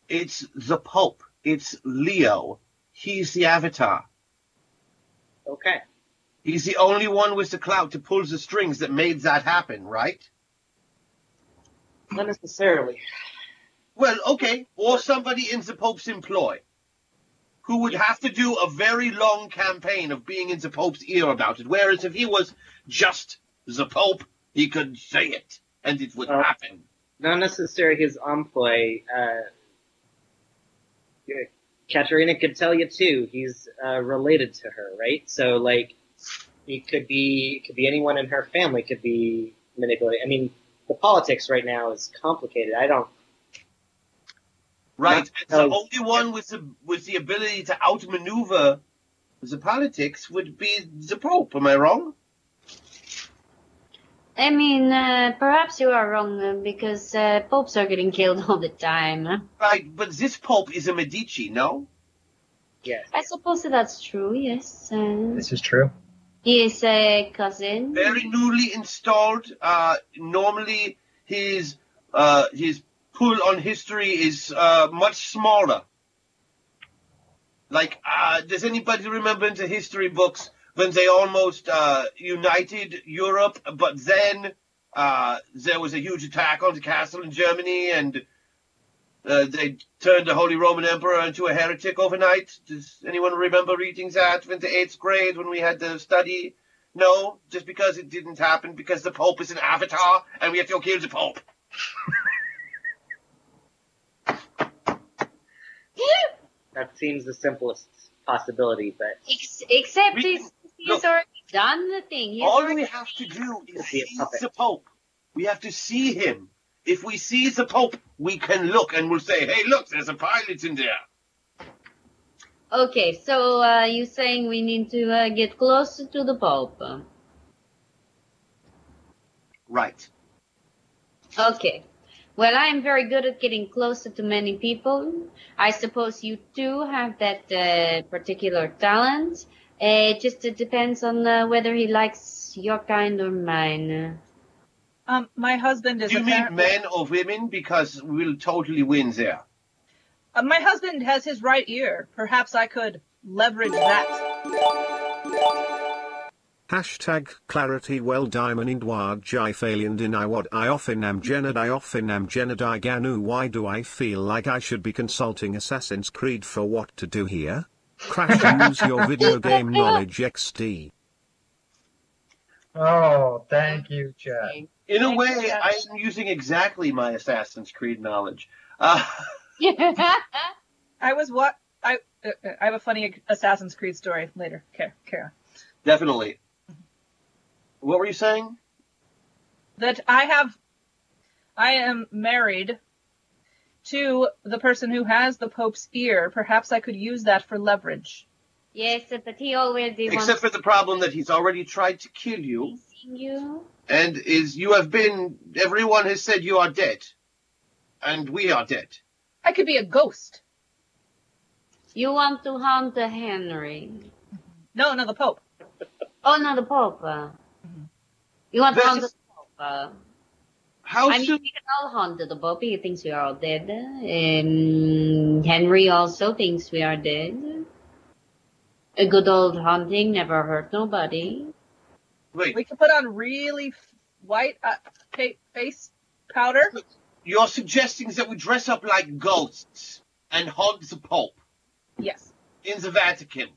A: it's the Pope. It's Leo. He's the Avatar.
E: Okay.
A: He's the only one with the clout to pull the strings that made that happen, right?
E: Not necessarily.
A: Well, okay. Or somebody in the Pope's employ. Who would have to do a very long campaign of being in the Pope's ear about it. Whereas if he was just the Pope, he could say it, and it would
E: Oh.
A: happen.
E: Not necessarily his employ. Uh, Katerina could tell you too. He's uh, related to her, right? So like, he could be could be anyone in her family could be manipulated. I mean, the politics right now is complicated. I don't.
A: Right.
E: Not
A: And the only one with the with the ability to outmaneuver the politics would be the Pope. Am I wrong?
C: I mean, uh, perhaps you are wrong uh, because uh, popes are getting killed all the time.
A: Right, but this Pope is a Medici, no?
E: Yes.
C: I suppose that's true. Yes, uh,
B: This is true.
C: he is a cousin.
A: Very newly installed. Uh, normally his uh, his pull on history is uh, much smaller. Like, uh, does anybody remember in the history books when they almost uh, united Europe, but then uh, there was a huge attack on the castle in Germany, and uh, they turned the Holy Roman Emperor into a heretic overnight? Does anyone remember reading that in the eighth grade when we had the study? No, just because it didn't happen, because the Pope is an avatar, and we have to kill the Pope.
E: That seems the simplest possibility, but
C: Ex- except he's, he's
A: look.
C: already done the thing. He's
A: All we have to do is
E: be
A: see the Pope. We have to see him. If we see the Pope, we can look and we'll say, hey, look, there's a pilot in there.
C: Okay, so uh, you're saying we need to uh, get closer to the Pope.
A: Right.
C: Okay. Well, I am very good at getting closer to many people. I suppose you too have that uh, particular talent. Uh, it just uh, depends on uh, whether he likes your kind or mine.
D: Um, my husband is
A: Do you mean men or women? Because we'll totally win there.
D: Uh, my husband has his right ear. Perhaps I could leverage that.
F: Hashtag clarity well diamond wad jai failian deny what I often am genad I often am genad I ganu why do I feel like I should be consulting Assassin's Creed for what to do here? Crash use your video game knowledge XD.
B: Oh, thank you, Chad.
A: In a way. I am using exactly my Assassin's Creed knowledge. Uh,
D: I was what I uh, uh, I have a funny Assassin's Creed story later. Okay, carry on.
A: definitely. What were you saying?
D: That I have, I am married to the person who has the Pope's ear. Perhaps I could use that for leverage.
C: yes, but he already
A: Except for the problem that he's already tried to kill you,
C: you.
A: and is you have been. Everyone has said you are dead, and we are dead.
D: I could be a ghost.
C: You want to haunt the Henry?
D: No, no, the Pope.
C: Oh, no, the Pope. You want to haunt the Pope? Uh,
A: How
C: I mean,
A: soon?
C: we can all haunt the Pope. He thinks we are all dead. And Henry also thinks we are dead. A good old haunting never hurt nobody.
A: Wait,
D: We could put on really white uh, face powder.
A: you're suggesting that we dress up like ghosts and haunt the Pope
D: Yes.
A: in the Vatican.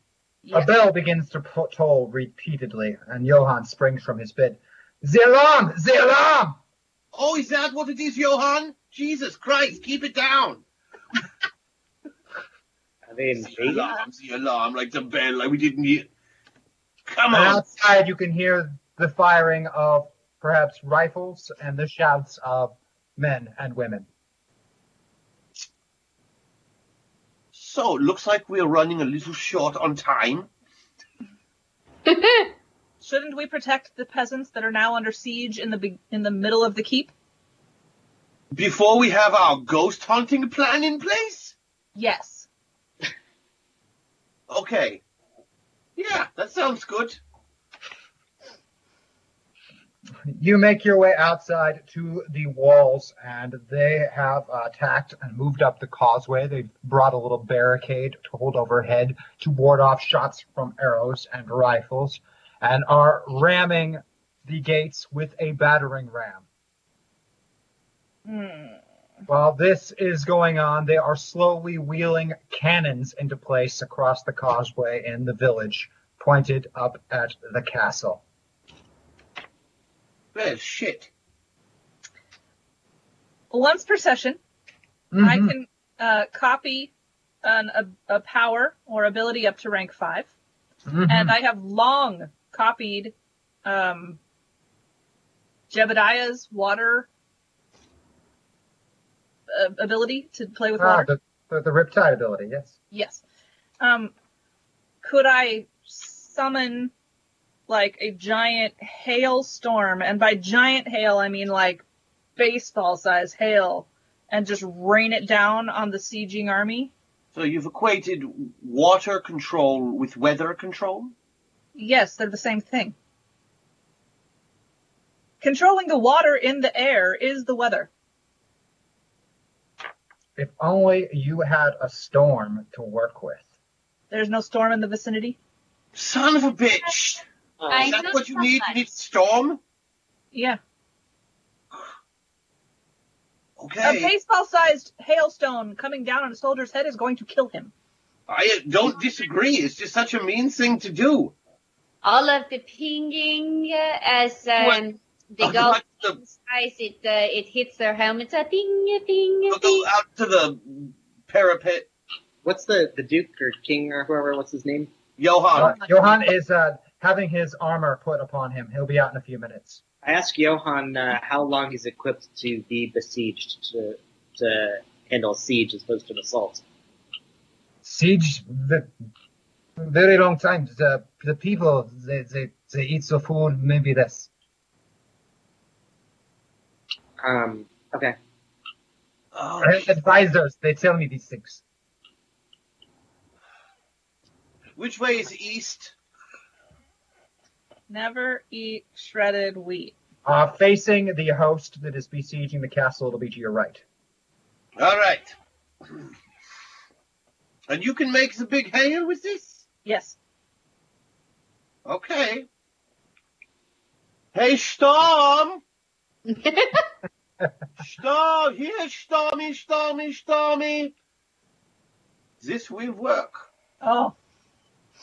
B: A bell begins to toll repeatedly, and Johann springs from his bed. The alarm! The alarm!
A: Oh, is that what it is, Johann? Jesus Christ, keep it down.
E: I mean,
A: The alarm, the alarm, like the bell, like we didn't hear. Come on.
B: outside, you can hear the firing of perhaps rifles and the shouts of men and women.
A: So, looks like we're running a little short on time.
D: Shouldn't we protect the peasants that are now under siege in the be- in the middle of the keep?
A: Before we have our ghost hunting plan in place?
D: Yes.
A: Okay. Yeah, that sounds good.
B: You make your way outside to the walls, and they have uh, attacked and moved up the causeway. They've brought a little barricade to hold overhead to ward off shots from arrows and rifles, and are ramming the gates with a battering ram.
D: Hmm.
B: While this is going on, they are slowly wheeling cannons into place across the causeway in the village, pointed up at the castle.
A: Well, shit.
D: Once per session, I can uh, copy an, a, a power or ability up to rank 5
B: Mhm.
D: and I have long copied um, Jebediah's water uh, ability to play with
B: Ah,
D: water.
B: the, the, the Riptide ability, yes.
D: Yes. Um, could I summon like a giant hailstorm? And by giant hail, I mean like baseball size hail and just rain it down on the sieging army?
A: So you've equated water control with weather control?
D: Yes, they're the same thing. Controlling the water in the air is the weather.
B: If only you had a storm to work with.
D: There's no storm in the vicinity.
A: Son of a bitch!
C: I
A: Is that what you need? You need storm?
D: Yeah.
A: Okay.
D: A baseball sized hailstone coming down on a soldier's head is going to kill him.
A: I don't disagree. It's just such a mean thing to do.
C: All of the pinging uh, as um, they
A: Uh,
C: go
A: what the-
C: skies, it uh, it hits their helmets. A ding, a ding, a
A: Go out to the parapet.
E: What's the the Duke or King or whoever? What's his name?
A: Johann.
B: Uh, Johann is uh, having his armor put upon him. He'll be out in a few minutes.
E: I ask Johann uh, how long he's equipped to be besieged to to handle siege as opposed to an assault.
B: Siege, the, very long time. The, the people, they, they, they eat the food, maybe less.
E: Um. Okay.
A: Oh,
B: I have advisors, they tell me these things.
A: which way is east?
D: Never eat shredded wheat.
B: Uh, facing the host that is besieging the castle, it'll be to your right.
A: All right. And you can make the big hail with this?
D: Yes.
A: Okay. Hey, Storm! Storm! Here, Stormy, Stormy, Stormy! This will work.
D: Oh,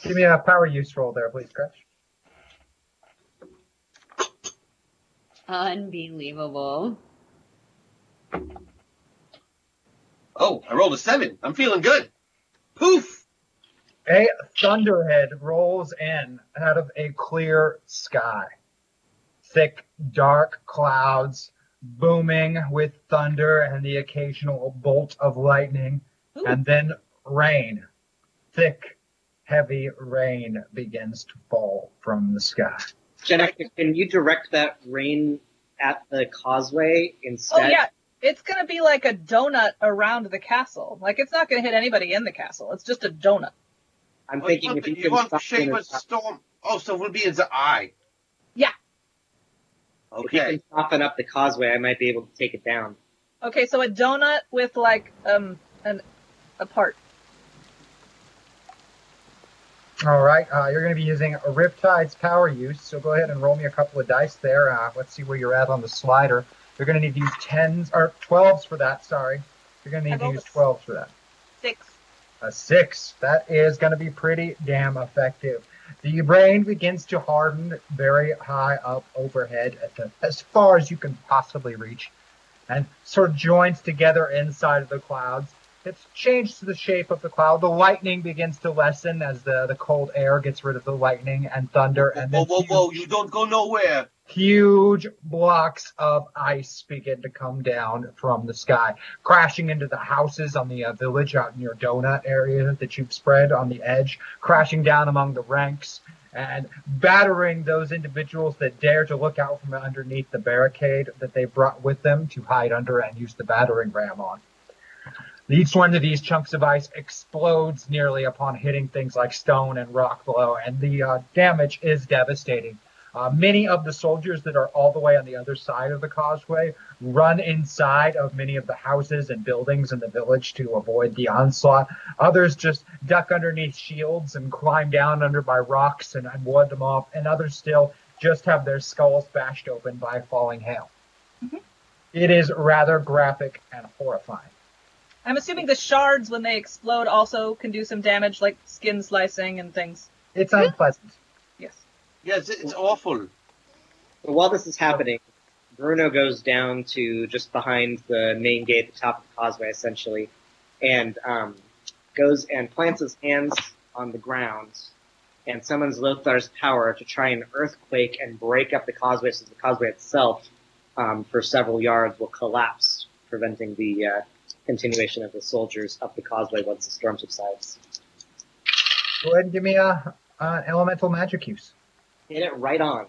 B: Give me a power use roll there, please, Crash.
C: Unbelievable.
A: Oh, I rolled a seven. I'm feeling good. Poof!
B: A thunderhead rolls in out of a clear sky. Thick, dark clouds booming with thunder and the occasional bolt of lightning,
D: Ooh.
B: and then rain. Thick, heavy rain begins to fall from the sky.
E: Jenna, can you direct that rain at the causeway instead?
D: oh yeah. It's gonna be like a donut around the castle. Like it's not gonna hit anybody in the castle. It's just a donut.
E: I'm
A: Oh,
E: thinking if you
A: you
E: can
A: want
E: stop
A: shape a storm. Oh, so we'll be in the eye.
D: Yeah. Okay.
E: if you can soften up the causeway, I might be able to take it down.
D: Okay, so a donut with like um an a part.
B: All right, uh, you're going to be using a Riptide's power use, so go ahead and roll me a couple of dice there. Uh, let's see where you're at on the slider. You're going to need to use tens or twelves for that. Sorry, you're going to need to use twelves for that.
D: Six.
B: A six. That is going to be pretty damn effective. The brain begins to harden very high up overhead, at the, as far as you can possibly reach, and sort of joins together inside of the clouds. It's changed to the shape of the cloud. The lightning begins to lessen as the, the cold air gets rid of the lightning and thunder, and
A: Whoa, whoa, whoa! You don't go nowhere.
B: Huge blocks of ice begin to come down from the sky, crashing into the houses on the uh, village out your donut area that you've spread on the edge, crashing down among the ranks, and battering those individuals that dare to look out from underneath the barricade that they brought with them to hide under and use the battering ram on. Each one of these chunks of ice explodes nearly upon hitting things like stone and rock below, and the uh, damage is devastating. Uh, many of the soldiers that are all the way on the other side of the causeway run inside of many of the houses and buildings in the village to avoid the onslaught. Others just duck underneath shields and climb down under by rocks and, and ward them off. And others still just have their skulls bashed open by falling hail. It is rather graphic and horrifying.
D: I'm assuming the shards when they explode also can do some damage, like skin slicing and things.
B: It's unpleasant.
D: Yes.
A: Yes, it's awful.
E: But while this is happening, Bruno goes down to just behind the main gate, the top of the causeway, essentially, and um, goes and plants his hands on the ground and summons Lothar's power to try and earthquake and break up the causeway so the causeway itself, um, for several yards, will collapse, preventing the uh, continuation of the soldiers up the causeway once the storm subsides.
B: Go ahead and give me a, a elemental magic use.
E: Hit it right on.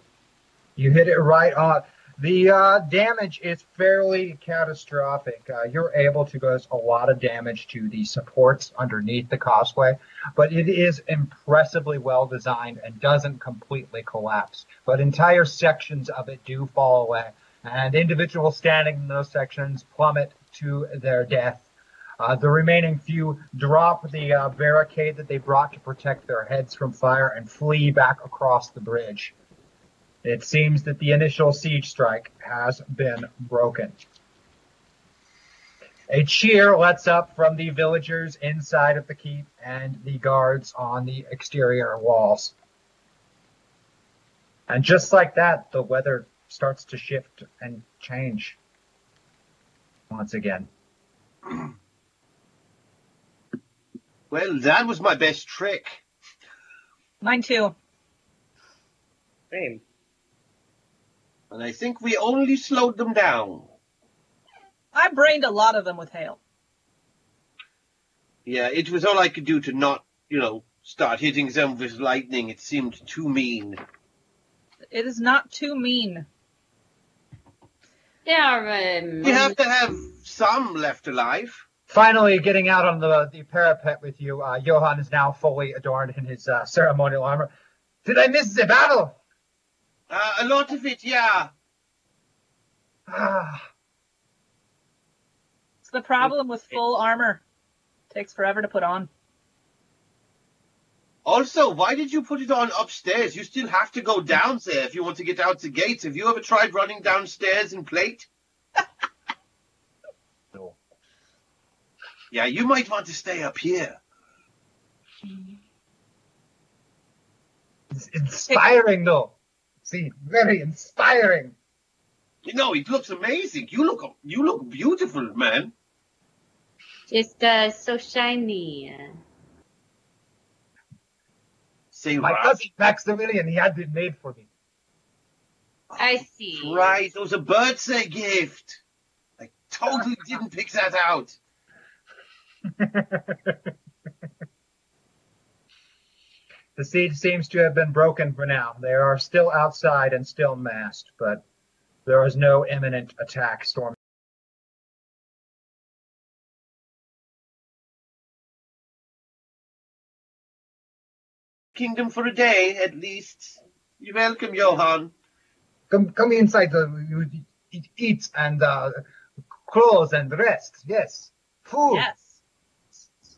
B: You hit it right on. The uh, damage is fairly catastrophic. Uh, you're able to cause a lot of damage to the supports underneath the causeway, but it is impressively well designed and doesn't completely collapse. But entire sections of it do fall away, and individuals standing in those sections plummet to their death. Uh, the remaining few drop the uh, barricade that they brought to protect their heads from fire and flee back across the bridge. It seems that the initial siege strike has been broken. A cheer lets up from the villagers inside of the keep and the guards on the exterior walls. And just like that, the weather starts to shift and change once again.
A: Well, that was my best trick.
D: Mine too.
E: Same.
A: And I think we only slowed them down.
D: I brained a lot of them with hail.
A: Yeah, it was all I could do to not, you know, start hitting them with lightning. It seemed too mean.
D: It is not too mean.
C: Yeah, um,
A: We have to have some left alive.
B: Finally, getting out on the, the parapet with you, uh, Johann is now fully adorned in his uh, ceremonial armor. Did I miss the battle?
A: Uh, a lot of it, yeah.
B: Ah,
D: It's the problem with full armor. Takes forever to put on.
A: Also, why did you put it on upstairs? You still have to go down there if you want to get out the gates. Have you ever tried running downstairs in plate?
B: No.
A: Yeah, you might want to stay up here.
B: it's inspiring, though. See, very inspiring.
A: You know, it looks amazing. You look, you look beautiful, man.
C: just uh, so shiny.
A: Say,
B: My
A: Raz,
B: cousin Maximilian, he had it made for me.
C: I see.
A: right, it was a birthday gift. I totally didn't pick that out.
B: the siege seems to have been broken for now. They are still outside and still masked, but there is no imminent attack storm.
A: Kingdom for a day, at least. You're welcome, Johann.
B: Come, come inside. The, eat, eat and uh, clothes and rest. Yes, food.
D: Yes.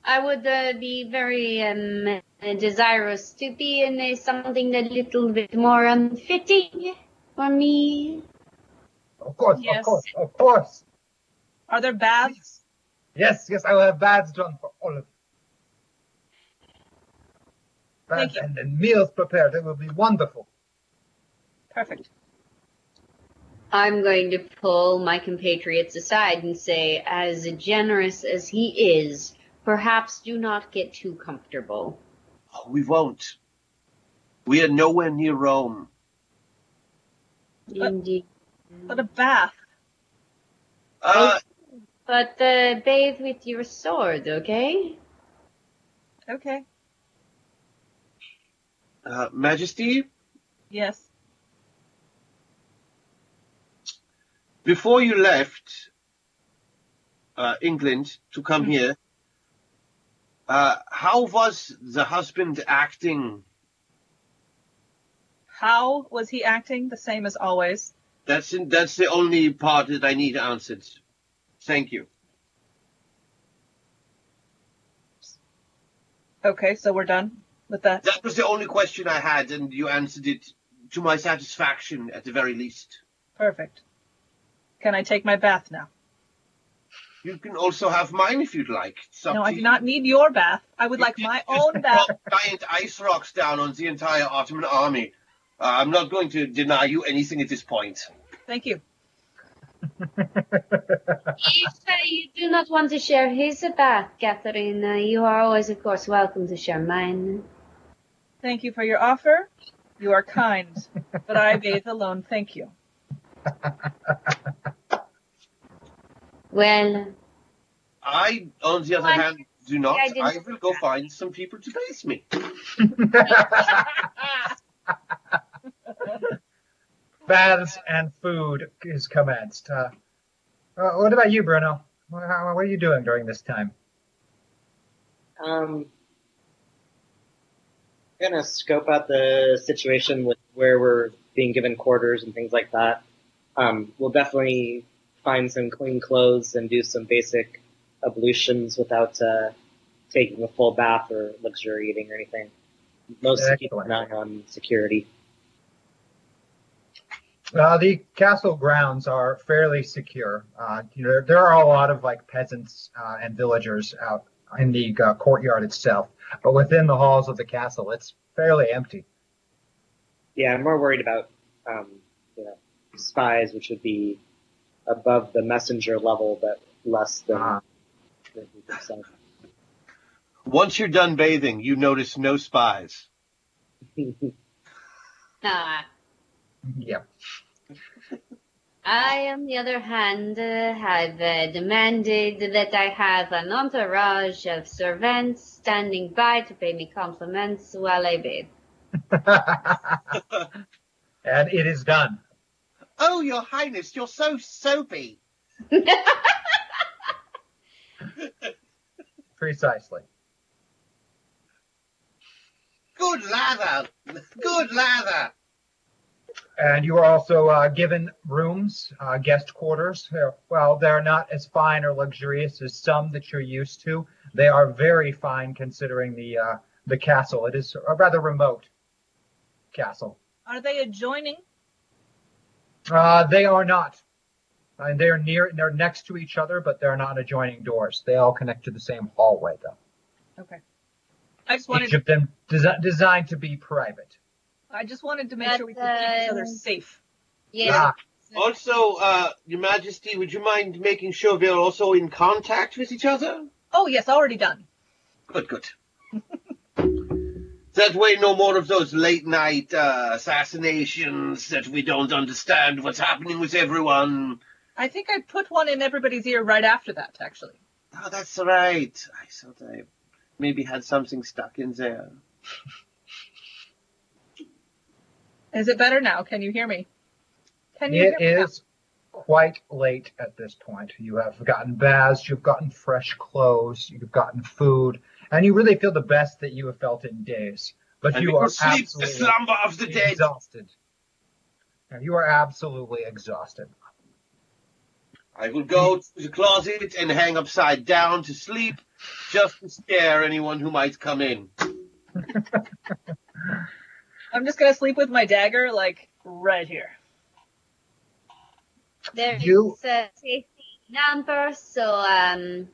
C: I would uh, be very um, desirous to be in a, something a little bit more um, fitting for me.
B: Of course,
D: Yes.
B: of course, of course.
D: Are there baths?
B: Yes, yes, I will have baths done for all of you.
D: Thank
B: Baths
D: you.
B: and, and meals prepared. It will be wonderful.
D: Perfect.
C: I'm going to pull my compatriots aside and say, as generous as he is, perhaps do not get too comfortable.
A: Oh, we won't. We are nowhere near Rome.
C: Indeed.
D: But a bath.
A: Uh,
C: But uh, bathe with your sword, okay?
D: Okay.
A: uh, Majesty,
D: Yes.
A: before you left uh, England to come here, uh, how was the husband acting?
D: How was he acting? The same as always.
A: That's in, that's the only part that I need answered. Thank you.
D: Okay, so we're done with that.
A: That was the only question I had, and you answered it to my satisfaction, at the very least.
D: Perfect. Can I take my bath now?
A: You can also have mine if you'd like.
D: No, I do not need your bath. I would like my own bath.
A: Drop giant ice rocks down on the entire Ottoman army. Uh, I'm not going to deny you anything at this point.
D: Thank you.
C: If uh, you do not want to share his bath, Catherine, uh, you are always, of course, welcome to share mine.
D: Thank you for your offer. You are kind, but I bathe alone. Thank you.
C: Well,
A: I, on the other hand, do not.
C: I
A: I will go find some people to face me.
B: Baths and food is commenced. Uh, uh, what about you, Bruno? What, how, what are you doing during this time?
E: Um, gonna scope out the situation with where we're being given quarters and things like that. Um, we'll definitely find some clean clothes and do some basic ablutions without uh, taking a full bath or luxuriating or anything. Mostly keep an eye on security.
B: Uh, the castle grounds are fairly secure. Uh, you know, there are a lot of like peasants uh, and villagers out in the uh, courtyard itself, but within the halls of the castle, it's fairly empty.
E: Yeah, I'm more worried about um, you know spies, which would be above the messenger level, but less than. The group itself.
A: Once you're done bathing, you notice no spies.
C: ah,
B: Yeah.
C: I, on the other hand, uh, have uh, demanded that I have an entourage of servants standing by to pay me compliments while I bathe.
B: and it is done.
A: Oh, your highness, you're so soapy.
B: Precisely.
A: Good lather. Good lather.
B: And you are also uh, given rooms, uh, guest quarters. Uh, Well, they're not as fine or luxurious as some that you're used to. They are very fine considering the uh, the castle. It is a rather remote castle.
D: Are they adjoining?
B: Uh, they are not. Uh, they're near. They're next to each other, but they're not adjoining doors. They all connect to the same hallway, though.
D: Okay. I just wanted
B: Each of them desi- designed to be private.
D: I just wanted to make
C: But,
D: sure we could keep each other safe.
C: Yes.
B: Ah,
A: Also, uh, Your Majesty, would you mind making sure we're also in contact with each other?
D: Oh yes, already done.
A: Good, good. That way, no more of those late night uh, assassinations that we don't understand what's happening with everyone.
D: I think I put one in everybody's ear right after that, actually.
A: Oh, that's right. I thought I maybe had something stuck in there.
D: Is it better now? Can you hear me? Can you
B: It
D: hear me
B: is quite late at this point. You have gotten baths, you've gotten fresh clothes, you've gotten food, and you really feel the best that you have felt in days. but
A: And
B: you are
A: will sleep the
B: absolutely
A: slumber of the dead.
B: exhausted. Now, You are absolutely exhausted.
A: I will go to the closet and hang upside down to sleep, just to scare anyone who might come in.
D: I'm just gonna sleep with my dagger, like right here.
C: There is
B: You-
C: a safety number, so um,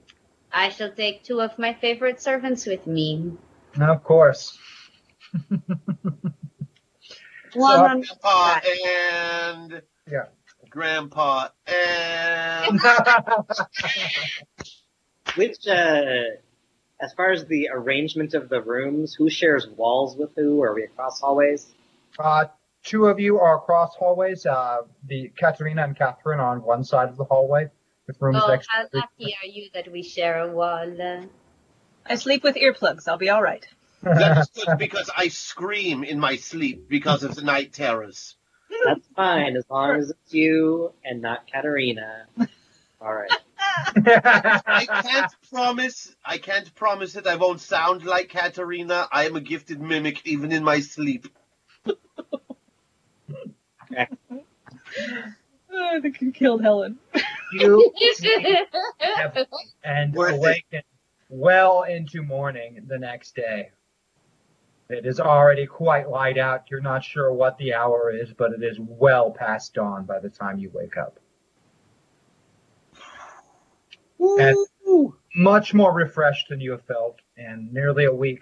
C: I shall take two of my favorite servants with me.
B: Of course.
C: One
B: So-
C: on
A: Grandpa and
B: Yeah.
A: Grandpa and
E: Which, uh, as far as the arrangement of the rooms, who shares walls with who? Are we across hallways?
B: Uh, two of you are across hallways. Uh, the Katerina and Catherine are on one side of the hallway with rooms
C: Oh,
B: next.
C: how lucky are you that we share a wall? Uh,
D: I sleep with earplugs. I'll be all right.
A: That's good because I scream in my sleep because of the night terrors.
E: That's fine, as long as it's you and not Katerina. All right.
A: I can't promise. I can't promise that I won't sound like Katerina. I am a gifted mimic even in my sleep.
D: Oh, I think you killed Helen.
B: you and
A: Worth it.
B: awaken well into morning the next day. It is already quite light out. You're not sure what the hour is, but it is well past dawn by the time you wake up. And much more refreshed than you have felt in nearly a week.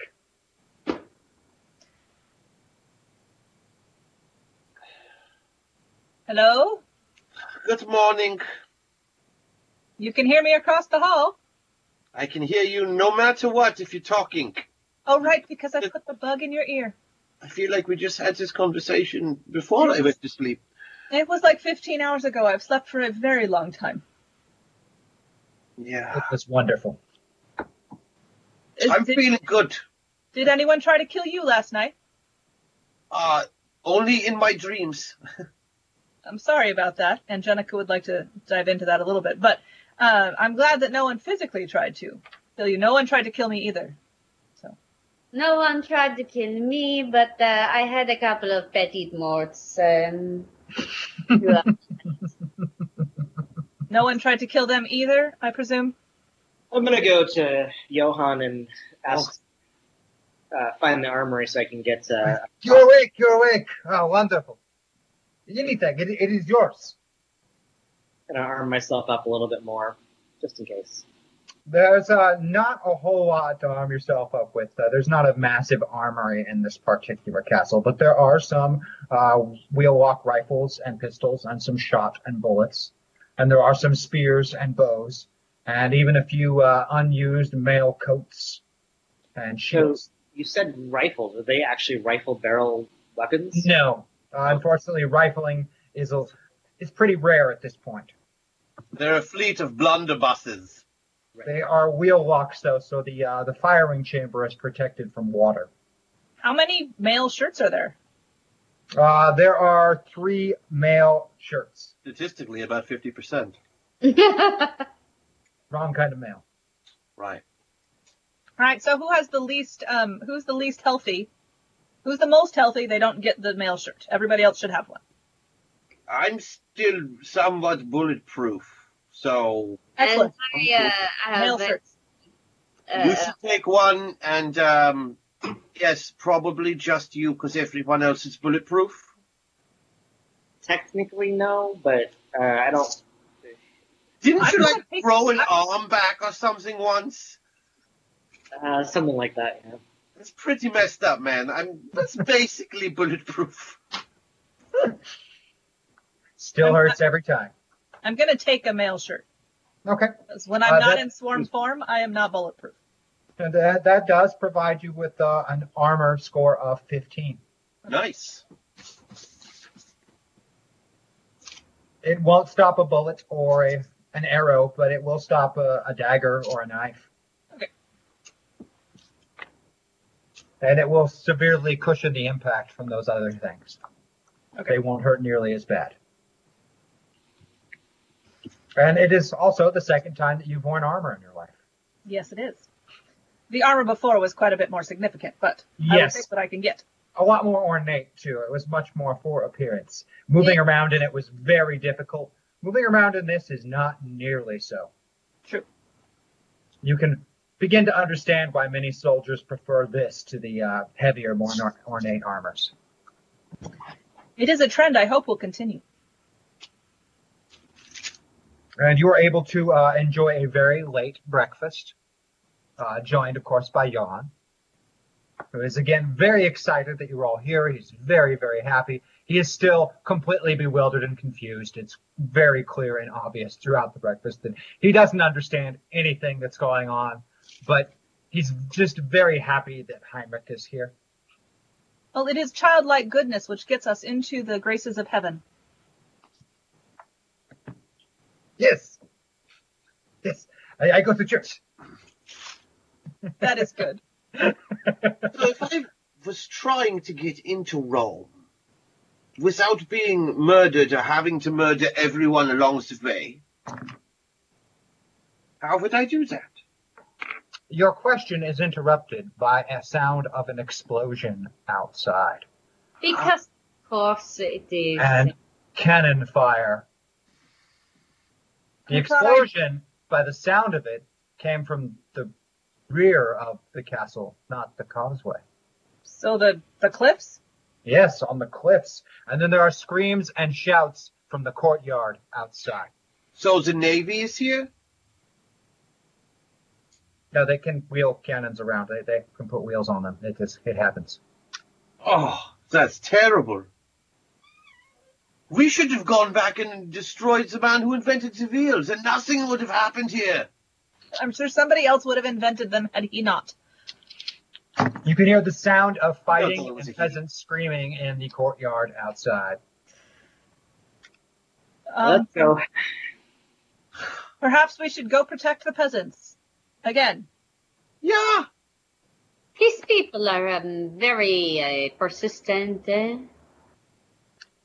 D: Hello?
A: Good morning.
D: You can hear me across the hall.
A: I can hear you no matter what if you're talking.
D: Oh, right, because I put the bug in your ear.
A: I feel like we just had this conversation before I went to sleep.
D: It was like 15 hours ago. I've slept for a very long time.
A: Yeah.
B: It was wonderful.
A: I'm
D: did,
A: feeling good.
D: did anyone try to kill you last night?
A: Uh, only in my dreams.
D: I'm sorry about that. Angelica would like to dive into that a little bit, but uh, I'm glad that no one physically tried to kill you. No one tried to kill me either. So.
C: No one tried to kill me, but uh, I had a couple of petit morts. Um.
D: No one tried to kill them either, I presume.
E: I'm gonna go to Johann and ask, uh, find the armory so I can get, uh,
B: You're awake, you're awake. Oh, wonderful. Anything, it, it is yours.
E: gonna arm myself up a little bit more, just in case.
B: There's uh, not a whole lot to arm yourself up with. Uh, there's not a massive armory in this particular castle, but there are some uh, wheel-lock rifles and pistols and some shot and bullets. And there are some spears and bows and even a few uh, unused mail coats and
E: So, you said rifles. Are they actually rifle barrel weapons?
B: No, uh, unfortunately, rifling is a, is pretty rare at this point.
A: They're a fleet of blunderbusses.
B: They are wheel locks though, so the uh, the firing chamber is protected from water.
D: How many mail shirts are there?
B: Uh, there are three mail shirts.
A: Statistically, about 50%.
B: Wrong kind of male.
A: Right.
D: All right, so who has the least, um, who's the least healthy? Who's the most healthy? They don't get the mail shirt. Everybody else should have one.
A: I'm still somewhat bulletproof, so
D: Excellent.
C: And I, uh, I
D: Male
C: have
D: shirts.
A: you
C: uh,
A: should take one, and um, yes, probably just you, because everyone else is bulletproof.
E: Technically, no, but uh, I don't.
A: Didn't
D: I
A: you like
D: think-
A: throw an arm back or something once?
E: Uh, something like that. Yeah.
A: That's pretty messed up, man. I'm that's basically bulletproof.
B: Still hurts every time.
D: I'm gonna take a mail shirt.
B: Okay.
D: 'Cause when I'm
B: Uh,
D: not
B: that-
D: in swarm form, I am not bulletproof.
B: And that, that does provide you with uh, an armor score of 15.
A: Nice.
B: It won't stop a bullet or a, an arrow, but it will stop a, a dagger or a knife. And it will severely cushion the impact from those other things.
D: Okay.
B: They won't hurt nearly as bad. And it is also the second time that you've worn armor in your life.
D: Yes, it is. The armor before was quite a bit more significant, but I will
B: Yes.
D: take what I can get.
B: a lot more ornate too. It was much more for appearance. Moving around in it was very difficult. Moving around in this is not nearly so.
D: True.
B: You can begin to understand why many soldiers prefer this to the uh, heavier, more ornate armors.
D: It is a trend I hope will continue.
B: And you are able to uh, enjoy a very late breakfast, uh, joined, of course, by Johann, who is again very excited that you're all here. He's very, very happy. He is still completely bewildered and confused. It's very clear and obvious throughout the breakfast that he doesn't understand anything that's going on, but he's just very happy that Heinrich is here.
D: Well, it is childlike goodness which gets us into the graces of heaven.
B: Yes. Yes. I, I go to church.
D: That is good.
A: So if I was trying to get into Rome without being murdered or having to murder everyone along the way, how would I do that?
B: Your question is interrupted by a sound of an explosion outside
C: Because, of course, it is.
B: and cannon fire. The
C: I thought I-
B: explosion, by the sound of it, came from the rear of the castle, not the causeway.
D: So the the cliffs?
B: Yes, on the cliffs. And then there are screams and shouts from the courtyard outside.
A: So the navy is here?
B: No, they can wheel cannons around. They, they can put wheels on them. It just, it happens.
A: Oh, that's terrible. We should have gone back and destroyed the man who invented the wheels, and nothing would have happened here.
D: I'm sure somebody else would have invented them had he not.
B: You can hear the sound of fighting
A: it was a
B: and peasants screaming in the courtyard outside.
D: Um,
E: Let's go.
D: Perhaps we should go protect the peasants. Again.
A: Yeah.
C: These people are um, very uh, persistent. Uh,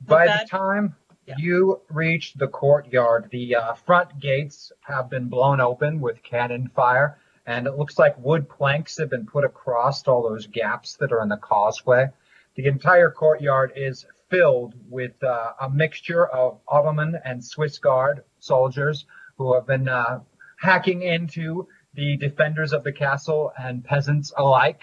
B: By
D: bad.
B: the time you reach the courtyard, the uh, front gates have been blown open with cannon fire, and it looks like wood planks have been put across all those gaps that are in the causeway. The entire courtyard is filled with uh, a mixture of Ottoman and Swiss Guard soldiers who have been uh, hacking into the defenders of the castle and peasants alike.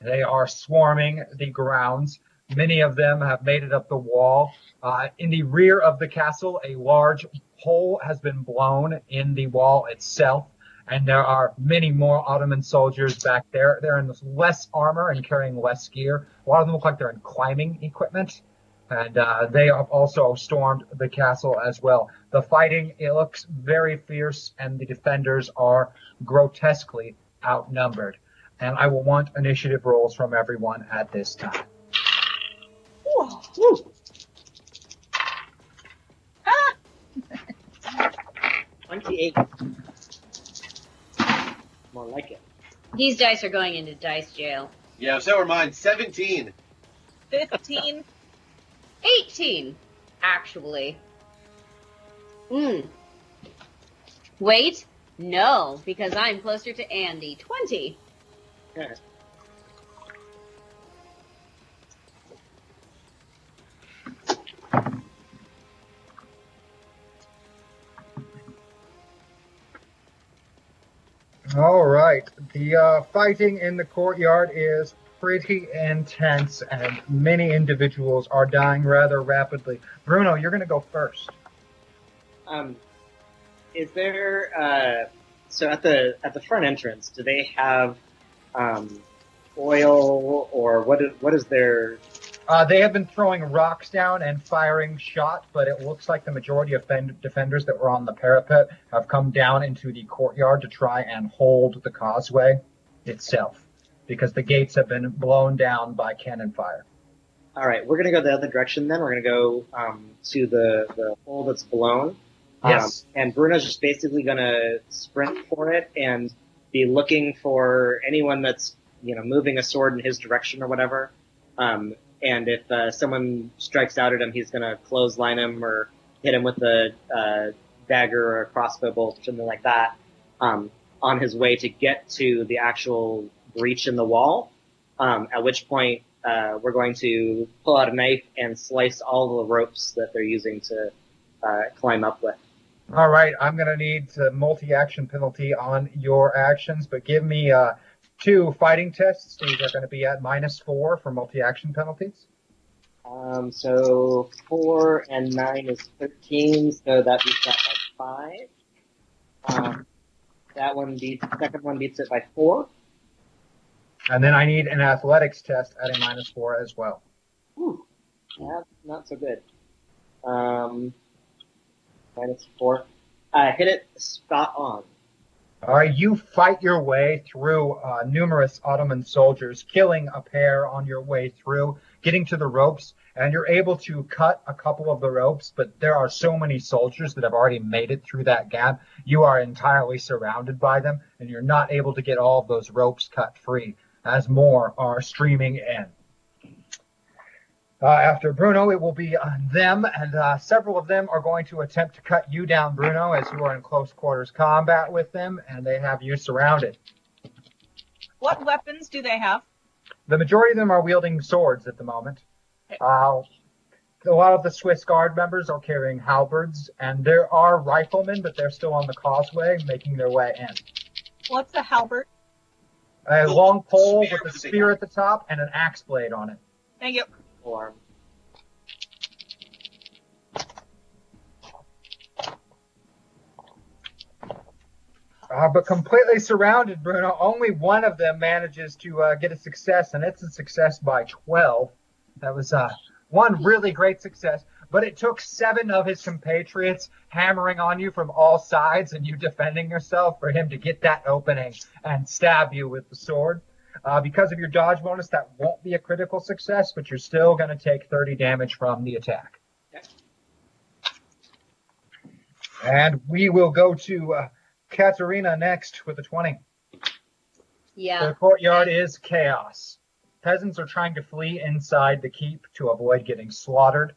B: They are swarming the grounds. Many of them have made it up the wall. Uh, in the rear of the castle, a large hole has been blown in the wall itself, and there are many more Ottoman soldiers back there. They're in less armor and carrying less gear. A lot of them look like they're in climbing equipment, and uh, they have also stormed the castle as well. The fighting it looks very fierce, and the defenders are grotesquely outnumbered. And I will want initiative rolls from everyone at this time.
E: Twenty-eight. More like it.
C: these dice are going into dice jail.
A: Yeah, so are mine. 17.
D: 15.
C: 18, actually. Hmm. Wait, no, because I'm closer to Andy. 20.
E: Yeah.
B: All right. The uh, fighting in the courtyard is pretty intense, and many individuals are dying rather rapidly. Bruno, you're going to go first.
E: Um, is there uh, so at the at the front entrance? Do they have um, oil or what is what is their?
B: Uh, they have been throwing rocks down and firing shot, but it looks like the majority of fend- defenders that were on the parapet have come down into the courtyard to try and hold the causeway itself, because the gates have been blown down by cannon fire.
E: All right, we're gonna go the other direction. Then we're gonna go um, to the the hole that's blown.
B: Yes.
E: Um, and Bruno's just basically gonna sprint for it and be looking for anyone that's you know moving a sword in his direction or whatever. Um, and if uh, someone strikes out at him, he's gonna clothesline him or hit him with a uh, dagger or a crossbow bolt or something like that. Um, on his way to get to the actual breach in the wall. Um, at which point, uh, we're going to pull out a knife and slice all the ropes that they're using to uh, climb up with.
B: All right, I'm going to need a multi-action penalty on your actions, but give me uh, two fighting tests. These are going to be at minus four for multi-action penalties.
E: Um, so four and nine is thirteen, so that beats that by five. Um, that one beats second one beats it by four.
B: And then I need an athletics test at a minus four as well.
E: Whew, that's not so good. Um, minus four. Uh, hit it spot on.
B: All right, you fight your way through uh, numerous Ottoman soldiers, killing a pair on your way through, getting to the ropes, and you're able to cut a couple of the ropes, but there are so many soldiers that have already made it through that gap. You are entirely surrounded by them, and you're not able to get all of those ropes cut free, as more are streaming in. Uh, after Bruno, it will be them, and uh, several of them are going to attempt to cut you down, Bruno, as you are in close quarters combat with them, and they have you surrounded.
D: What weapons do they have?
B: The majority of them are wielding swords at the moment. Uh, a lot of the Swiss Guard members are carrying halberds, and there are riflemen, but they're still on the causeway, making their way in.
D: What's a halberd?
B: A long pole with a spear at the top and an axe blade on it.
D: Thank you.
E: Form.
B: Uh, but completely surrounded, Bruno. Only one of them manages to uh, get a success, and it's a success by 12. That was uh, one really great success. But it took seven of his compatriots hammering on you from all sides and you defending yourself for him to get that opening and stab you with the sword. Uh, because of your dodge bonus, that won't be a critical success, but you're still going to take 30 damage from the attack. And we will go to uh, Katerina next with a 20.
C: Yeah.
B: The courtyard is chaos. Peasants are trying to flee inside the keep to avoid getting slaughtered.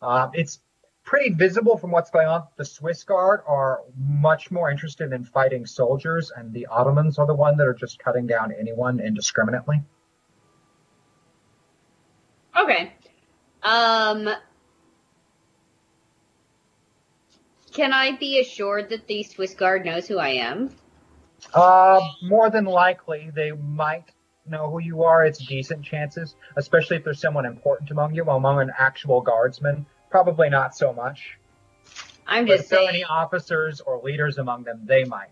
B: Um, it's pretty visible from what's going on. The Swiss Guard are much more interested in fighting soldiers, and the Ottomans are the one that are just cutting down anyone indiscriminately.
C: Okay. Um. Can I be assured that the Swiss Guard knows who I am?
B: Uh, more than likely, they might know who you are. It's decent chances, especially if there's someone important among you, among an actual guardsman. Probably not so much.
C: I'm
B: But
C: just
B: if there are
C: saying,
B: any officers or leaders among them, they might.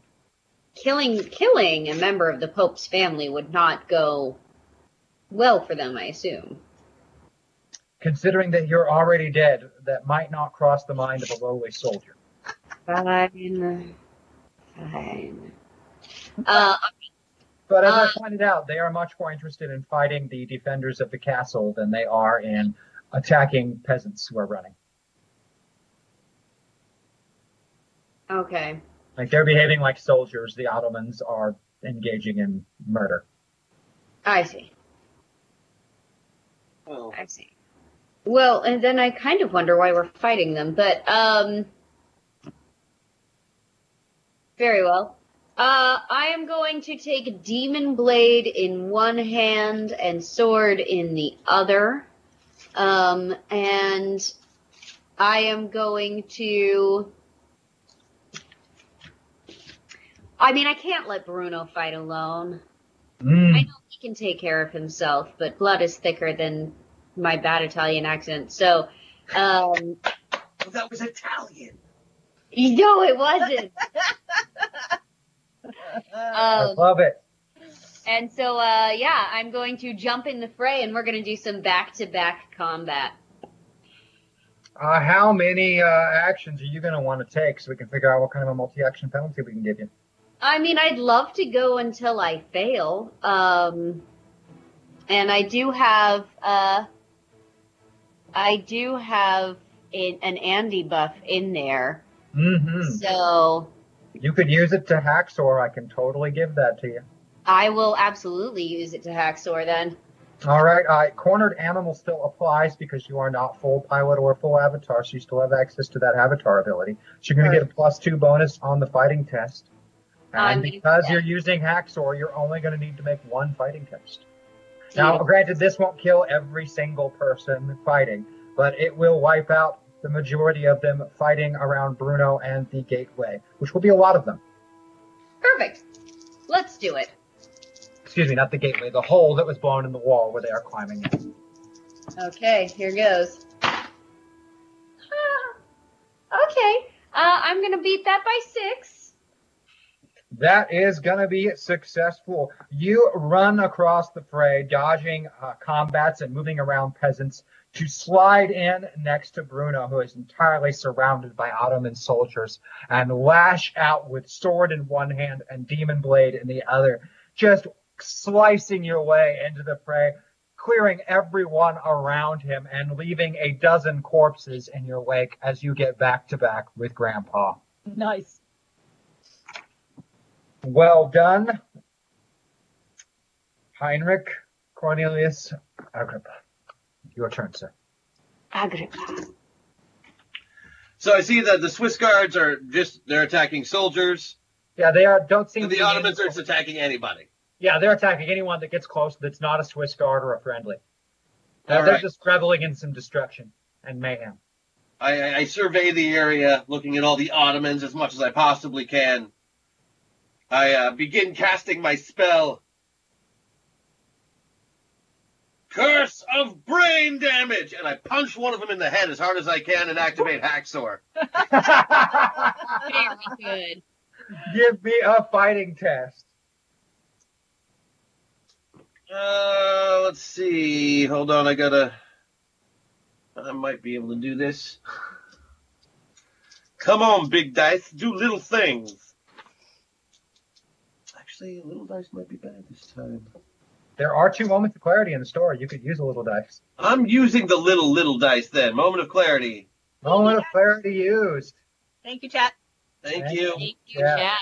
C: killing killing a member of the Pope's family would not go well for them. I assume.
B: Considering that you're already dead, that might not cross the mind of a lowly soldier.
C: Fine. Fine. Uh,
B: But as I
C: Uh,
B: pointed out, they are much more interested in fighting the defenders of the castle than they are in attacking peasants who are running.
C: okay.
B: Like they're behaving like soldiers. The Ottomans are engaging in murder.
C: I see.
E: Oh.
C: I see. Well, and then I kind of wonder why we're fighting them, but um very well. Uh I am going to take demon blade in one hand and sword in the other. Um and I am going to I mean, I can't let Bruno fight alone.
B: Mm.
C: I know he can take care of himself, but blood is thicker than my bad Italian accent. So, um,
A: that was Italian.
C: no, it wasn't.
B: I
C: um,
B: love it.
C: and so, uh, yeah, I'm going to jump in the fray, and we're going to do some back-to-back combat.
B: Uh, how many uh, actions are you going to want to take so we can figure out what kind of a multi-action penalty we can give you?
C: I mean, I'd love to go until I fail. Um, and I do have, uh, I do have an, an Andy buff in there.
B: Mm-hmm.
C: So
B: You could use it to Hacksaw. I can totally give that to you.
C: I will absolutely use it to Hacksaw then.
B: All right. Uh, cornered animal still applies because you are not full pilot or full avatar, so you still have access to that avatar ability. So you're going to get a plus two bonus on the fighting test. And
C: gonna
B: because
C: that.
B: you're using Hacksaw, you're only going to need to make one fighting test. Now, granted, this won't kill every single person fighting, but it will wipe out the majority of them fighting around Bruno and the gateway, which will be a lot of them.
C: Perfect. Let's do it.
B: Excuse me, not the gateway, the hole that was blown in the wall where they are climbing in.
C: Okay, here goes. Ah, okay, uh, I'm gonna beat that by six.
B: That is going to be successful. You run across the fray, dodging uh, combats and moving around peasants to slide in next to Bruno, who is entirely surrounded by Ottoman soldiers, and lash out with sword in one hand and demon blade in the other, just slicing your way into the fray, clearing everyone around him and leaving a dozen corpses in your wake as you get back to back with Grandpa.
D: Nice.
B: Well done, Heinrich Cornelius Agrippa. Your turn, sir.
C: Agrippa.
A: So I see that the Swiss guards are just they're attacking soldiers.
B: Yeah, they are. Don't seem
A: And
B: to
A: the Ottomans are
B: any-
A: just attacking anybody.
B: Yeah, they're attacking anyone that gets close that's not a Swiss guard or a friendly. They're,
A: All
B: they're just reveling in some destruction and mayhem.
A: I, I, I survey the area, looking at all the Ottomans as much as I possibly can. I uh, begin casting my spell. Curse of brain damage, and I punch one of them in the head as hard as I can and activate Hacksaw.
C: Very good.
B: Give me a fighting test.
A: Uh, let's see. Hold on, I gotta. I might be able to do this. Come on, big dice, do little things. Actually, little dice might be bad this time.
B: There are two moments of clarity in the story. You could use a little dice.
A: I'm using the little little dice then. Moment of clarity.
B: Moment of clarity used.
D: Thank you, chat.
A: Thank
B: Thank
A: you.
C: Thank you,
B: Yeah.
C: chat.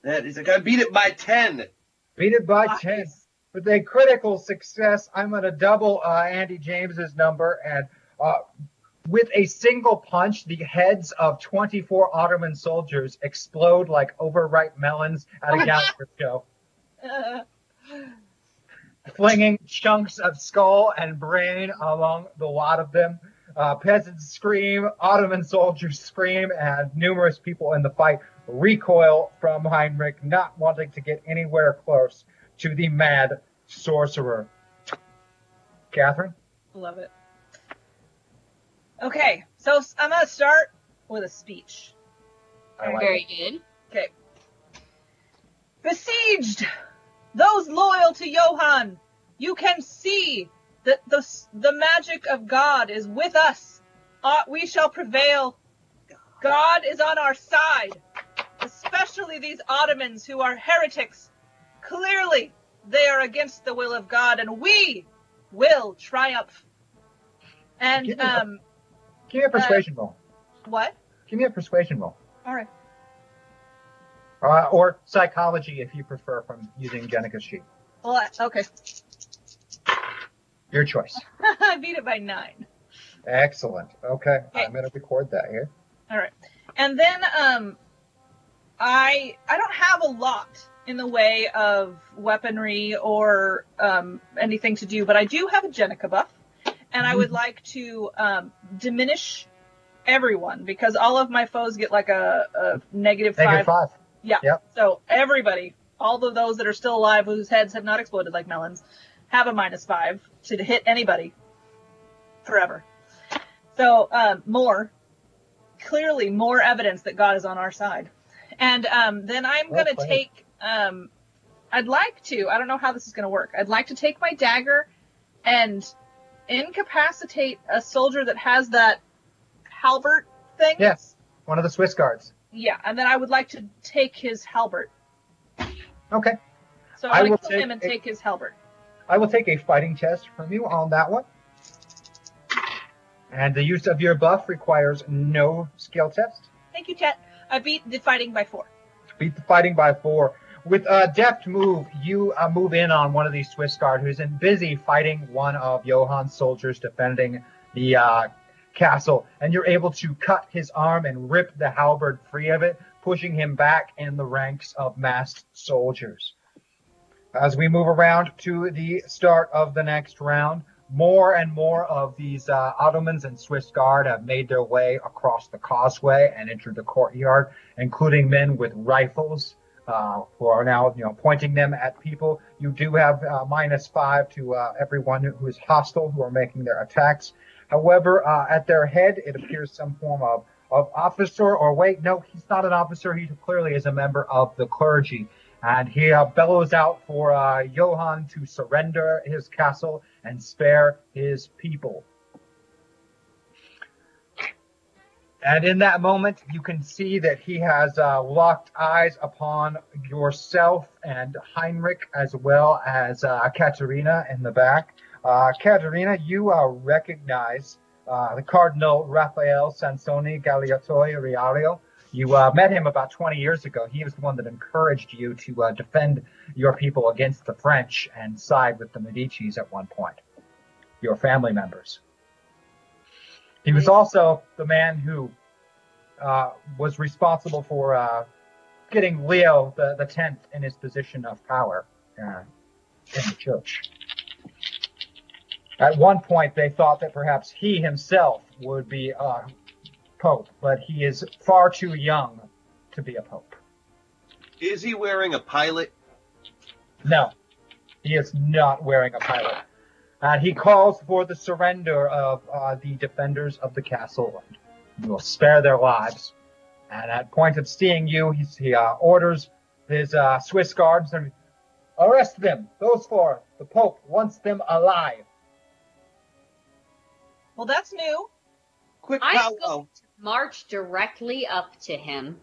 A: That is, I beat it by ten.
B: Beat it by
D: Nice.
B: 10. With a critical success, I'm going to double uh, Andy James's number and uh, with a single punch, the heads of 24 Ottoman soldiers explode like overripe melons at a Gallagher show,
D: Uh,
B: flinging chunks of skull and brain along the lot of them. Uh, peasants scream, Ottoman soldiers scream, and numerous people in the fight recoil from Heinrich, not wanting to get anywhere close to the mad sorcerer. Catherine?
D: love it. Okay, so I'm gonna start with a speech.
B: I like
C: Very good.
D: Okay. Besieged, those loyal to Johann, you can see that the the magic of God is with us. Uh, we shall prevail. God is on our side, especially these Ottomans who are heretics. Clearly, they are against the will of God, and we will triumph. And
B: Give me a-
D: um,
B: Give me a persuasion roll.
D: what?
B: Give me a persuasion roll.
D: All right.
B: Uh, or psychology if you prefer from using Jenica's sheet.
D: Well, okay.
B: Your choice.
D: I beat it by nine.
B: Excellent. Okay,
D: Okay.
B: I'm going to record that here.
D: All right. And then um I I don't have a lot in the way of weaponry or um anything to do, but I do have a Jenica buff and I would like to um diminish everyone because all of my foes get like a, a negative
B: Negative
D: five.
B: five.
D: Yeah.
B: Yep.
D: So everybody, all of those that are still alive whose heads have not exploded like melons, have a minus five to hit anybody forever. So um, more, clearly more evidence that God is on our side. And um, then I'm
B: Well
D: gonna take. Um, I'd like to. I don't know how this is gonna work. I'd like to take my dagger and incapacitate a soldier that has that halberd thing.
B: Yes, one of the Swiss guards.
D: Yeah, and then I would like to take his halberd.
B: Okay.
D: So
B: I
D: I'm
B: will
D: kill him
B: take
D: and
B: a-
D: take his halberd.
B: I will take a fighting test from you on that one. And the use of your buff requires no skill test.
D: Thank you, Chet. I beat the fighting by four.
B: Beat the fighting by four. With a deft move, you uh, move in on one of these Swiss guard who's in busy fighting one of Johann's soldiers defending the uh, castle, and you're able to cut his arm and rip the halberd free of it, pushing him back in the ranks of masked soldiers. As we move around to the start of the next round, more and more of these uh, Ottomans and Swiss Guard have made their way across the causeway and entered the courtyard, including men with rifles uh, who are now, you know, pointing them at people. You do have uh, minus five to uh, everyone who is hostile who are making their attacks. However, uh, at their head, it appears some form of of officer, or wait, no, he's not an officer. He clearly is a member of the clergy. And he uh, bellows out for uh, Johann to surrender his castle and spare his people. And in that moment, you can see that he has uh, locked eyes upon yourself and Heinrich, as well as uh, Katerina in the back. Uh, Katerina, you uh, recognize uh, the Cardinal Raphael Sansoni Galeotti Riario. You uh, met him about 20 years ago. He was the one that encouraged you to uh, defend your people against the French and side with the Medicis at one point, your family members. He was also the man who uh, was responsible for uh, getting Leo the, the 10th in his position of power uh, in the church. At one point, they thought that perhaps he himself would be a pope, but he is far too young to be a pope.
A: Is he wearing a pilot?
B: No, he is not wearing a pilot. And he calls for the surrender of uh, the defenders of the castle and will spare their lives. And at point of seeing you, he, he uh, orders his uh, Swiss guards and arrest them. Those four. The Pope wants them alive.
D: Well, that's new.
A: Quick
C: I'm
A: powwow.
C: going to march directly up to him.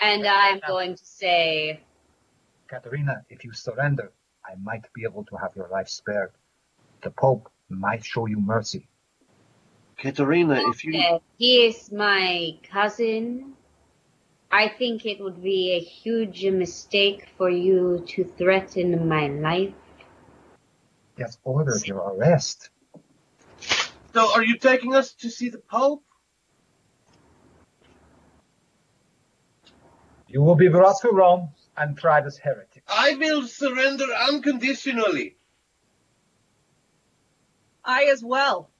C: And I'm going to say,
B: Katerina, if you surrender, I might be able to have your life spared. The Pope might show you mercy.
A: Katerina, if you
C: he is my cousin. I think it would be a huge mistake for you to threaten my life.
B: He has ordered your arrest.
A: so are you taking us to see the Pope?
B: You will be brought to Rome and tried as heretic.
A: I will surrender unconditionally.
D: I as well.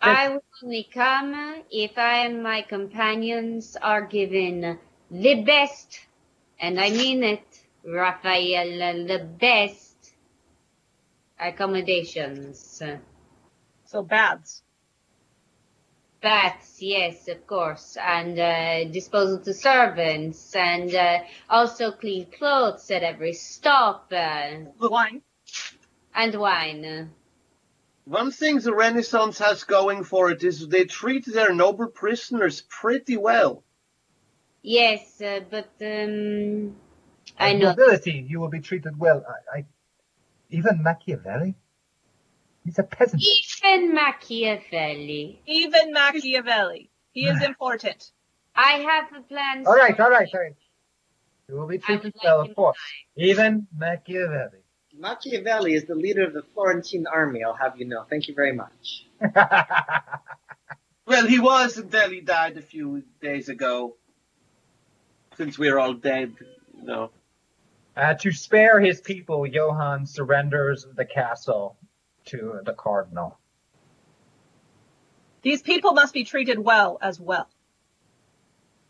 C: I will only come if I and my companions are given the best, and I mean it, Raphael, the best accommodations.
D: So baths.
C: Baths, yes, of course, and uh, disposal to servants, and uh, also clean clothes at every stop, uh,
D: Wine.
C: and wine.
A: One thing the Renaissance has going for it is they treat their noble prisoners pretty well.
C: Yes, uh, but um, I know.
B: Nobility, you will be treated well. I, I even Machiavelli. He's a peasant.
C: Even Machiavelli.
D: Even Machiavelli. He is important.
C: I have a plan.
B: All right, all right, all right. You will be treated well,
C: him
B: of course. Even Machiavelli.
E: Machiavelli is the leader of the Florentine army, I'll have you know. Thank you very much.
A: Well, he was until he died a few days ago. Since we're all dead, you know.
B: Uh, to spare his people, Johann surrenders the castle to the cardinal.
D: These people must be treated well as well.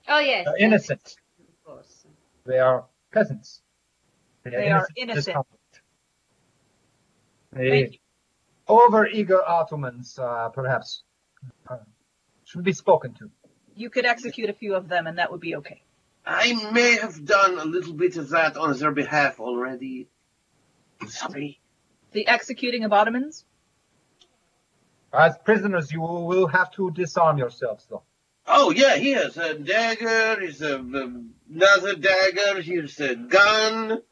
C: Oh yes.
B: They're innocent.
C: Of course.
B: They are peasants.
D: They are
B: of
D: innocent.
B: discomfort.
D: Thank
B: The over-eager Ottomans, uh, perhaps, uh, should be spoken to.
D: You could execute a few of them and that would be okay.
A: I may have done a little bit of that on their behalf already. Sorry.
D: The executing of Ottomans?
B: As prisoners, you will have to disarm yourselves, though.
A: Oh yeah, here's a dagger, here's a, um, another dagger, here's a gun.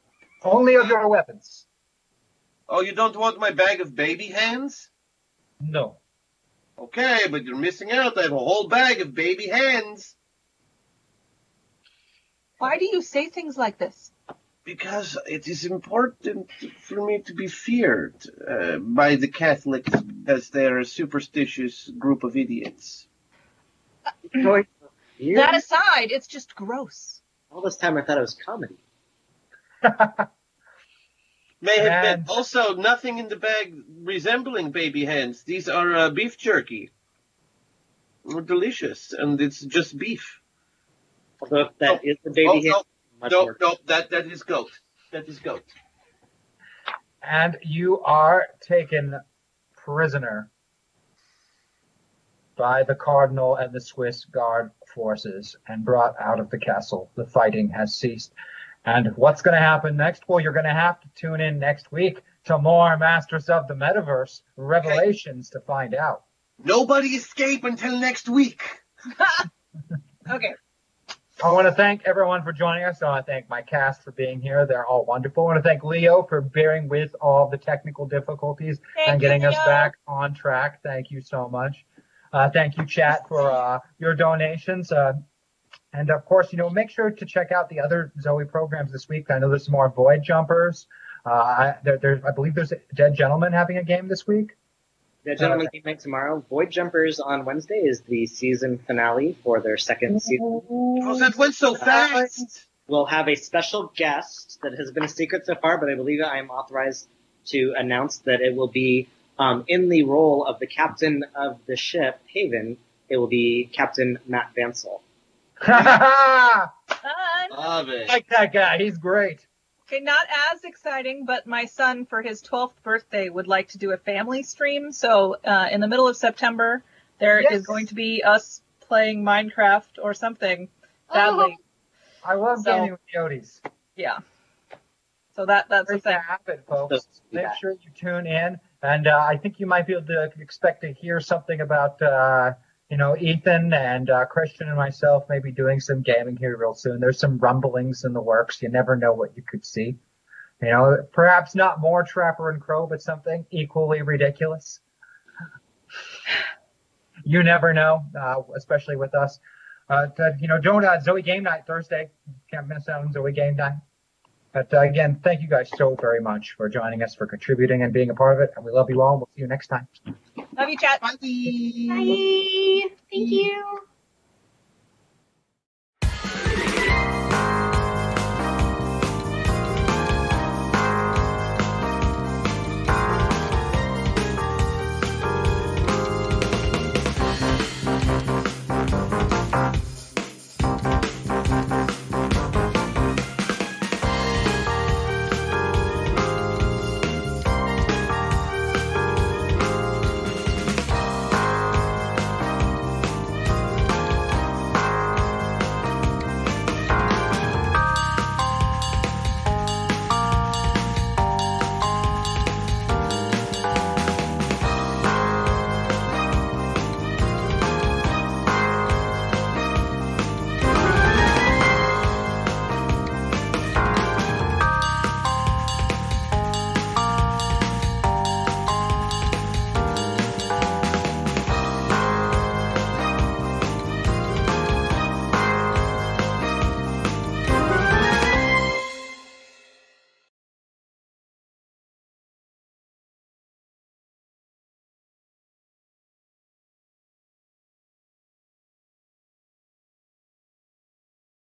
B: Only of your weapons.
A: Oh, you don't want my bag of baby hands?
B: No.
A: Okay, but you're missing out. I have a whole bag of baby hands.
D: Why do you say things like this?
A: Because it is important for me to be feared uh, by the Catholics as they're a superstitious group of idiots.
D: That aside, it's just gross.
E: All this time I thought it was comedy.
A: May have
B: And-
A: been also nothing in the bag resembling baby hands. These are uh, beef jerky. They're delicious, and it's just beef.
E: Although if that is the baby
A: oh,
E: hand,
A: no,
E: much
A: no,
E: more.
A: no, that that is goat. That is goat.
B: And you are taken prisoner by the Cardinal and the Swiss Guard forces and brought out of the castle. The fighting has ceased. And what's going to happen next? Well, you're going to have to tune in next week to more Masters of the Metaverse revelations to find out.
A: Nobody escape until next week.
D: Okay.
B: I want to thank everyone for joining us. I want to thank my cast for being here. They're all wonderful. I want to thank Leo for bearing with all the technical difficulties
D: Thank
B: and
D: you,
B: getting us
D: Leo.
B: back on track. Thank you so much. Uh, thank you, chat, for uh, your donations. Uh, and of course, you know, make sure to check out the other Zoe programs this week. I know there's some more Void Jumpers. Uh, I, there, there, I believe there's a Dead Gentleman having a game this week.
E: The gentleman game night tomorrow. Void Jumpers on Wednesday is the season finale for their second season.
A: Oh, that went so fast.
E: We'll have a special guest that has been a secret so far, but I believe I am authorized to announce that it will be um, in the role of the captain of the ship Haven. It will be Captain Matt Vansel.
B: I
D: Fun.
A: Love it.
B: like that guy. He's great.
D: Okay, not as exciting, but my son for his 12th birthday would like to do a family stream. So uh, in the middle of September, there is
B: Yes.
D: going to be us playing Minecraft or something. Sadly,
B: I love
D: So-
B: gaming with Coyotes.
D: yeah. So that that's the
B: Great
D: thing.
B: to happen, folks. Make
E: yeah.
B: sure you tune in, and uh, I think you might be able to expect to hear something about, uh, you know, Ethan and uh, Christian and myself may be doing some gaming here real soon. There's some rumblings in the works. You never know what you could see. You know, perhaps not more Trapper and Crow, but something equally ridiculous. You never know, uh, especially with us. Uh, to, you know, don't uh, Zoe Game Night Thursday. Can't miss out on Zoe Game Night. But uh, again, thank you guys so very much for joining us, for contributing and being a part of it. And we love you all. We'll see you next time.
D: Love you, chat.
A: Bye.
C: Bye. Thank you.